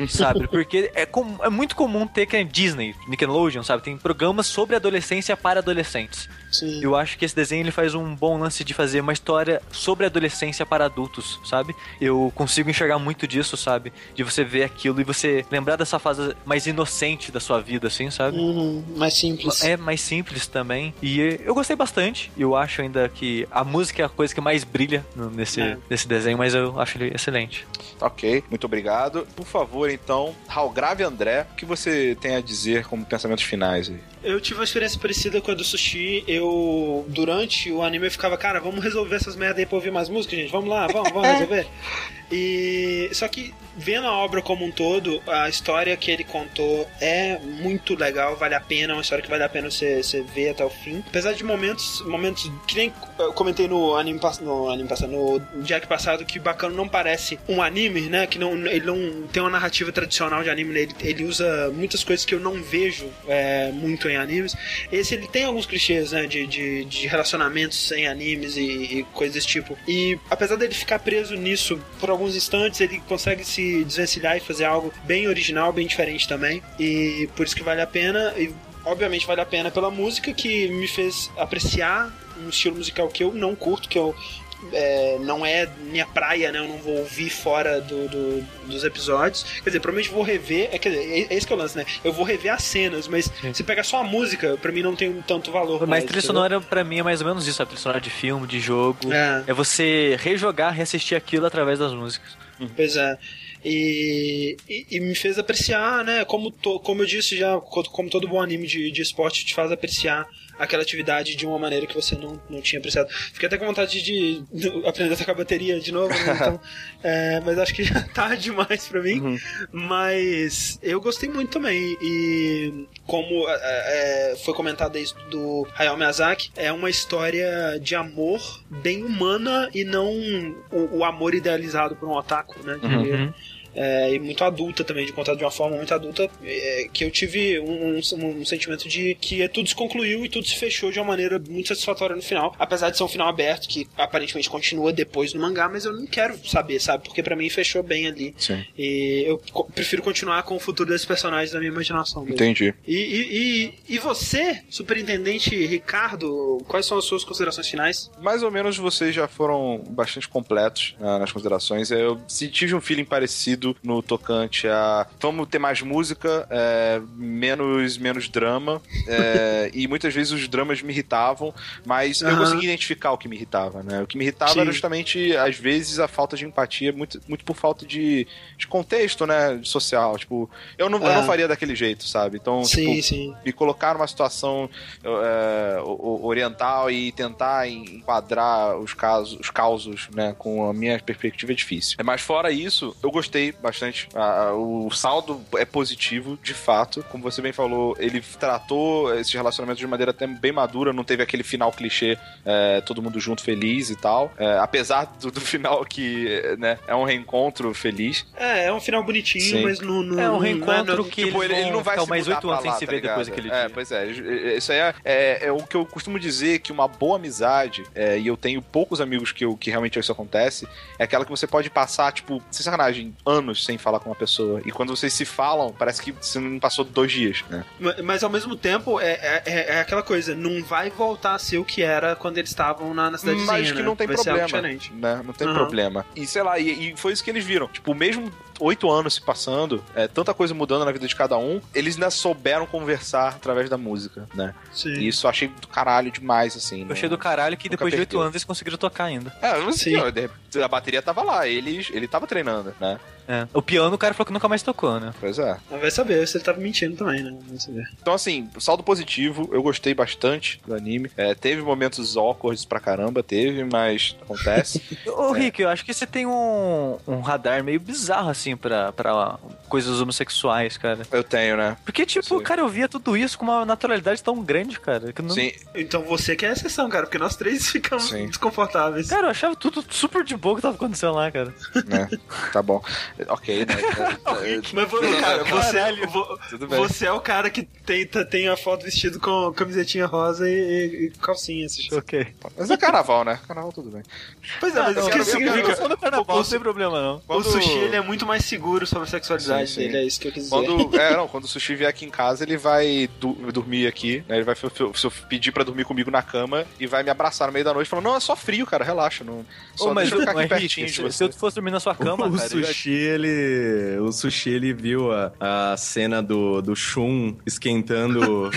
sabe? Porque é, com- é muito comum ter que é Disney, Nickelodeon, sabe? Tem programas sobre adolescência para adolescentes. Sim. Eu acho que esse desenho ele faz um bom lance de fazer uma história sobre adolescência para adultos, sabe? Eu consigo enxergar muito disso, sabe? De você ver aquilo e você lembrar dessa fase mais inocente da sua vida, assim, sabe? Uhum, mais simples. É mais simples também. E eu gostei bastante. Eu acho ainda que a música é a coisa que mais brilha nesse, É. nesse desenho, mas eu acho ele excelente. Ok, muito obrigado. Por favor, então, Raul Grave André, o que você tem a dizer como pensamentos finais aí? Eu tive uma experiência parecida com a do Sushi. Eu, durante o anime, eu ficava, cara, vamos resolver essas merdas aí pra ouvir mais música, gente. Vamos lá, vamos, vamos resolver. E. Só que, vendo a obra como um todo, a história que ele contou é muito legal, vale a pena, é uma história que vale a pena você, você ver até o fim. Apesar de momentos, momentos que nem eu comentei no anime, no anime passado, no Jack passado, que bacana não parece um anime, né? Que não, ele não tem uma narrativa tradicional de anime, ele, ele usa muitas coisas que eu não vejo é, muito em animes. Esse ele tem alguns clichês, né? De, de, de relacionamentos em animes e, e coisas desse tipo. E apesar dele ficar preso nisso por alguns instantes, ele consegue se desvencilhar e fazer algo bem original, bem diferente também. E por isso que vale a pena. E obviamente vale a pena pela música que me fez apreciar um estilo musical que eu não curto, que eu é, não é minha praia, né? Eu não vou ouvir fora do, do- dos episódios. Quer dizer, provavelmente vou rever. É, quer dizer, é, é esse que é o lance, né? Eu vou rever as cenas, mas se pegar só a música, pra mim não tem tanto valor. Mas mais, trilha sonora, pra mim, é mais ou menos isso. A trilha sonora de filme, de jogo. É. É você rejogar, reassistir aquilo através das músicas. Pois é. E, e, e me fez apreciar, né? Como, to, como eu disse já, co- como todo bom anime de, de esporte te faz apreciar aquela atividade de uma maneira que você não, não tinha apreciado. Fiquei até com vontade de, de aprender a tocar bateria de novo, né? Então, é, mas acho que já tá demais pra mim. Mas eu gostei muito também. E como é, é, foi comentado isso do Hayao Miyazaki, é uma história de amor bem humana e não o, o amor idealizado por um otaku, né? Que- é, e muito adulta também, de contar de uma forma muito adulta, é, que eu tive um, um- um sentimento de que tudo se concluiu e tudo se fechou de uma maneira muito satisfatória no final, apesar de ser um final aberto, que aparentemente continua depois no mangá, mas eu não quero saber, sabe? Porque pra mim fechou bem ali. Sim. E eu co- prefiro continuar com o futuro desses personagens na minha imaginação. mesmo. Entendi. E, e, e, e você, superintendente Ricardo, quais são as suas considerações finais? Mais ou menos vocês já foram bastante completos ah, nas considerações. Eu se tive um feeling parecido no tocante a vamos ter mais música, é, menos, menos drama. é, e muitas vezes os dramas me irritavam, mas eu Aham. consegui identificar o que me irritava, né? O que me irritava Sim. era justamente, às vezes, a falta de empatia, muito, muito por falta de, de contexto, né? Social. Tipo, eu não, eu É. não faria daquele jeito, sabe? Então, sim, tipo, sim. me colocar numa situação é, oriental e tentar en- enquadrar os casos, os causos, né, com a minha perspectiva é difícil. Mas fora isso, eu gostei bastante. A- a- o saldo é positivo, de fato. Como você bem falou, ele tratou esses relacionamentos de maneira até bem madura, não teve aquele final clichê, é, todo mundo junto feliz e tal. É, apesar do, do final que, né, é um reencontro feliz. É, é um final bonitinho, Sim. mas no, no, É um no- reencontro no- que tipo, ele, ele não vai ficar se mais oito anos sem lá, se tá ver depois ligado? daquele É, dia. pois é. Isso aí é, é, é o que eu costumo dizer que uma boa amizade, é, e eu tenho poucos amigos que, eu, que realmente isso acontece, é aquela que você pode passar, tipo, sem sacanagem, anos sem falar com uma pessoa. E quando vocês se falam, parece que você não passou dois dias, né? Ma- Mas ao mesmo tempo, é, é, é- é aquela coisa, não vai voltar a ser o que era quando eles estavam na, na cidadezinha, Mas que né? não tem vai Ser algo problema, né? Não tem Aham. problema. E sei lá, e, e foi isso que eles viram. Tipo, mesmo oito anos se passando, é, tanta coisa mudando na vida de cada um, eles ainda souberam conversar através da música, né? Sim. E isso eu achei do caralho demais, assim. Eu achei do caralho que Nunca depois de oito anos eles conseguiram tocar ainda. É, de repente, a bateria tava lá, ele, ele tava treinando, né? É. O piano o cara falou que nunca mais tocou, né? Pois é. Mas vai saber se ele tava mentindo também, né? Vai saber. Então, assim, saldo positivo, eu gostei bastante do anime. É, teve momentos awkwards pra caramba, teve, mas acontece. Ô, É. Rick, eu acho que você tem um, um radar meio bizarro, assim, pra, pra coisas homossexuais, cara. eu tenho, né? Porque, tipo, sei. cara, eu via tudo isso com uma naturalidade tão grande, cara. Que eu não... Sim, Então você que é a exceção, cara, porque nós três ficamos Sim. desconfortáveis. Cara, eu achava tudo super de boa que tava acontecendo lá, cara. né? Tá bom. Ok, né? É, Mas, vo- cara, você, você é o cara que tem, tá- tem a foto vestido com camisetinha rosa e, e- e calcinha. Assim. Ok. Mas é carnaval, né? Carnaval tudo bem. Pois é, mas não, isso que eu- eu- significa... eu sou do carnaval, o- não tem problema, não. O sushi ele é muito mais mais seguro sobre a sexualidade Sim, sim. dele, é isso que eu quis dizer. Quando, é, não, quando o sushi vier aqui em casa, ele vai du- dormir aqui, né? Ele vai pedir pra dormir comigo na cama e vai me abraçar no meio da noite falando, não, é só frio, cara, relaxa. Não, só Ô, mas deixa eu ficar aqui Henrique, pertinho de se, você. se eu fosse dormir na sua cama, o cara, sushi, ele. O sushi, ele viu a, a cena do, do Shun esquentando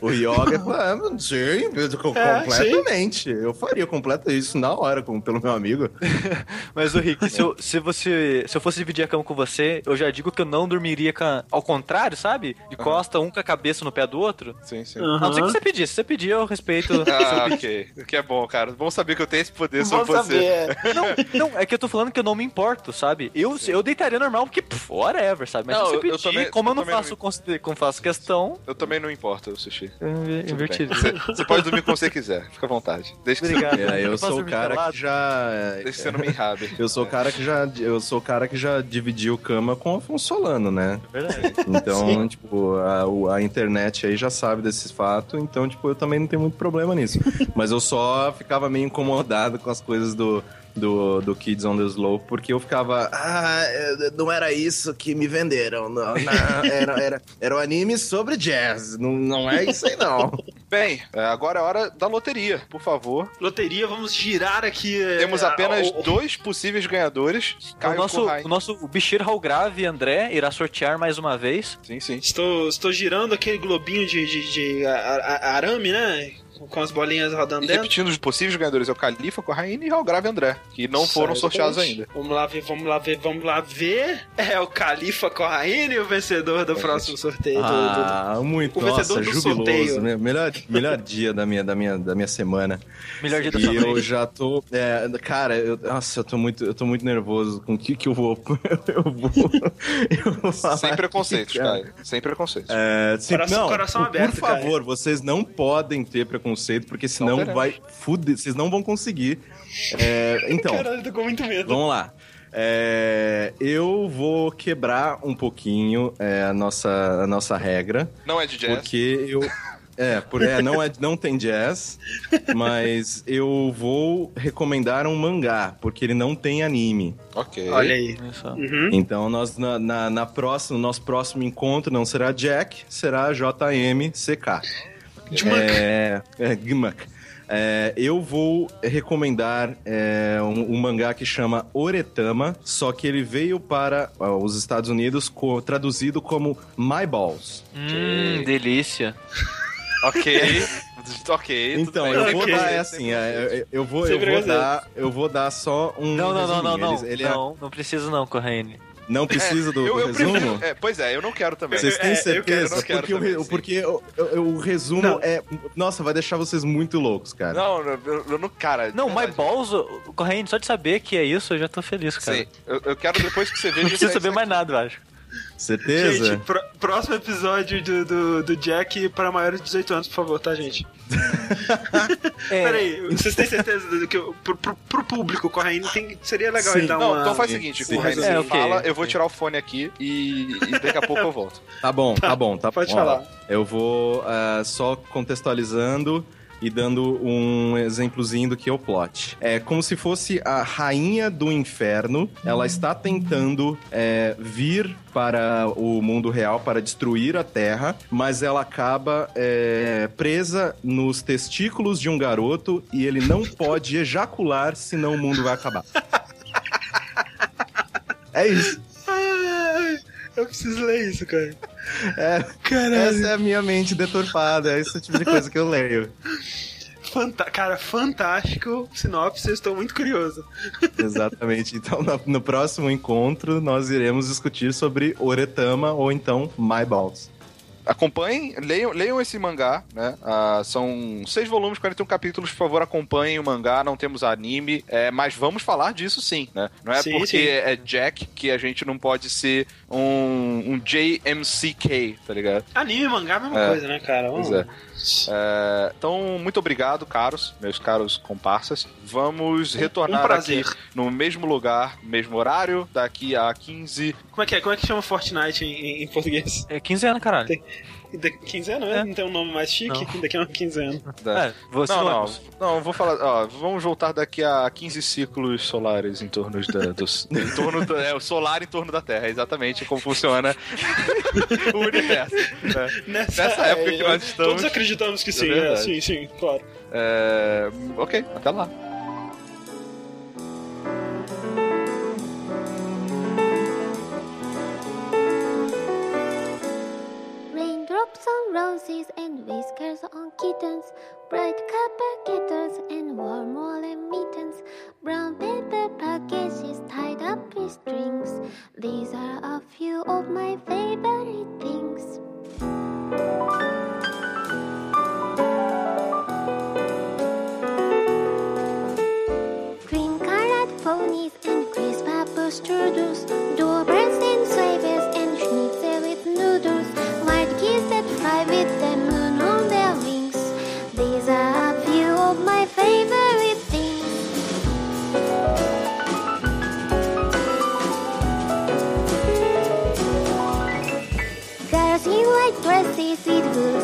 o yoga. Ah, sim, completamente. Eu faria completo isso na hora, com, pelo meu amigo. Mas, o Rick, se eu, se você. Se eu fosse dividir a cama com você, eu já digo que eu não dormiria com a- ao contrário, sabe? De costa, um com a cabeça no pé do outro. Sim, sim. Aham. A não ser que você pedisse. Se você pedir, eu respeito. Ah, ok. Que é bom, cara. Bom saber que eu tenho esse poder sobre Vamos você. saber. é. Não, não, é que eu tô falando que eu não me importo, sabe? Eu, eu deitaria normal, porque, pff, whatever, sabe? Mas Não, se você eu- eu pedir, também- como eu eu não não faço, consider- como faço questão, Eu também não importo, o sushi. eu inver- Tudo inverti. bem. Você, você pode dormir como você quiser. Fica à vontade. Desde Obrigado. É, eu posso sou o cara que já. você, desde que você não me enrabe. Eu sou o cara que já. Eu sou o cara que já dividiu cama com o Afonso Solano, né? Verdade. Então, tipo, a, a internet aí já sabe desse fato, então, tipo, eu também não tenho muito problema nisso. Mas eu só ficava meio incomodado com as coisas do, do, do Kids on the Slope, porque eu ficava, ah, não era isso que me venderam, não, não, era, era, era um anime sobre jazz, não, não é isso aí não. Bem, é, agora é hora da loteria, por favor. Loteria, vamos girar aqui. é, Temos apenas o- dois possíveis ganhadores. O nosso, o nosso Bichir Halgrave André irá sortear mais uma vez. Sim, sim. Estou, estou girando aquele globinho de, de, de arame, né? Com as bolinhas rodando E dentro. repetindo, os possíveis ganhadores é o Califa, Corraine e o Grave André, que não foram Certo. sorteados ainda. Vamos lá ver, vamos lá ver, vamos lá ver. É o Califa Corraine o vencedor do próximo sorteio. do- do- Ah, muito, O vencedor nossa, do jubiloso, sorteio. né? melhor, melhor dia da minha, da, minha, da minha semana. Melhor dia da E sua eu já tô. é, cara, eu, nossa, eu tô muito, eu tô muito nervoso com o que, que eu vou. Eu vou. Eu vou Sem preconceitos, aqui, cara. Caio. Sem preconceitos. É, sim, Coração- não, coração por, aberto, por favor, vocês não podem ter preconceito, porque senão vai fuder, vocês não vão conseguir. É, então, Caralho, tô com muito medo. vamos lá. É, eu vou quebrar um pouquinho é, a, nossa, a nossa regra. Não é de jazz. Porque eu. É, por, é, não, é, não tem jazz, mas eu vou recomendar um mangá, porque ele não tem anime. Ok. Olha aí. Uhum. Então, nós, na, na, na próxima, nosso próximo encontro não será Jack, será JMCK. Jmak. É, é. É, eu vou recomendar é, um, um mangá que chama Oretama, só que ele veio para ó, os Estados Unidos co- traduzido como My Balls. Hum, delícia. Ok. ok. Então, eu vou Ok. dar é assim, é, eu, eu vou, eu vou dar, eu vou dar só um Não, não, não, não, não. Ele- ele é- não, não precisa não, Corraine. Não precisa do, eu, do eu resumo? prefiro- é, pois é, eu não quero também. Vocês têm É, eu quero, certeza? eu quero porque o, também, porque o, o- o resumo Não. é. Nossa, vai deixar vocês muito loucos, cara. Não, eu, não. Cara. Não, My. Balls, o- Corraine, só de saber que é isso, eu já tô feliz, cara. Sim. Eu, eu quero depois que você veja. Não aí- saber mais nada, eu acho. Certeza? Gente, pró- próximo episódio do, do, do Jack para maiores de 18 anos, por favor, tá, gente? É, Peraí, vocês têm certeza do que eu- pro, pro, pro público, Corraine, tem, seria legal Sim. ele dar Não, uma... então faz o seguinte, Sim. Corraine, É, você ok, fala, eu vou tirar o fone aqui e, e daqui a pouco eu volto. Tá bom, tá bom, tá Pode bom. Ó, falar. Eu vou ah, só contextualizando e dando um exemplozinho do que é o plot. É como se fosse a rainha do inferno. Ela está tentando é, vir para o mundo real para destruir a Terra, mas ela acaba é, presa nos testículos de um garoto e ele não pode ejacular, senão o mundo vai acabar. É isso. Eu preciso ler isso, cara. É, Caralho. essa é a minha mente deturpada. É esse tipo de coisa que eu leio. Fanta cara, fantástico. Sinopse, eu estou muito curioso. Exatamente. Então, no, no próximo encontro, nós iremos discutir sobre Oretama ou então My Balls. Acompanhem, leiam, leiam esse mangá, né? Ah, são seis volumes, 41 capítulos, por favor, acompanhem o mangá, não temos anime, é, mas vamos falar disso sim, né? Não é Sim, porque sim. é Jack que a gente não pode ser um, um JMCK, tá ligado? Anime e mangá é a mesma É. coisa, né, cara? Pois Vamos- é. É, então, muito obrigado, caros, meus caros comparsas. Vamos retornar um prazer. aqui no mesmo lugar, mesmo horário, daqui a 15. Como é que é? Como é que chama Fortnite em, em- português? É 15 anos, caralho. Tem- A 15 anos, né? É. Não tem um nome mais chique? Não. Daqui a 15 anos. É. É, você Não, não, não, não, vou falar, ó, vamos voltar daqui a 15 ciclos solares em torno da, dos, em torno do, é, o solar em torno da Terra, é exatamente como funciona o universo. né? Nessa, Nessa época que é, nós estamos- Todos acreditamos que sim, é, sim, sim, claro. É, ok, até lá. Kittens, bright copper kettles and warm woolen mittens, brown paper packages tied up with strings. These are a few of my favorite things. Cream colored ponies and crisp apple strudels, doorbirds and swaybears and schnitzel with noodles, white geese that fly with the feed the